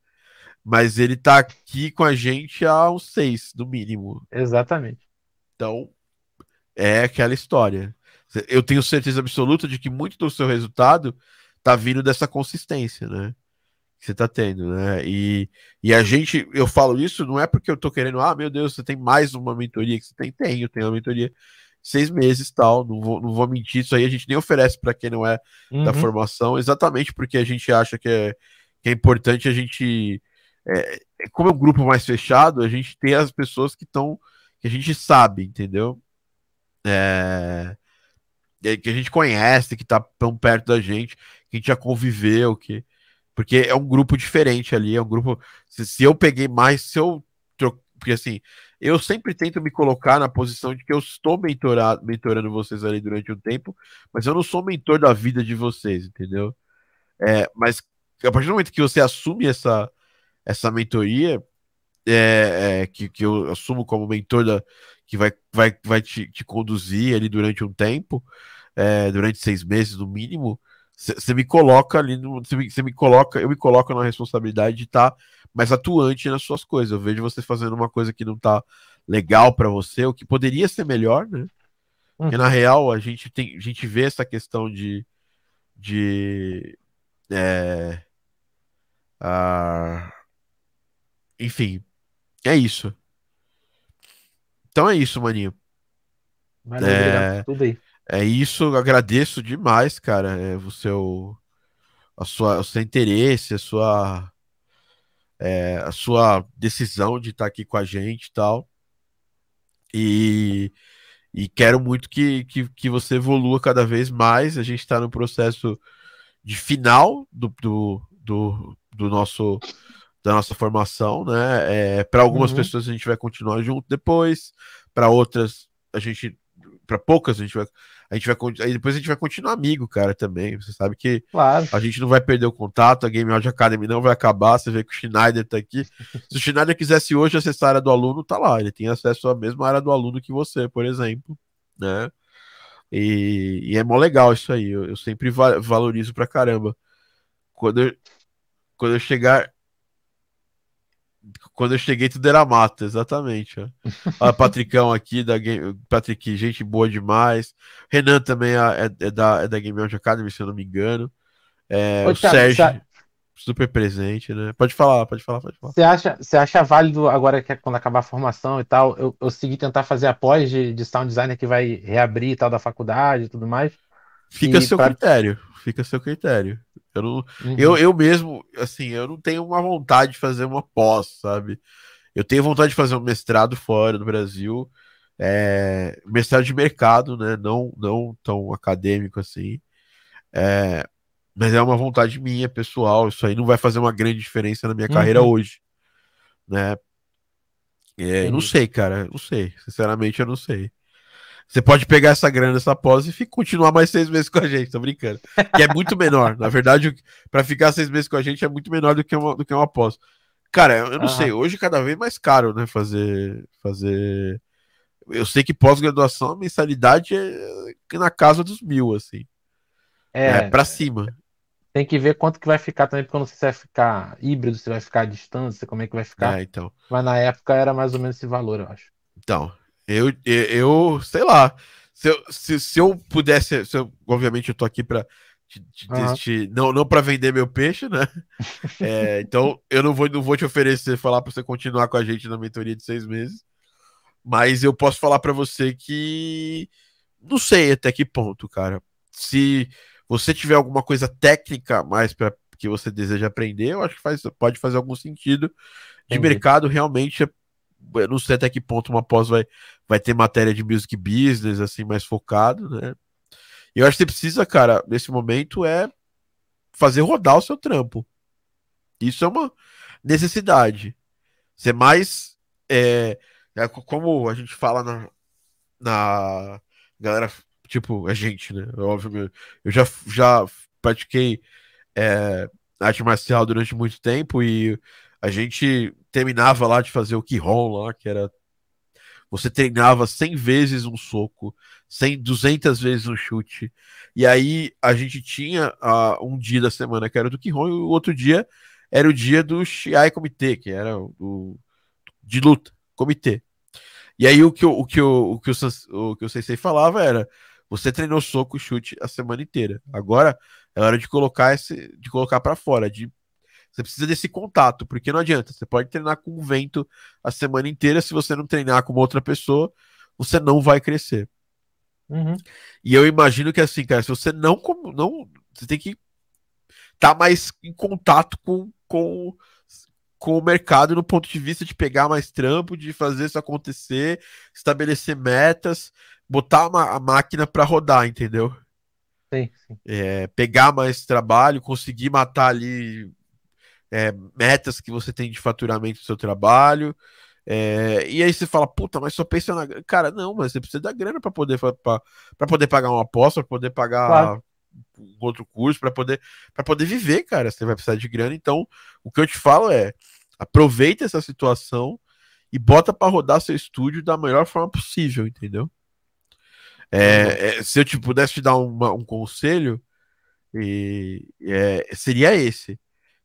S1: Mas ele tá aqui com a gente há uns seis, no mínimo.
S3: Exatamente.
S1: Então, é aquela história. Eu tenho certeza absoluta de que muito do seu resultado tá vindo dessa consistência, né? Que você tá tendo, né? E, e a gente, eu falo isso, não é porque eu tô querendo, ah, meu Deus, você tem mais uma mentoria que você tem. Tem, eu tenho uma mentoria seis meses tal, não vou, não vou mentir, isso aí a gente nem oferece para quem não é uhum. da formação, exatamente porque a gente acha que é, que é importante a gente, é, como é um grupo mais fechado, a gente ter as pessoas que estão, que a gente sabe, entendeu? É, que a gente conhece, que tá tão perto da gente, que a gente já conviveu, que porque é um grupo diferente ali, é um grupo. Se, se eu peguei mais, se eu porque assim, eu sempre tento me colocar na posição de que eu estou mentorado, mentorando vocês ali durante um tempo, mas eu não sou mentor da vida de vocês, entendeu? É, mas a partir do momento que você assume essa, essa mentoria, é, é, que, que eu assumo como mentor da, que vai, vai, vai te, te conduzir ali durante um tempo, é, durante seis meses no mínimo, você me coloca ali, você me, me, coloca, eu me coloco na responsabilidade de estar tá mais atuante nas suas coisas. Eu vejo você fazendo uma coisa que não tá legal para você, o que poderia ser melhor, né? Uhum. Porque na real a gente tem, a gente vê essa questão de, de é, a, enfim, é isso. Então é isso, maninho.
S3: Valeu, é, tudo aí.
S1: É isso, agradeço demais, cara, é, o seu, a sua, o seu interesse, a sua é, a sua decisão de estar aqui com a gente e tal. E, e quero muito que, que, que você evolua cada vez mais. A gente está no processo de final do, do, do, do, nosso da nossa formação, né? É, para algumas uhum. pessoas a gente vai continuar junto depois, para outras a gente, para poucas a gente vai a gente vai aí depois a gente vai continuar amigo, cara, também. Você sabe que
S3: claro.
S1: a gente não vai perder o contato, a Game Audio Academy não vai acabar. Você vê que o Schneider tá aqui. Se o Schneider quisesse hoje acessar a área do aluno, tá lá. Ele tem acesso à mesma área do aluno que você, por exemplo, né? E, e é mó legal isso aí. Eu, eu sempre va valorizo pra caramba. Quando eu, quando eu chegar quando eu cheguei, tudo era mato, exatamente. Ó. Olha, Patricão aqui, da Game... Patrick, gente boa demais. Renan também é, é da, é da Game Audio Academy, se eu não me engano. É, Ô, o Sérgio, super presente, né? Pode falar, pode falar, pode falar.
S3: Você acha, você acha válido, agora que é quando acabar a formação e tal, eu, eu seguir tentar fazer após de, de sound designer que vai reabrir e tal da faculdade e tudo mais?
S1: Fica a seu pra... critério, fica a seu critério. Eu, não, uhum. eu, eu mesmo, assim, eu não tenho uma vontade de fazer uma pós, sabe? Eu tenho vontade de fazer um mestrado fora do Brasil, é, mestrado de mercado, né? Não, não tão acadêmico assim. É, mas é uma vontade minha, pessoal. Isso aí não vai fazer uma grande diferença na minha uhum. carreira hoje, né? É, não sei, cara, não sei. Sinceramente, eu não sei. Você pode pegar essa grana dessa pós e continuar mais seis meses com a gente, tô brincando. Que é muito menor. Na verdade, para ficar seis meses com a gente é muito menor do que uma, do que uma pós. Cara, eu não sei, hoje cada vez mais caro, né? Fazer. fazer... Eu sei que pós-graduação a mensalidade é na casa dos mil, assim. É, é para cima.
S3: Tem que ver quanto que vai ficar também, porque eu não sei se vai ficar híbrido, se vai ficar à distância, como é que vai ficar.
S1: É, então.
S3: Mas na época era mais ou menos esse valor, eu acho.
S1: Então, eu, eu, sei lá. Se eu, se, se eu pudesse, se eu, obviamente eu tô aqui para uhum. não, não para vender meu peixe, né? É, então eu não vou, não vou te oferecer falar para você continuar com a gente na mentoria de seis meses, mas eu posso falar para você que não sei até que ponto, cara. Se você tiver alguma coisa técnica mais para que você deseja aprender, eu acho que faz, pode fazer algum sentido. De Entendi. mercado realmente é eu não sei até que ponto uma pós vai, vai ter matéria de music business, assim, mais focado, né? Eu acho que você precisa, cara, nesse momento, é fazer rodar o seu trampo. Isso é uma necessidade. Ser mais. É, é como a gente fala na, na. Galera Tipo, a gente, né? Óbvio, eu já, já pratiquei é, arte marcial durante muito tempo e a gente terminava lá de fazer o Kihon lá, que era você treinava 100 vezes um soco, 100, 200 vezes um chute. E aí a gente tinha uh, um dia da semana que era do Kihon e o outro dia era o dia do Shiai Comitê, que era o de luta, comitê. E aí o que, o, o que, o, o, que o, o que o Sensei falava era: você treinou soco e chute a semana inteira. Agora é hora de colocar esse, de colocar para fora, de você precisa desse contato, porque não adianta. Você pode treinar com o vento a semana inteira. Se você não treinar com outra pessoa, você não vai crescer.
S3: Uhum.
S1: E eu imagino que assim, cara, se você não. não você tem que estar tá mais em contato com, com, com o mercado no ponto de vista de pegar mais trampo, de fazer isso acontecer, estabelecer metas, botar uma, a máquina para rodar, entendeu?
S3: Sim, sim.
S1: É, pegar mais trabalho, conseguir matar ali é, metas que você tem de faturamento do seu trabalho. É, e aí você fala, puta, mas só pensa na Cara, não, mas você precisa da grana para poder, para poder pagar uma aposta, para poder pagar claro. um outro curso, para poder, poder viver, cara. Você vai precisar de grana. Então, o que eu te falo é: aproveita essa situação e bota para rodar seu estúdio da melhor forma possível, entendeu? É, é, se eu te pudesse te dar uma, um conselho, e, é, seria esse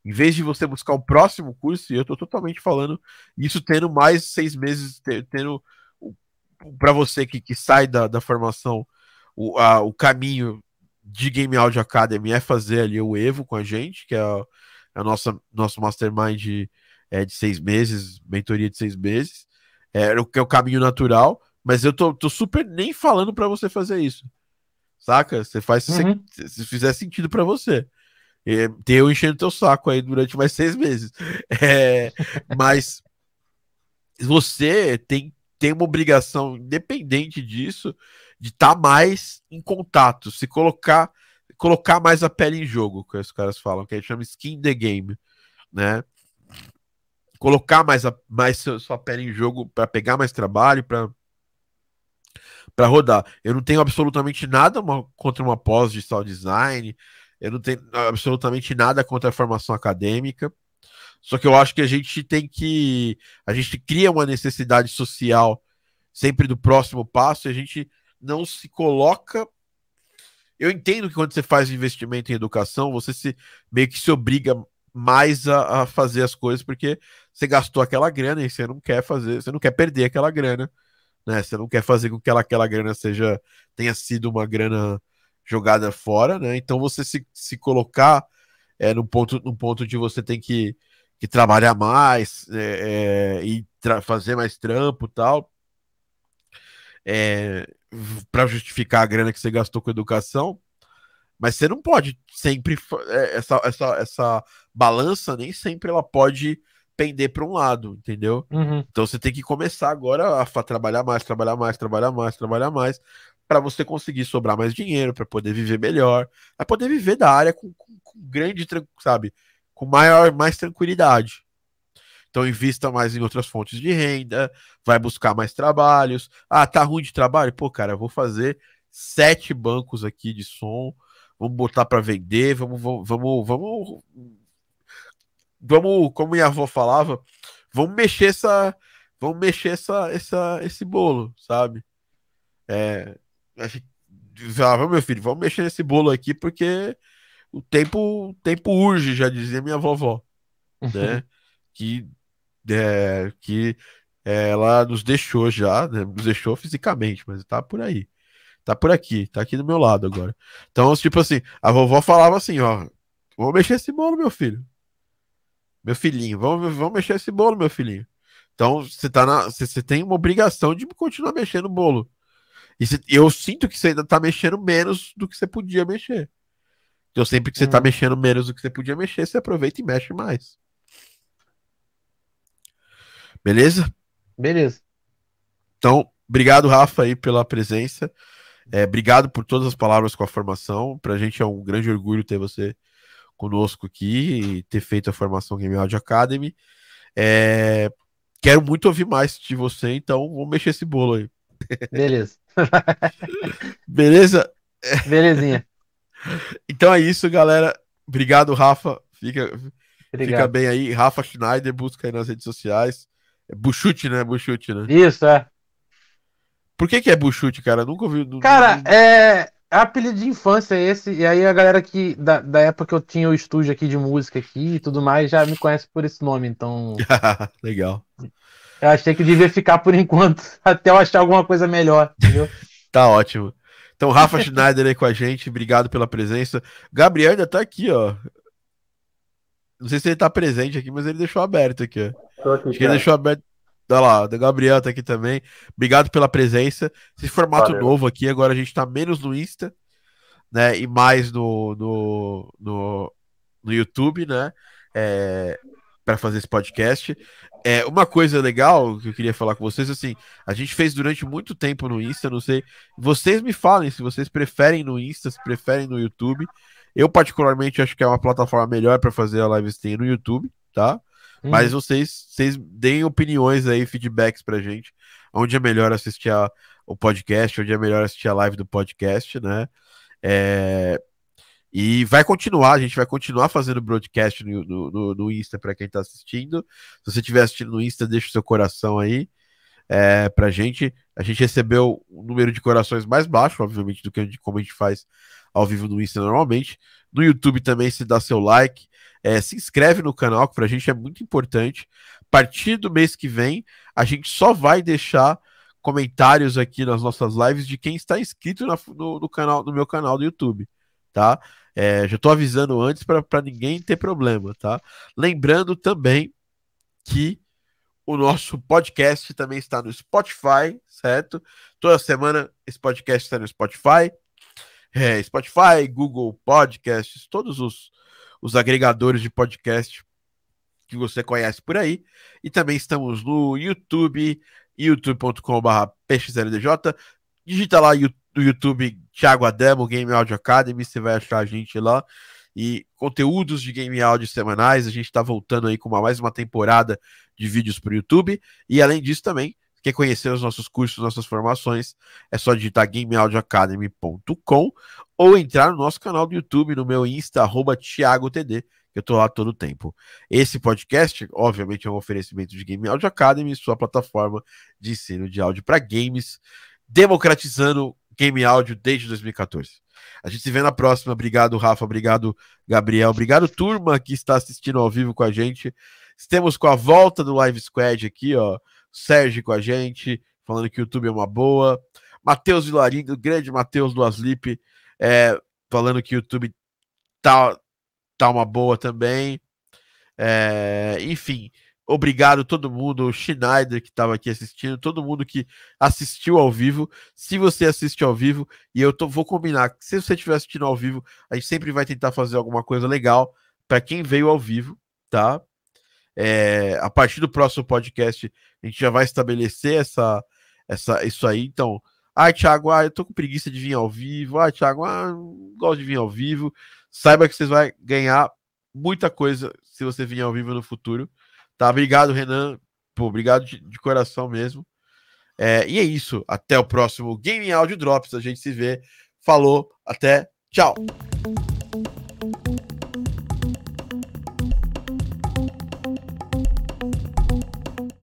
S1: em vez de você buscar o próximo curso, e eu estou totalmente falando isso tendo mais seis meses, tendo para você que, que sai da, da formação, o, a, o caminho de Game Audio Academy é fazer ali o Evo com a gente, que é a, a nossa nosso mastermind é, de seis meses, mentoria de seis meses, é, o que é o caminho natural, mas eu tô, tô super nem falando para você fazer isso, saca? Você faz se, uhum. se, se fizer sentido para você é, ter eu enchendo teu saco aí durante mais seis meses. É, mas você tem, tem uma obrigação, independente disso, de estar tá mais em contato, se colocar colocar mais a pele em jogo, que os caras falam, que a gente chama skin the game, né? Colocar mais, a, mais sua pele em jogo para pegar mais trabalho, para para rodar. Eu não tenho absolutamente nada uma, contra uma pós de sound design, eu não tenho absolutamente nada contra a formação acadêmica. Só que eu acho que a gente tem que. A gente cria uma necessidade social sempre do próximo passo e a gente não se coloca. Eu entendo que quando você faz investimento em educação, você se meio que se obriga mais a, a fazer as coisas porque você gastou aquela grana e você não quer fazer, você não quer perder aquela grana, né? Você não quer fazer com que aquela, aquela grana seja tenha sido uma grana jogada fora, né? Então você se, se colocar é, no, ponto, no ponto de você tem que, que trabalhar mais é, é, e fazer mais trampo tal. É, para justificar a grana que você gastou com educação, mas você não pode sempre é, essa, essa, essa balança nem sempre ela pode pender para um lado, entendeu?
S3: Uhum.
S1: Então você tem que começar agora a trabalhar mais, trabalhar mais, trabalhar mais, trabalhar mais, para você conseguir sobrar mais dinheiro, para poder viver melhor, para poder viver da área com, com, com, grande, sabe, com maior, mais tranquilidade. Então invista mais em outras fontes de renda, vai buscar mais trabalhos. Ah, tá ruim de trabalho? Pô, cara, eu vou fazer sete bancos aqui de som, vamos botar para vender, vamos, vamos, vamos, vamos, como minha avó falava, vamos mexer essa, vamos mexer essa, essa, esse bolo, sabe? É, falava, meu filho, vamos mexer nesse bolo aqui porque o tempo, o tempo urge, já dizia minha vovó, né? que, é, que ela nos deixou já, né? nos deixou fisicamente, mas tá por aí. Tá por aqui, tá aqui do meu lado agora. Então, tipo assim, a vovó falava assim, ó, vamos mexer esse bolo, meu filho. Meu filhinho, vamos, vamos mexer esse bolo, meu filhinho. Então, você tá na, você tem uma obrigação de continuar mexendo o bolo. E cê, eu sinto que você ainda tá mexendo menos do que você podia mexer. Então, sempre que você tá hum. tá mexendo menos do que você podia mexer, você aproveita e mexe mais. Beleza?
S3: Beleza.
S1: Então, obrigado, Rafa, aí, pela presença. É, obrigado por todas as palavras com a formação. Pra gente é um grande orgulho ter você conosco aqui e ter feito a formação Game Audio Academy. É, quero muito ouvir mais de você, então vamos mexer esse bolo aí.
S3: Beleza.
S1: Beleza?
S3: Belezinha.
S1: Então é isso, galera. Obrigado, Rafa. Fica, fica
S3: Obrigado.
S1: bem aí. Rafa Schneider, busca aí nas redes sociais. É Buchute, né? Buchute, né?
S3: Isso, é.
S1: Por que, que é Buchute, cara? Nunca ouvi.
S3: Cara, é. é apelido de infância esse, e aí a galera que, da, da época que eu tinha o estúdio aqui de música aqui e tudo mais, já me conhece por esse nome, então
S1: Legal.
S3: Eu achei que devia ficar por enquanto, até eu achar alguma coisa melhor, entendeu?
S1: Tá ótimo. Então, Rafa Schneider aí com a gente, obrigado pela presença. Gabriel ainda tá aqui, ó. Não sei se ele tá presente aqui, mas ele deixou aberto aqui, ó.
S4: Tô aqui,
S1: Acho que ele deixou aberto. Olha lá, o Gabriel tá aqui também. Obrigado pela presença. Esse formato
S4: Valeu.
S1: novo aqui, agora a gente tá menos no Insta, né? E mais no, no, no, no YouTube, né? É, para fazer esse podcast. É, uma coisa legal que eu queria falar com vocês, assim, a gente fez durante muito tempo no Insta, não sei. Vocês me falem se vocês preferem no Insta, se preferem no YouTube. Eu, particularmente, acho que é uma plataforma melhor para fazer a live stream no YouTube, tá? Mas
S3: Hum,
S1: vocês, vocês deem opiniões aí, feedbacks pra gente. Onde é melhor assistir a- o podcast, onde é melhor assistir a live do podcast, né? É, E vai continuar, a gente vai continuar fazendo broadcast no, no, no- Insta para quem tá assistindo. Se você estiver assistindo no Insta, deixa o seu coração aí é, pra gente. A gente recebeu um número de corações mais baixo, obviamente, do que a gente- como a gente faz ao vivo no Insta normalmente. No YouTube também se dá seu like. É, se inscreve no canal, que pra gente é muito importante. A partir do mês que vem, a gente só vai deixar comentários aqui nas nossas lives de quem está inscrito na- no, no canal, no meu canal do YouTube, tá? É, já tô avisando antes para ninguém ter problema, tá? Lembrando também que o nosso podcast também está no Spotify, certo? Toda semana esse podcast está no Spotify. É, Spotify, Google Podcasts, todos os, os agregadores de podcast que você conhece por aí. E também estamos no YouTube, youtube.com.br pxldj. Digita lá you- no YouTube Thiago Adamo, Game Audio Academy, você vai achar a gente lá. E conteúdos de game áudio semanais. A gente está voltando aí com uma, mais uma temporada de vídeos para o YouTube. E além disso, também, quer conhecer os nossos cursos, nossas formações, é só digitar gameaudioacademy.com ou entrar no nosso canal do YouTube, no meu Insta, arroba ThiagoTD, que eu tô lá todo o tempo. Esse podcast, obviamente, é um oferecimento de Game Audio Academy, sua plataforma de ensino de áudio para games, democratizando game áudio desde 2014. A gente se vê na próxima. Obrigado, Rafa. Obrigado, Gabriel. Obrigado, turma, que está assistindo ao vivo com a gente. Estamos com a volta do Live Squad aqui, ó. Sérgio com a gente, falando que o YouTube é uma boa. Matheus Vilarindo, grande Matheus do Aslip, é, falando que o YouTube tá, tá uma boa também. É, enfim, obrigado todo mundo, o Schneider que estava aqui assistindo, todo mundo que assistiu ao vivo. Se você assiste ao vivo, e eu tô- vou combinar, se você estiver assistindo ao vivo, a gente sempre vai tentar fazer alguma coisa legal para quem veio ao vivo, tá? É, a partir do próximo podcast, a gente já vai estabelecer essa, essa, isso aí. Então, ah, Thiago, ah, eu tô com preguiça de vir ao vivo. Ah, Thiago, ah, não gosto de vir ao vivo. Saiba que vocês vão ganhar muita coisa se você vir ao vivo no futuro. Tá? Obrigado, Renan. Pô, obrigado de, de coração mesmo. É, e é isso. Até o próximo Game Audio Drops. A gente se vê. Falou. Até. Tchau.